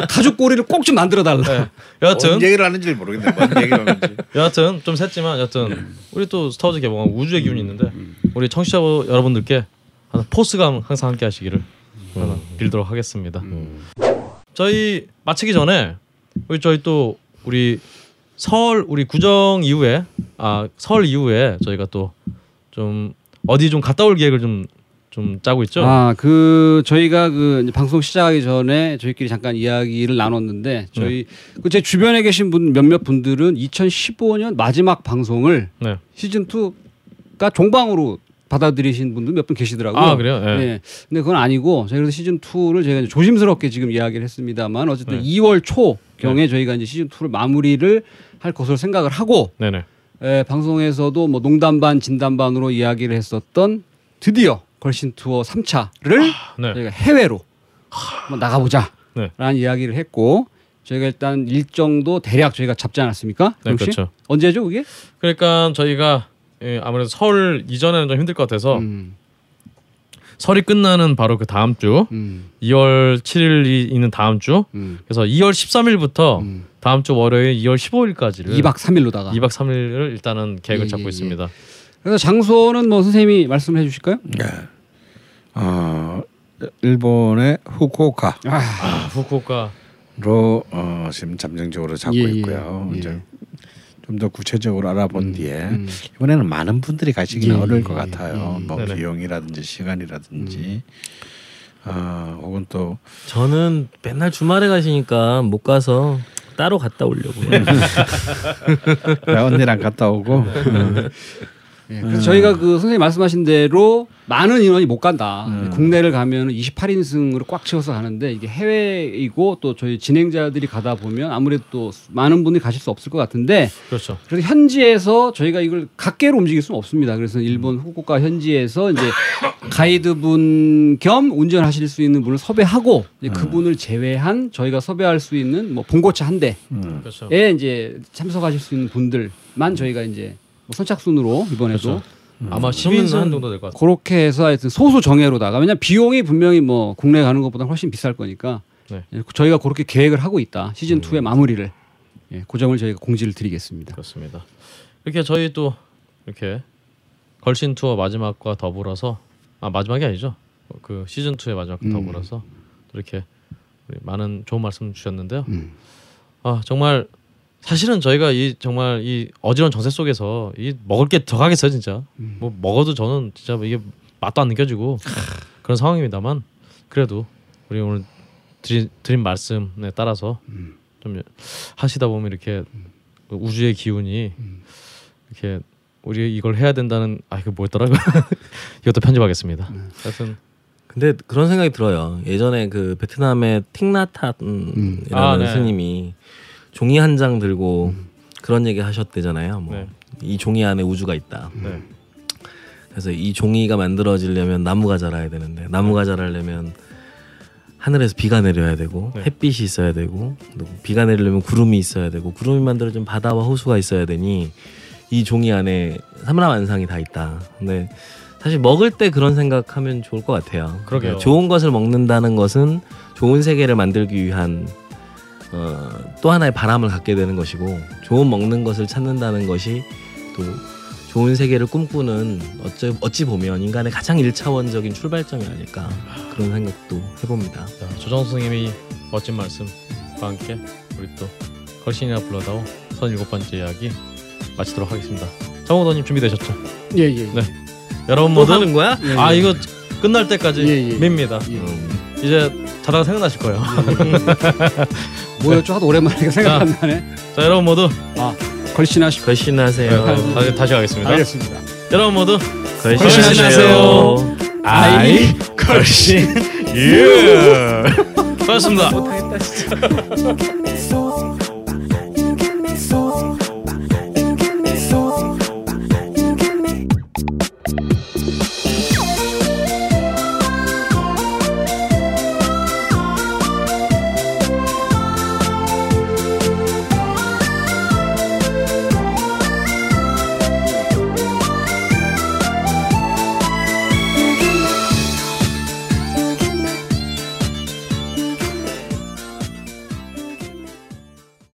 가죽 고리를 꼭 좀 만들어 달라. 네. 여하튼 뭔 얘기를 하는지 모르겠네. 뭔 얘기를 하는지. 여하튼 좀 샜지만 여하튼 우리 또 스타워즈 개봉한 우주의 기운이 있는데 우리 청취자 여러분들께 포스감 항상 함께 하시기를 하나 빌도록 하겠습니다. 저희 마치기 전에 우리 저희 또 우리 설 우리 구정 이후에 아 설 이후에 저희가 또좀 어디 좀 갔다 올 계획을 좀좀 짜고 있죠. 아, 그 저희가 그 방송 시작하기 전에 저희끼리 잠깐 이야기를 나눴는데 저희 그제 주변에 계신 분 몇몇 분들은 2015년 마지막 방송을 네. 시즌 2가 종방으로 받아들이신 분들 몇분 계시더라고요. 아 그래요? 예. 네. 근데 그건 아니고 저희 그래서 시즌 2를 저희가 조심스럽게 지금 이야기를 했습니다만 어쨌든 네. 2월 초 경에 저희가 이제 시즌 2를 마무리를 할 것으로 생각을 하고 네네. 에, 방송에서도 뭐 농담 반 진담 반으로 이야기를 했었던 드디어 걸신 투어 3차를 네. 저희가 해외로 한번 나가보자 네. 라는 이야기를 했고 저희가 일단 일정도 대략 저희가 잡지 않았습니까? 네? 그렇죠. 언제죠 그게? 그러니까 저희가 예, 아무래도 설 이전에는 좀 힘들 것 같아서 음, 설이 끝나는 바로 그 다음 주 음, 2월 7일이 있는 다음 주 음, 그래서 2월 13일부터 음. 다음 주 월요일 2월 15일까지를 2박 3일로다가 2박 3일을 일단은 계획을 예, 잡고 예, 예. 있습니다. 그래서 장소는 뭐 선생님이 말씀해 주실까요? 어, 일본의 후쿠오카로 아, 아, 후쿠오카 어, 지금 잠정적으로 잡고 예, 예. 있고요. 예. 이제 좀 더 구체적으로 알아본 뒤에 음. 이번에는 많은 분들이 가시기는 예, 어려울 예, 것 같아요. 예. 뭐 네네. 비용이라든지 시간이라든지 어, 혹은 또 저는 맨날 주말에 가시니까 못 가서 따로 갔다 오려고요. 그래, 언니랑 갔다 오고 어, 예, 그래서 저희가 그 선생님 말씀하신 대로 많은 인원이 못 간다. 음. 국내를 가면 28인승으로 꽉 채워서 가는데 이게 해외이고 또 저희 진행자들이 가다 보면 아무래도 또 많은 분들이 가실 수 없을 것 같은데 그렇죠. 그래서 현지에서 저희가 이걸 각계로 움직일 수는 없습니다. 그래서 일본 후쿠오카 현지에서 이제 가이드분 겸 운전하실 수 있는 분을 섭외하고 이제 그분을 제외한 저희가 섭외할 수 있는 뭐 봉고차 한 대에 그렇죠. 이제 참석하실 수 있는 분들만 저희가 이제 뭐 선착순으로 이번에도 그렇죠. 아마 그러면은 10인승 정도 될 것 같아요. 그렇게 해서 하여튼 소수 정예로다가 왜냐 면 비용이 분명히 뭐 국내 가는 것보다 훨씬 비쌀 거니까 네. 예, 저희가 그렇게 계획을 하고 있다 시즌 2의 마무리를 예, 그 점을 저희가 공지를 드리겠습니다. 그렇습니다. 이렇게 저희 또 이렇게 걸신 투어 마지막과 더불어서 아 마지막이 아니죠. 그 시즌 2의 마지막과 음. 더불어서 또 이렇게 많은 좋은 말씀 주셨는데요. 음. 아 정말 사실은 저희가 이 정말 이 어지러운 정세 속에서 이 먹을 게 더 가겠어요 진짜. 음. 뭐 먹어도 저는 진짜 이게 맛도 안 느껴지고 그런 상황입니다만 그래도 우리 오늘 드린, 드린 말씀에 따라서 음. 좀 하시다 보면 이렇게 우주의 기운이 음. 이렇게 우리 이걸 해야 된다는 아 이거 뭐였더라고 이것도 편집하겠습니다. 네. 하여튼 근데 그런 생각이 들어요. 예전에 그 베트남의 틱나탄이라는 아, 네. 스님이 종이 한 장 들고 그런 얘기 하셨대잖아요. 뭐 네. 이 종이 안에 우주가 있다. 네. 그래서 이 종이가 만들어지려면 나무가 자라야 되는데 나무가 자라려면 하늘에서 비가 내려야 되고 네. 햇빛이 있어야 되고 또 비가 내리려면 구름이 있어야 되고 구름이 만들어진 바다와 호수가 있어야 되니 이 종이 안에 삼라만상이 다 있다. 근데 사실 먹을 때 그런 생각하면 좋을 것 같아요. 그러게요. 좋은 것을 먹는다는 것은 좋은 세계를 만들기 위한 어, 또 하나의 바람을 갖게 되는 것이고 좋은 먹는 것을 찾는다는 것이 또 좋은 세계를 꿈꾸는 어찌, 어찌 보면 인간의 가장 일차원적인 출발점이 아닐까 그런 생각도 해봅니다. 자, 조정 선생님이 멋진 말씀과 함께 우리 또 걸신이나 불러다오 37번째 이야기 마치도록 하겠습니다. 정호도님 준비되셨죠? 예 예. 네. 여러분 또 모두 하는 거야? 예, 아 예. 이거 끝날 때까지 예, 예. 밉니다. 예. 음, 이제 자다가 생각나실 거예요. 뭐였죠? 하도 오랜만에 생각 안 나네. 자 여러분 모두 걸신하시고 걸신하세요. 네, 다시, 다시 가겠습니다. 알겠습니다. 여러분 모두 걸신하세요. 아이 걸신 예. 고맙습니다. 못하겠다 진짜.